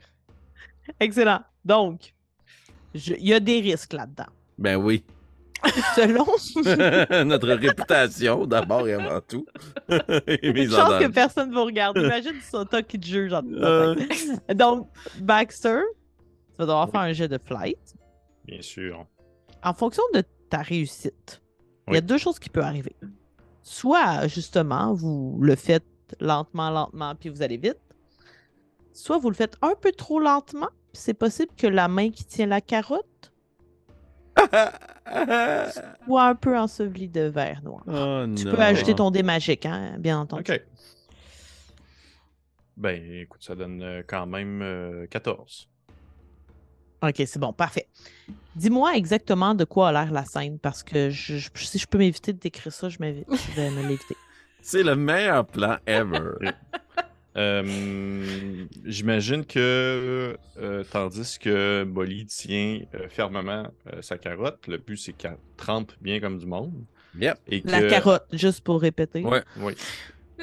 [SPEAKER 1] Excellent. Donc, je- il y a des risques là-dedans.
[SPEAKER 2] Ben oui.
[SPEAKER 1] Selon?
[SPEAKER 2] Notre réputation, d'abord et avant tout. en
[SPEAKER 1] chance que personne ne vous regarde. Imagine toi qui te juge. en
[SPEAKER 2] Euh.
[SPEAKER 1] Donc, Baxter, vas devoir faire un jet de flight.
[SPEAKER 4] Bien sûr.
[SPEAKER 1] En fonction de ta réussite, il y a deux choses qui peuvent arriver. Soit, justement, vous le faites lentement, lentement, puis vous allez vite. Soit vous le faites un peu trop lentement, puis c'est possible que la main qui tient la carotte soit un peu ensevelie de verre noir.
[SPEAKER 2] Oh
[SPEAKER 1] Tu
[SPEAKER 2] non.
[SPEAKER 1] peux ajouter ton dé magique, hein, bien entendu.
[SPEAKER 4] OK. Ben, écoute, ça donne euh, quand même euh, 14.
[SPEAKER 1] OK, c'est bon, parfait. Dis-moi exactement de quoi a l'air la scène, parce que je- je- si je peux m'éviter de décrire ça, je, je vais me l'éviter.
[SPEAKER 2] C'est le meilleur plan ever.
[SPEAKER 4] Euh, J'imagine que, euh, tandis que Molly tient euh, fermement euh, sa carotte, le but c'est qu'elle trempe bien comme du monde.
[SPEAKER 2] Yep.
[SPEAKER 4] Et que,
[SPEAKER 1] La carotte, juste pour répéter.
[SPEAKER 2] Ouais.
[SPEAKER 4] Oui.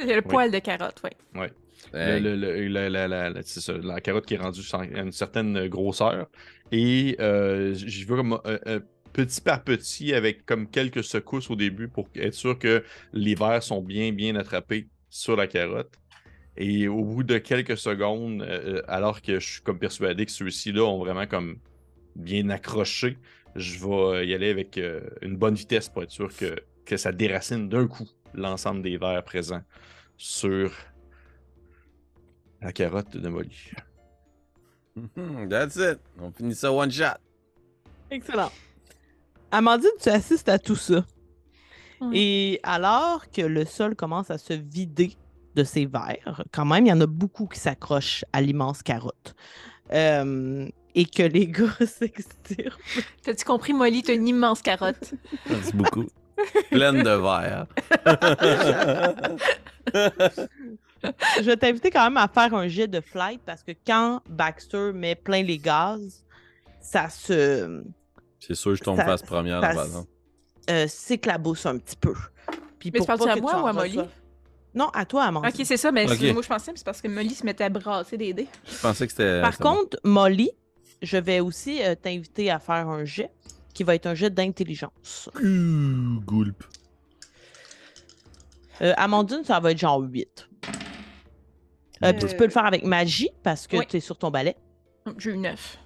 [SPEAKER 3] Il y a le poil de carotte, oui.
[SPEAKER 4] Le-
[SPEAKER 2] Hey.
[SPEAKER 4] le- le- la, la- la- la- c'est ça, la carotte qui est rendue à une certaine grosseur. Et euh, j'y vais comme euh, euh, petit par petit avec comme quelques secousses au début pour être sûr que les vers sont bien, bien attrapés sur la carotte. Et au bout de quelques secondes, euh, alors que je suis comme persuadé que ceux-ci là ont vraiment comme bien accroché, je vais y aller avec euh, une bonne vitesse pour être sûr que, que ça déracine d'un coup l'ensemble des vers présents sur la carotte de Molly.
[SPEAKER 2] Mhm, That's it. On finit ça one shot.
[SPEAKER 1] Excellent. Amandine, tu assistes à tout ça. Et alors que le sol commence à se vider de ses verres, quand même, il y en a beaucoup qui s'accrochent à l'immense carotte. Euh, et que les gars s'extirpent.
[SPEAKER 3] T'as-tu compris, Molly? T'as une immense carotte.
[SPEAKER 2] C'est beaucoup. Pleine de verre.
[SPEAKER 1] Je vais t'inviter quand même à faire un jet de flight parce que quand Baxter met plein les gaz, ça se
[SPEAKER 2] C'est sûr que je tombe
[SPEAKER 1] Ça-
[SPEAKER 2] face première,
[SPEAKER 1] ça-
[SPEAKER 2] par exemple.
[SPEAKER 1] euh, s'éclabousse un petit peu. Puis
[SPEAKER 3] Mais
[SPEAKER 1] pour
[SPEAKER 3] tu
[SPEAKER 1] pas
[SPEAKER 3] à moi ou à Molly?
[SPEAKER 1] Non, à toi, Amandine.
[SPEAKER 3] Ok, c'est ça, mais
[SPEAKER 2] Ok.
[SPEAKER 3] c'est- moi je pensais c'est parce que Molly se mettait à brasser des dés.
[SPEAKER 2] Je pensais que c'était.
[SPEAKER 1] Par
[SPEAKER 2] c'était bon.
[SPEAKER 1] contre, Molly, je vais aussi euh, t'inviter à faire un jet qui va être un jet d'intelligence.
[SPEAKER 2] Ouh, Gulp.
[SPEAKER 1] Euh, Amandine, ça va être genre 8. Euh, puis
[SPEAKER 3] Euh,
[SPEAKER 1] tu peux le faire avec magie parce que
[SPEAKER 3] oui.
[SPEAKER 1] tu es sur ton balai.
[SPEAKER 3] J'ai eu neuf.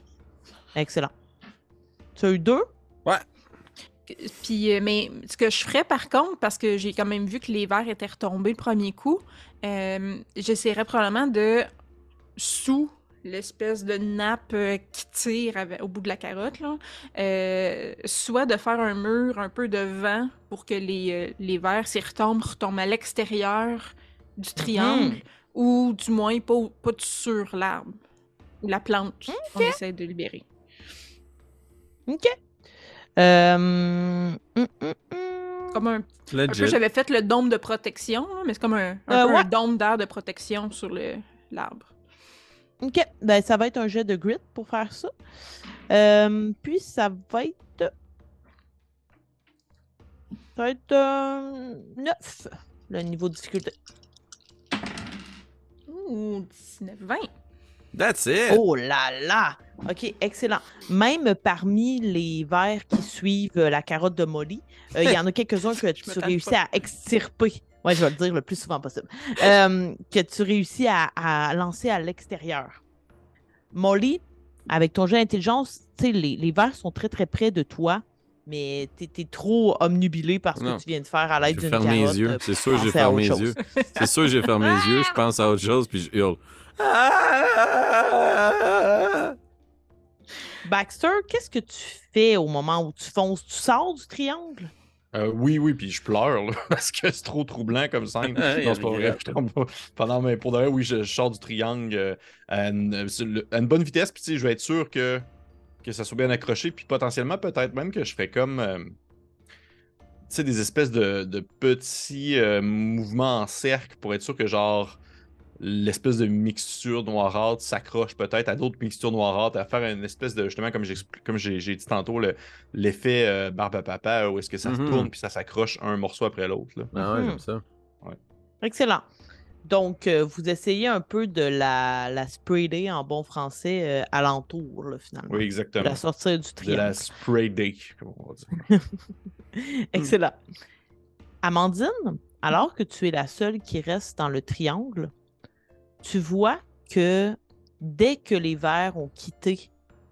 [SPEAKER 1] Excellent. Tu as eu deux?
[SPEAKER 3] Puis, euh, mais ce que je ferais par contre, parce que j'ai quand même vu que les verres étaient retombés le premier coup, euh, j'essaierais probablement de, sous l'espèce de nappe qui tire avec- au bout de la carotte, là, euh, soit de faire un mur un peu de vent pour que les, les verres, s'ils retombent, retombent à l'extérieur du triangle, ou du moins pas, pas sur l'arbre ou la plante qu'on essaie de libérer.
[SPEAKER 1] OK. Euh, hum, hum, hum.
[SPEAKER 3] Comme un Un peu, j'avais fait le dôme de protection, mais c'est comme un, un
[SPEAKER 1] Euh,
[SPEAKER 3] peu
[SPEAKER 1] ouais.
[SPEAKER 3] un dôme d'air de protection sur le- l'arbre.
[SPEAKER 1] OK. Ben, ça va être un jet de grit pour faire ça. Euh, puis, ça va être. Ça va être 9, le niveau de difficulté.
[SPEAKER 3] Ouh, 19, 20.
[SPEAKER 2] That's it.
[SPEAKER 1] Oh là là! OK, excellent. Même parmi les vers qui suivent euh, la carotte de Molly, euh, il y en a quelques-uns que tu réussis
[SPEAKER 3] pas.
[SPEAKER 1] à extirper. Ouais, je vais le dire le plus souvent possible. Euh, que tu réussis à, à lancer à l'extérieur. Molly, avec ton jeu d'intelligence, tu sais, les, les vers sont très très près de toi, mais tu es, trop omnubilé par ce
[SPEAKER 2] Non.
[SPEAKER 1] que tu viens de faire à l'aide
[SPEAKER 2] Je
[SPEAKER 1] d'une
[SPEAKER 2] ferme
[SPEAKER 1] carotte.
[SPEAKER 2] mes yeux.
[SPEAKER 1] euh,
[SPEAKER 2] C'est sûr que j'ai fermé les yeux. C'est sûr que j'ai fermé les yeux. Je pense à autre chose, puis je hurle.
[SPEAKER 1] Baxter, qu'est-ce que tu fais au moment où tu fonces? Tu sors du triangle?
[SPEAKER 4] Euh, oui, oui, puis je pleure là, parce que c'est trop troublant comme scène. Non, c'est pas vrai. je tombe pas. Pendant mes pour de vrai, oui, je, je sors du triangle euh, à, une, à une bonne vitesse, puis tu sais, je vais être sûr que, que ça soit bien accroché, puis potentiellement, peut-être même que je ferais comme. euh, tu sais, des espèces de, de petits euh, mouvements en cercle pour être sûr que, genre, l'espèce de mixture noirâtre s'accroche peut-être à d'autres mixtures noirâtres, à faire une espèce de, justement, comme j'ai dit tantôt, le- l'effet euh, barbe à papa, où est-ce que ça se
[SPEAKER 2] Mhm.
[SPEAKER 4] tourne puis ça s'accroche un morceau après l'autre. là.
[SPEAKER 2] Ah ouais,
[SPEAKER 1] Mhm.
[SPEAKER 2] j'aime ça.
[SPEAKER 1] Excellent. Donc, euh, vous essayez un peu de la, la spreader en bon français euh, alentour, là, finalement.
[SPEAKER 4] Oui,
[SPEAKER 1] de
[SPEAKER 4] exactement.
[SPEAKER 1] la sortir du
[SPEAKER 4] De
[SPEAKER 1] triangle.
[SPEAKER 4] la spray day, comme on va dire.
[SPEAKER 1] Excellent. Amandine, alors que tu es la seule qui reste dans le triangle, tu vois que dès que les vers ont quitté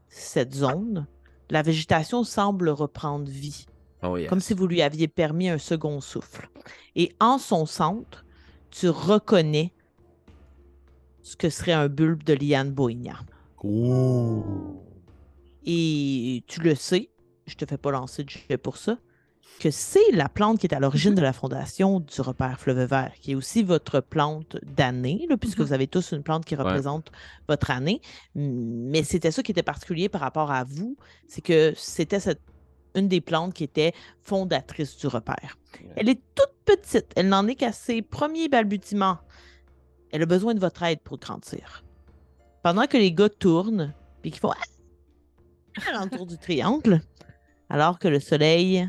[SPEAKER 1] cette zone, la végétation semble reprendre vie,
[SPEAKER 2] Oh yes.
[SPEAKER 1] comme si vous lui aviez permis un second souffle. Et en son centre, tu reconnais ce que serait un bulbe de liane bohemia.
[SPEAKER 2] Ouh.
[SPEAKER 1] Et tu le sais, je te fais pas lancer de jet pour ça, que c'est la plante qui est à l'origine de la fondation du repère Fleuve Vert, qui est aussi votre plante d'année, puisque
[SPEAKER 3] Mhm.
[SPEAKER 1] vous avez tous une plante qui représente votre année. Mais c'était ça qui était particulier par rapport à vous, c'est que c'était cette- une des plantes qui était fondatrice du repère. Elle est toute petite, elle n'en est qu'à ses premiers balbutiements. Elle a besoin de votre aide pour grandir. Pendant que les gars tournent, puis qu'ils font à l'entour du triangle, alors que le soleil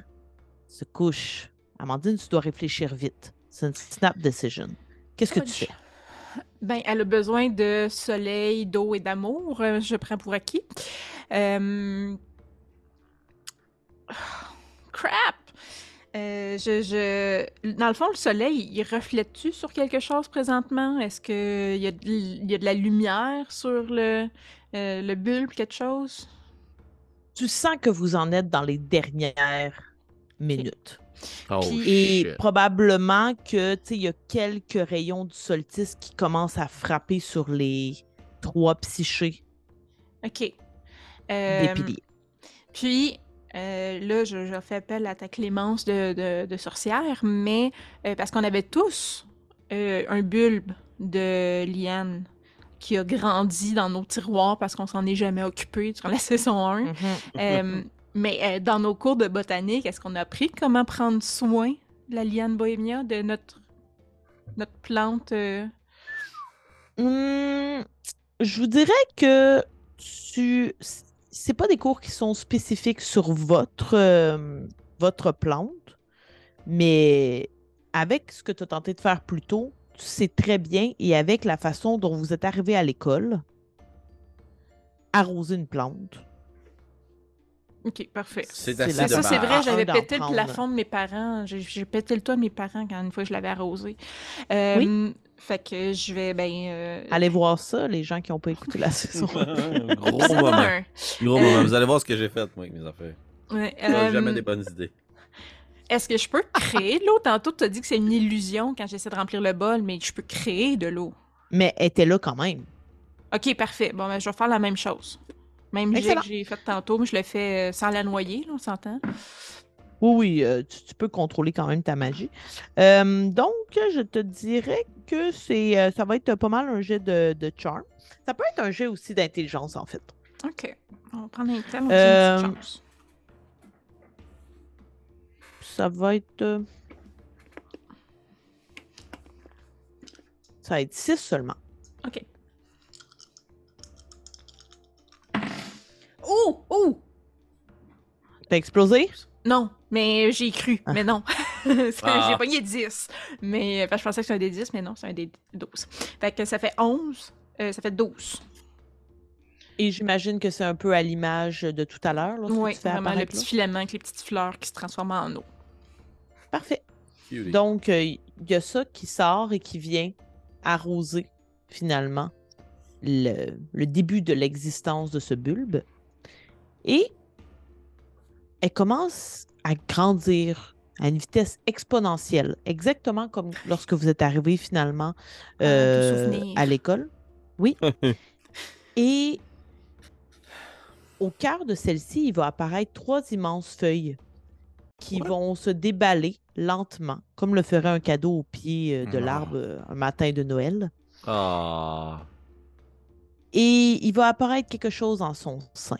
[SPEAKER 1] se couche. Amandine, tu dois réfléchir vite. C'est une snap decision. Qu'est-ce que tu fais?
[SPEAKER 3] Ben, elle a besoin de soleil, d'eau et d'amour. euh, je prends pour acquis. Euh, Crap! Euh, je, je... Dans le fond, le soleil, il reflète-tu sur quelque chose présentement? Est-ce qu'il y, a de il y a de la lumière sur le, euh, le bulbe, quelque chose?
[SPEAKER 1] Tu sens que vous en êtes dans les dernières minutes.
[SPEAKER 2] Oh,
[SPEAKER 3] Puis-
[SPEAKER 1] Et
[SPEAKER 2] shit.
[SPEAKER 1] probablement que, tu sais, il y a quelques rayons du solstice qui commencent à frapper sur les trois psychés
[SPEAKER 3] OK.
[SPEAKER 1] des
[SPEAKER 3] Euh,
[SPEAKER 1] piliers.
[SPEAKER 3] Puis, euh, là, je, je fais appel à ta clémence de, de, de sorcière, mais euh, parce qu'on avait tous euh, un bulbe de liane qui a grandi dans nos tiroirs parce qu'on s'en est jamais occupé durant la saison 1.
[SPEAKER 1] Mhm.
[SPEAKER 3] Mais dans nos cours de botanique, est-ce qu'on a appris comment prendre soin de la liane bohémia, de notre, notre plante?
[SPEAKER 1] Hum, je vous dirais que tu. C'est pas des cours qui sont spécifiques sur votre, euh, votre plante, mais avec ce que tu as tenté de faire plus tôt, tu sais très bien, et avec la façon dont vous êtes arrivé à l'école, arroser une plante.
[SPEAKER 3] Ok, parfait.
[SPEAKER 2] C'est
[SPEAKER 3] ça,
[SPEAKER 2] de
[SPEAKER 3] c'est vrai, j'avais pété le plafond de mes parents. J'ai- pété le toit de mes parents quand une fois je l'avais arrosé. Euh, Fait que je vais, ben. euh,
[SPEAKER 1] Allez voir ça, les gens qui n'ont pas écouté la saison.
[SPEAKER 2] Gros moment.
[SPEAKER 3] un.
[SPEAKER 2] Gros
[SPEAKER 3] Euh,
[SPEAKER 2] moment. Vous allez voir ce que j'ai fait, moi, avec mes affaires.
[SPEAKER 3] Ouais,
[SPEAKER 2] J'ai
[SPEAKER 3] euh,
[SPEAKER 2] jamais des bonnes idées.
[SPEAKER 3] Est-ce que je peux créer de l'eau? Tantôt, tu as dit que c'est une illusion quand j'essaie de remplir le bol, mais je peux créer de l'eau.
[SPEAKER 1] mais elle était là quand même.
[SPEAKER 3] Ok, parfait. Bon, ben, je vais faire la même chose. Même jet que j'ai fait tantôt, mais je le fais euh, sans la noyer, là, on s'entend.
[SPEAKER 1] Oui, oui, euh, tu, tu peux contrôler quand même ta magie. Euh, donc, je te dirais que c'est, euh, ça va être pas mal un jet de, de charm. Ça peut être un jet aussi d'intelligence, en fait.
[SPEAKER 3] Ok. On va prendre un thème, on
[SPEAKER 1] Euh,
[SPEAKER 3] une petite chance.
[SPEAKER 1] Ça va être. Ça va être 6 seulement.
[SPEAKER 3] Ok. Oh! Oh!
[SPEAKER 1] T'as explosé?
[SPEAKER 3] Non, mais j'ai cru,
[SPEAKER 1] Ah.
[SPEAKER 3] mais non.
[SPEAKER 2] Ah.
[SPEAKER 3] J'ai pogné 10. Mais parce que je pensais que c'était un des 10, mais non, c'est un des 12. Fait que ça fait 11, euh, ça fait 12.
[SPEAKER 1] Et j'imagine que c'est un peu à l'image de tout à l'heure,
[SPEAKER 3] Oui,
[SPEAKER 1] tu fais
[SPEAKER 3] vraiment le petit
[SPEAKER 1] là.
[SPEAKER 3] filament avec les petites fleurs qui se transforment en eau.
[SPEAKER 1] Parfait.
[SPEAKER 2] Cutie.
[SPEAKER 1] Donc, euh, il y a ça qui sort et qui vient arroser finalement le, le début de l'existence de ce bulbe. Et elle commence à grandir à une vitesse exponentielle, exactement comme lorsque vous êtes arrivé finalement
[SPEAKER 3] Ah,
[SPEAKER 1] euh, à l'école. Oui. Et au cœur de celle-ci, il va apparaître trois immenses feuilles qui vont se déballer lentement, comme le ferait un cadeau au pied euh, de
[SPEAKER 4] Ah.
[SPEAKER 1] l'arbre euh, un matin de Noël.
[SPEAKER 2] Ah.
[SPEAKER 1] Et il va apparaître quelque chose en son sein.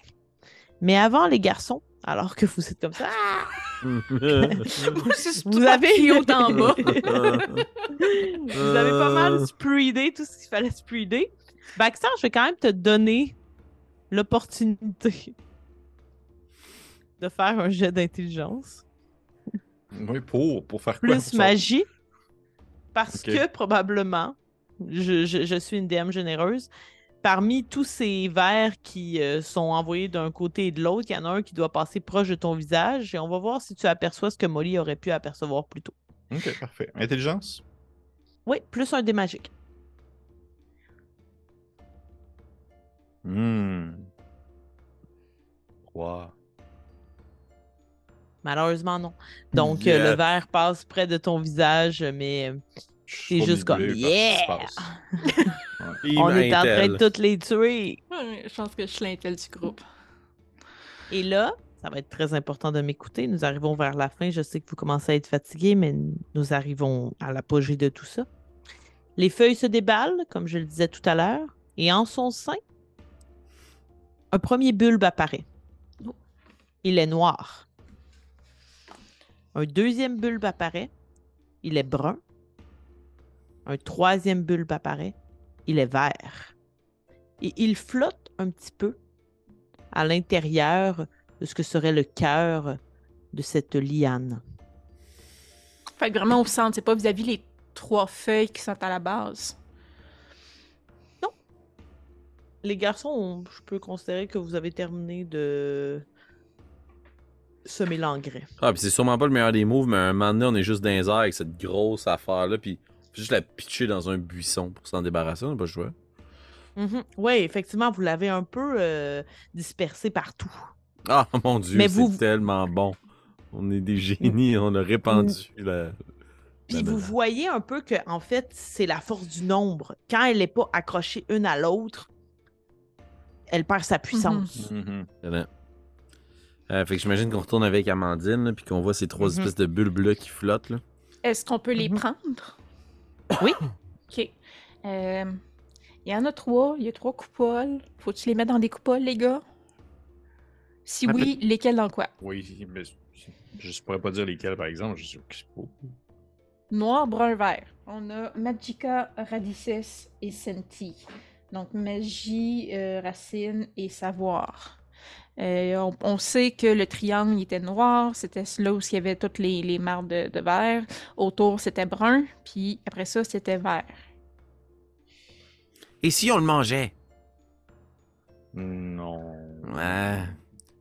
[SPEAKER 1] Mais avant, les garçons, alors que vous êtes comme ça, ah!
[SPEAKER 3] vous
[SPEAKER 1] avez-
[SPEAKER 3] en bas.
[SPEAKER 1] vous avez pas mal spreedé tout ce qu'il fallait spreeder. Baxter, je vais quand même te donner l'opportunité de faire un jet d'intelligence.
[SPEAKER 4] Oui, pour, pour faire quoi?
[SPEAKER 1] Plus magie. Parce que probablement, je, je- je suis une DM généreuse, parmi tous ces vers qui euh, sont envoyés d'un côté et de l'autre, il y en a un qui doit passer proche de ton visage et on va voir si tu aperçois ce que Molly aurait pu apercevoir plus tôt.
[SPEAKER 4] Ok, parfait. Intelligence?
[SPEAKER 1] Oui, plus un dé magique.
[SPEAKER 4] Hmm. Trois.
[SPEAKER 1] Malheureusement, non. Donc, euh, le verre passe près de ton visage, mais euh, C'est juste comme, yeah! on est en train de toutes les tuer.
[SPEAKER 3] Ouais, je pense que je suis l'intel du groupe.
[SPEAKER 1] Et là, Ça va être très important de m'écouter. Nous arrivons vers la fin. Je sais que vous commencez à être fatigué, mais nous arrivons à l'apogée de tout ça. Les feuilles se déballent, comme je le disais tout à l'heure, et en son sein, un premier bulbe apparaît. Il est noir. Un deuxième bulbe apparaît. Il est brun. Un troisième bulbe apparaît. Il est vert. Et il flotte un petit peu à l'intérieur de ce que serait le cœur de cette liane.
[SPEAKER 3] Fait que vraiment au centre, c'est pas vis-à-vis les trois feuilles qui sont à la base.
[SPEAKER 1] Les garçons, on- je peux considérer que vous avez terminé de semer l'engrais.
[SPEAKER 2] Ah, puis c'est sûrement pas le meilleur des moves, mais un moment donné, on est juste dans les airs avec cette grosse affaire-là, puis juste la pitcher dans un buisson pour s'en débarrasser, on n'a pas le choix.
[SPEAKER 1] Oui, effectivement, vous l'avez un peu euh, dispersé partout.
[SPEAKER 2] Ah, mon Dieu, c'est
[SPEAKER 1] vous-
[SPEAKER 2] tellement bon. On est des génies, on a répandu la...
[SPEAKER 1] Puis
[SPEAKER 2] la
[SPEAKER 1] vous voyez un peu que, en fait, c'est la force du nombre. Quand elle n'est pas accrochée une à l'autre, elle perd sa puissance.
[SPEAKER 4] Mhm.
[SPEAKER 2] Excellent. Euh, fait que j'imagine qu'on retourne avec Amandine, puis qu'on voit ces trois
[SPEAKER 1] Mhm.
[SPEAKER 2] espèces de bulbes-là qui flottent. Là.
[SPEAKER 3] Est-ce qu'on peut les
[SPEAKER 1] Mhm.
[SPEAKER 3] prendre?
[SPEAKER 1] Oui.
[SPEAKER 3] OK. Euh, Il y en a trois. Il y a trois coupoles. Faut-tu les mettre dans des coupoles, les gars? Si
[SPEAKER 2] Ah,
[SPEAKER 3] oui, lesquelles dans quoi?
[SPEAKER 4] Oui, mais je ne pourrais pas dire lesquels, par exemple. Je sais pas.
[SPEAKER 3] Noir, brun, vert. On a Magica, Radices et Senti. Donc, magie, euh, racine et savoir. Euh, on, on sait que le triangle il était noir, c'était là où il y avait toutes les, les marques de, de vert. Autour, c'était brun, puis après ça, c'était vert.
[SPEAKER 5] Et si on le mangeait?
[SPEAKER 4] Non.
[SPEAKER 5] Ouais.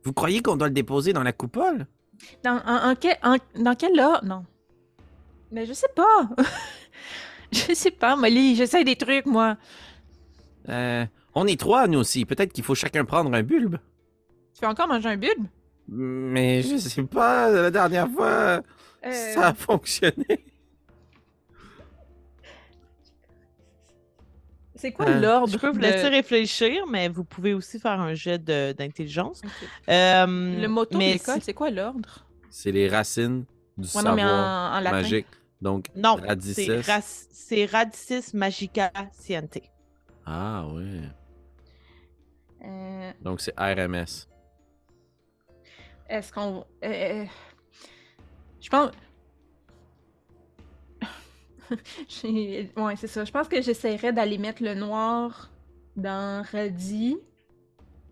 [SPEAKER 5] Vous croyez qu'on doit le déposer dans la coupole?
[SPEAKER 3] Dans, en, en quel, en- dans quel là? Non. Mais je sais pas. je sais pas, Molly. J'essaie des trucs, moi.
[SPEAKER 5] Euh, on est trois, nous aussi. Peut-être qu'il faut chacun prendre un bulbe.
[SPEAKER 3] Tu fais encore manger un bulbe?
[SPEAKER 5] Mais je sais pas, la dernière fois,
[SPEAKER 3] Euh,
[SPEAKER 5] ça a fonctionné.
[SPEAKER 3] C'est quoi
[SPEAKER 5] euh,
[SPEAKER 3] l'ordre?
[SPEAKER 1] Je peux vous
[SPEAKER 3] de-
[SPEAKER 1] laisser réfléchir, mais vous pouvez aussi faire un jet d'intelligence. Euh,
[SPEAKER 3] Le motto de l'école, c'est quoi l'ordre?
[SPEAKER 2] C'est les racines du
[SPEAKER 3] Ouais, non, mais en,
[SPEAKER 2] savoir
[SPEAKER 3] en latin.
[SPEAKER 2] magique. Donc,
[SPEAKER 1] Non, c'est Radicis Magica Sciente.
[SPEAKER 2] Ah, ouais.
[SPEAKER 3] Euh,
[SPEAKER 2] Donc, c'est RMS.
[SPEAKER 3] Est-ce qu'on. euh, euh, je pense. Ouais, c'est ça. Je pense que j'essaierais d'aller mettre le noir dans Radi,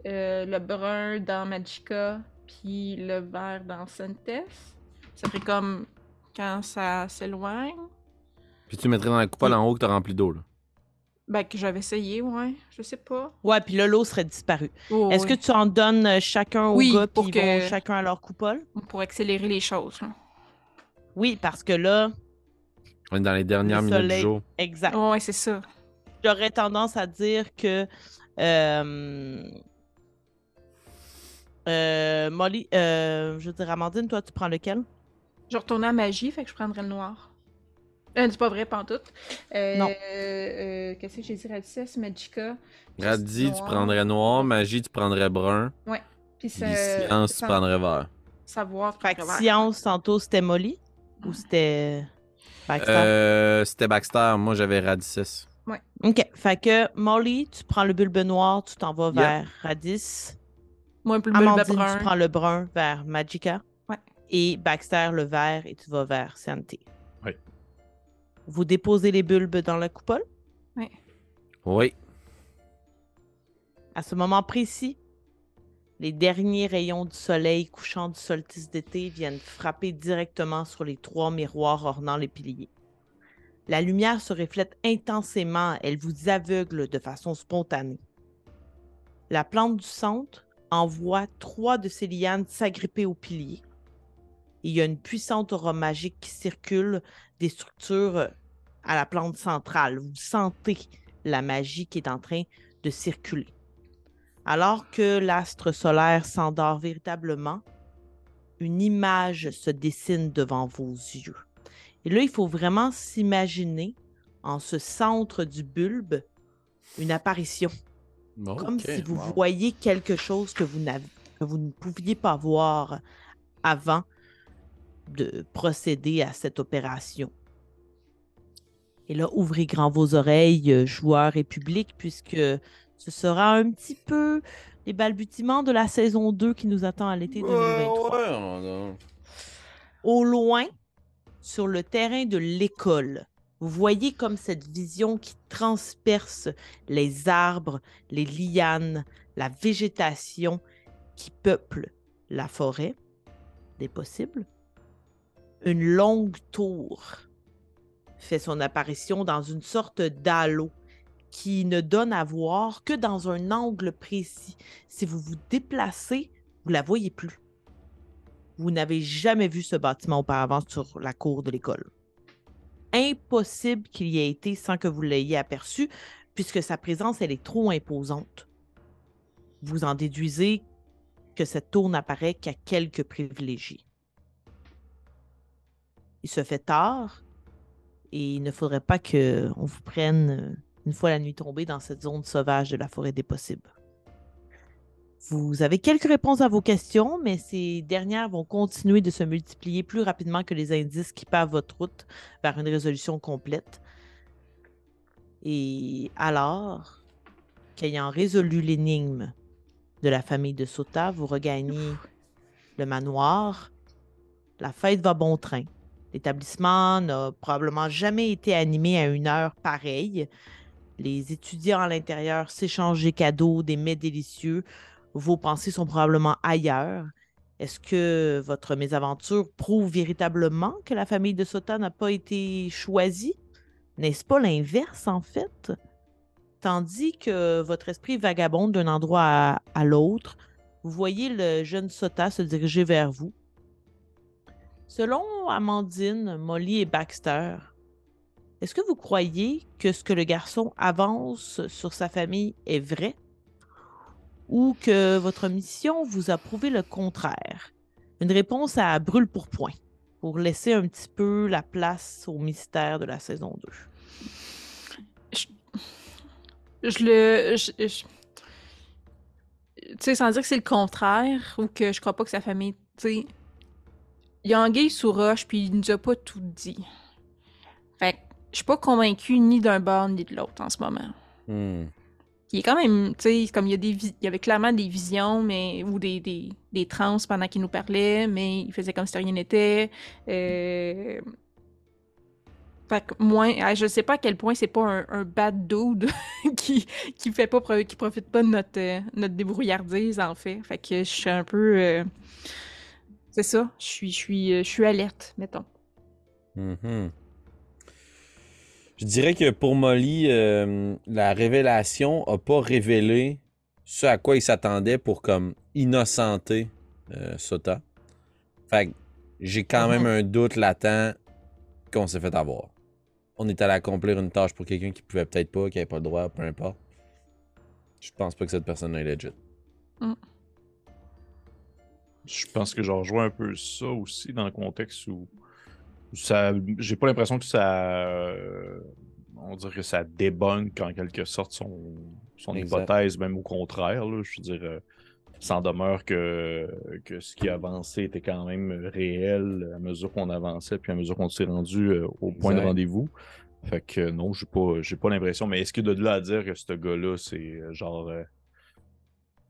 [SPEAKER 3] euh, le brun dans Magica, puis le vert dans Sentes. Ça ferait comme quand ça s'éloigne.
[SPEAKER 2] Puis tu mettrais dans la coupole en haut que t'as rempli d'eau, là.
[SPEAKER 3] Ben, que j'avais essayé, ouais. Je sais pas.
[SPEAKER 1] Ouais, puis là, l'eau serait disparue.
[SPEAKER 3] Oh,
[SPEAKER 1] Est-ce que tu en donnes euh, chacun au
[SPEAKER 3] Oui,
[SPEAKER 1] gars,
[SPEAKER 3] pour
[SPEAKER 1] puis ils vont
[SPEAKER 3] que-
[SPEAKER 1] chacun à leur coupole?
[SPEAKER 3] Pour accélérer les choses. là.
[SPEAKER 1] Oui, parce que là,
[SPEAKER 2] On est dans les dernières
[SPEAKER 1] Le
[SPEAKER 2] minutes
[SPEAKER 1] soleil.
[SPEAKER 2] du jour.
[SPEAKER 1] exact.
[SPEAKER 3] Ouais, c'est ça.
[SPEAKER 1] J'aurais tendance à dire que euh, euh, Molly, euh, je veux dire, Amandine, toi, tu prends lequel?
[SPEAKER 3] Je retournais à magie, fait que je prendrais le noir. Euh, c'est pas vrai, pantoute. Euh,
[SPEAKER 1] Non.
[SPEAKER 3] euh, Qu'est-ce que j'ai dit? Radicès, Magica.
[SPEAKER 2] Radis, tu prendrais noir. Magie, tu prendrais brun.
[SPEAKER 3] Puis
[SPEAKER 2] Puis
[SPEAKER 3] ça-
[SPEAKER 2] science, tu prendrais vert.
[SPEAKER 3] Savoir,
[SPEAKER 1] Fait que
[SPEAKER 3] prendrais vert.
[SPEAKER 1] science, tantôt, c'était Molly? Ou c'était Baxter?
[SPEAKER 2] Euh, c'était Baxter. Moi, j'avais Radices.
[SPEAKER 1] OK. Fait que Molly, tu prends le bulbe noir, tu t'en vas
[SPEAKER 2] Yep.
[SPEAKER 1] vers Radis.
[SPEAKER 3] Moi, le
[SPEAKER 1] Amandine,
[SPEAKER 3] brun.
[SPEAKER 1] tu prends le brun vers Magica.
[SPEAKER 3] Ouais.
[SPEAKER 1] Et Baxter, le vert, et tu vas vers Santé.
[SPEAKER 4] Oui.
[SPEAKER 1] Vous déposez les bulbes dans la coupole?
[SPEAKER 2] Oui.
[SPEAKER 1] À ce moment précis, les derniers rayons du soleil couchant du solstice d'été viennent frapper directement sur les trois miroirs ornant les piliers. La lumière se reflète intensément, elle vous aveugle de façon spontanée. La plante du centre envoie trois de ses lianes s'agripper aux piliers. Il y a une puissante aura magique qui circule des structures euh, à la plante centrale. Vous sentez la magie qui est en train de circuler. Alors que l'astre solaire s'endort véritablement, une image se dessine devant vos yeux. Et là, il faut vraiment s'imaginer en ce centre du bulbe une apparition, comme si vous
[SPEAKER 2] wow.
[SPEAKER 1] voyez quelque chose que vous que vous ne pouviez pas voir avant de procéder à cette opération. Et là, ouvrez grand vos oreilles, euh, joueurs et public, puisque ce sera un petit peu les balbutiements de la saison 2 qui nous attend à l'été 2023.
[SPEAKER 2] Ouais, ouais,
[SPEAKER 1] Au loin, sur le terrain de l'école, vous voyez comme cette vision qui transperce les arbres, les lianes, la végétation qui peuple la forêt des possibles. Une longue tour fait son apparition dans une sorte d'halo qui ne donne à voir que dans un angle précis. Si vous vous déplacez, vous la voyez plus. Vous n'avez jamais vu ce bâtiment auparavant sur la cour de l'école. Impossible qu'il y ait été sans que vous l'ayez aperçu, puisque sa présence, elle est trop imposante. Vous en déduisez que cette tour n'apparaît qu'à quelques privilégiés. Il se fait tard et il ne faudrait pas qu'on vous prenne euh, une fois la nuit tombée dans cette zone sauvage de la forêt des possibles. Vous avez quelques réponses à vos questions, mais ces dernières vont continuer de se multiplier plus rapidement que les indices qui pavent votre route vers une résolution complète. Et alors, qu'ayant résolu l'énigme de la famille de Sota, vous regagnez le manoir. La fête va bon train. L'établissement n'a probablement jamais été animé à une heure pareille. Les étudiants à l'intérieur s'échangent des cadeaux, des mets délicieux. Vos pensées sont probablement ailleurs. Est-ce que votre mésaventure prouve véritablement que la famille de Sota n'a pas été choisie? N'est-ce pas l'inverse, en fait? Tandis que votre esprit vagabonde d'un endroit à, à l'autre, vous voyez le jeune Sota se diriger vers vous. Selon Amandine, Molly et Baxter, est-ce que vous croyez que ce que le garçon avance sur sa famille est vrai? Ou que votre mission vous a prouvé le contraire? Une réponse à brûle pour point, pour laisser un petit peu la place au mystère de la saison 2.
[SPEAKER 3] Je le. Tu sais, sans dire que c'est le contraire ou que je crois pas que sa famille. Tu sais. Il y a anguille sous roche, puis il nous a pas tout dit. Fait que je suis pas convaincue ni d'un bord ni de l'autre en ce moment.
[SPEAKER 2] Hmm.
[SPEAKER 3] Il est quand même, tu sais, comme il y a des il y avait clairement des visions, mais ou des, des, des trans pendant qu'il nous parlait, mais il faisait comme si rien n'était. Euh... Fait que moi, ah, je sais pas à quel point c'est pas un, un bad dude qui, qui fait pas qui profite pas de notre, euh, notre débrouillardise en fait. Fait que je suis un peu euh, c'est ça, je suis je suis euh, je suis alerte, mettons.
[SPEAKER 2] Mhm. Je dirais que pour Molly, euh, la révélation a pas révélé ce à quoi il s'attendait pour comme innocenter euh, Sota. Fait que j'ai quand même un doute latent qu'on s'est fait avoir. On est allé accomplir une tâche pour quelqu'un qui pouvait peut-être pas, qui avait pas le droit, peu importe. Je pense pas que cette personne est legit.
[SPEAKER 4] Je pense que je rejoins un peu ça aussi dans le contexte où ça j'ai pas l'impression que ça euh, on dirait que ça débunk en quelque sorte son, son hypothèse, même au contraire. Là, je veux dire, euh, sans demeure que, que ce qui avançait était quand même réel à mesure qu'on avançait, puis à mesure qu'on s'est rendu euh, au point de rendez-vous. Fait que non, j'ai pas, j'ai pas l'impression. Mais est-ce que de là à dire que ce gars-là, c'est genre euh,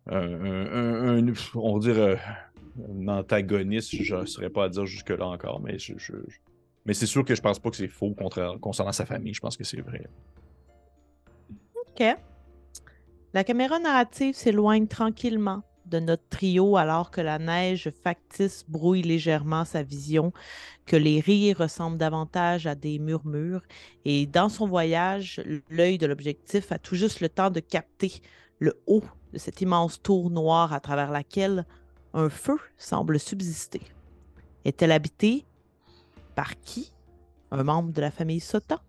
[SPEAKER 4] un, un- un- un- on va dire un antagoniste, je ne saurais pas à dire jusque-là encore, mais c'est sûr que je pense pas que c'est faux concernant sa famille. Je pense que c'est vrai.
[SPEAKER 1] OK. La caméra narrative s'éloigne tranquillement de notre trio alors que la neige factice brouille légèrement sa vision, que les rires ressemblent davantage à des murmures. Et dans son voyage, l'œil de l'objectif a tout juste le temps de capter le haut de cette immense tour noire à travers laquelle un feu semble subsister. Est-elle habitée par qui? Un membre de la famille Sota?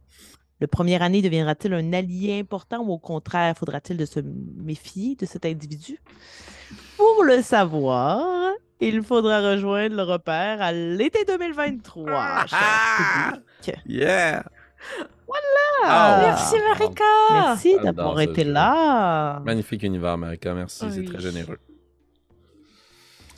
[SPEAKER 1] Le premier année deviendra-t-il un allié important ou au contraire, faudra-t-il de se méfier de cet individu? Pour le savoir, il faudra rejoindre le repère à l'été 2023. cher public.
[SPEAKER 2] Yeah!
[SPEAKER 1] Ah!
[SPEAKER 3] Merci Marika.
[SPEAKER 1] Merci d'avoir été là.
[SPEAKER 2] Magnifique univers, Marika. Merci, c'est très généreux.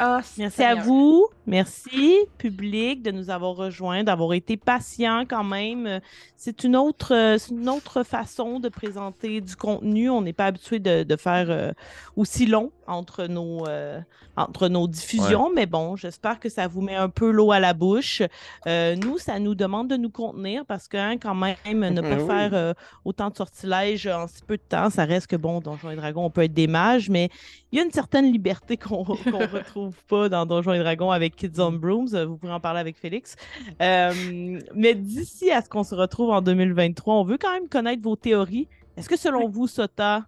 [SPEAKER 3] Ah,
[SPEAKER 1] Merci à vous. Merci, public, de nous avoir rejoints, d'avoir été patient quand même. C'est une autre, une autre façon de présenter du contenu. On n'est pas habitué de, de faire euh, aussi long entre nos, euh, entre nos diffusions, mais bon, j'espère que ça vous met un peu l'eau à la bouche. Euh, nous, ça nous demande de nous contenir parce que hein, quand même, ne pas
[SPEAKER 2] Oui.
[SPEAKER 1] faire euh, autant de sortilèges en si peu de temps, ça reste que bon, Donjons et Dragons, on peut être des mages, mais il y a une certaine liberté qu'on qu'on retrouve pas dans Donjons et Dragons avec Kids on Brooms. Vous pourrez en parler avec Félix. Mais d'ici à ce qu'on se retrouve en 2023, on veut quand même connaître vos théories. Est-ce que selon vous, Sota,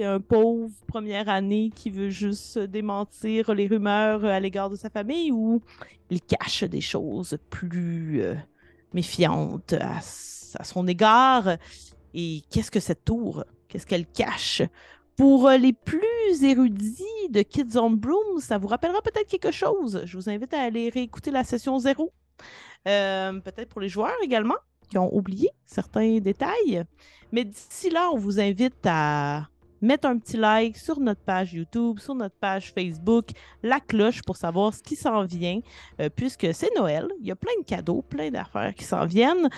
[SPEAKER 1] c'est un pauvre première année qui veut juste démentir les rumeurs à l'égard de sa famille ou il cache des choses plus euh, méfiantes à, son égard? Et qu'est-ce que cette tour? Qu'est-ce qu'elle cache? Pour euh, les plus érudits de Kids on Broom, ça vous rappellera peut-être quelque chose. Je vous invite à aller réécouter la session zéro. Euh, peut-être pour les joueurs également, qui ont oublié certains détails. Mais d'ici là, on vous invite à mettre un petit like sur notre page YouTube, sur notre page Facebook, la cloche pour savoir ce qui s'en vient, euh, puisque c'est Noël. Il y a plein de cadeaux, plein d'affaires qui s'en viennent.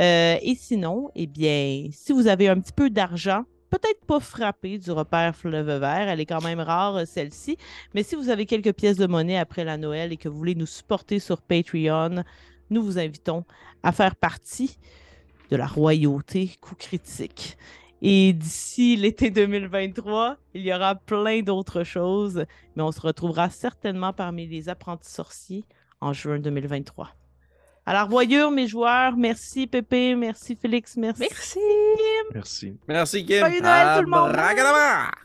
[SPEAKER 1] Euh, et sinon, eh bien, si vous avez un petit peu d'argent, peut-être pas frappé du repère Fleuve Vert, elle est quand même rare, euh, celle-ci, mais si vous avez quelques pièces de monnaie après la Noël et que vous voulez nous supporter sur Patreon, nous vous invitons à faire partie de la royauté coup critique. Et d'ici l'été 2023, il y aura plein d'autres choses, mais on se retrouvera certainement parmi les apprentis sorciers en juin 2023. Alors, voyure, mes joueurs, merci Pépé, merci Félix, merci.
[SPEAKER 3] Merci.
[SPEAKER 4] Merci.
[SPEAKER 2] Merci, Kim.
[SPEAKER 1] Joyeux Noël, tout le monde.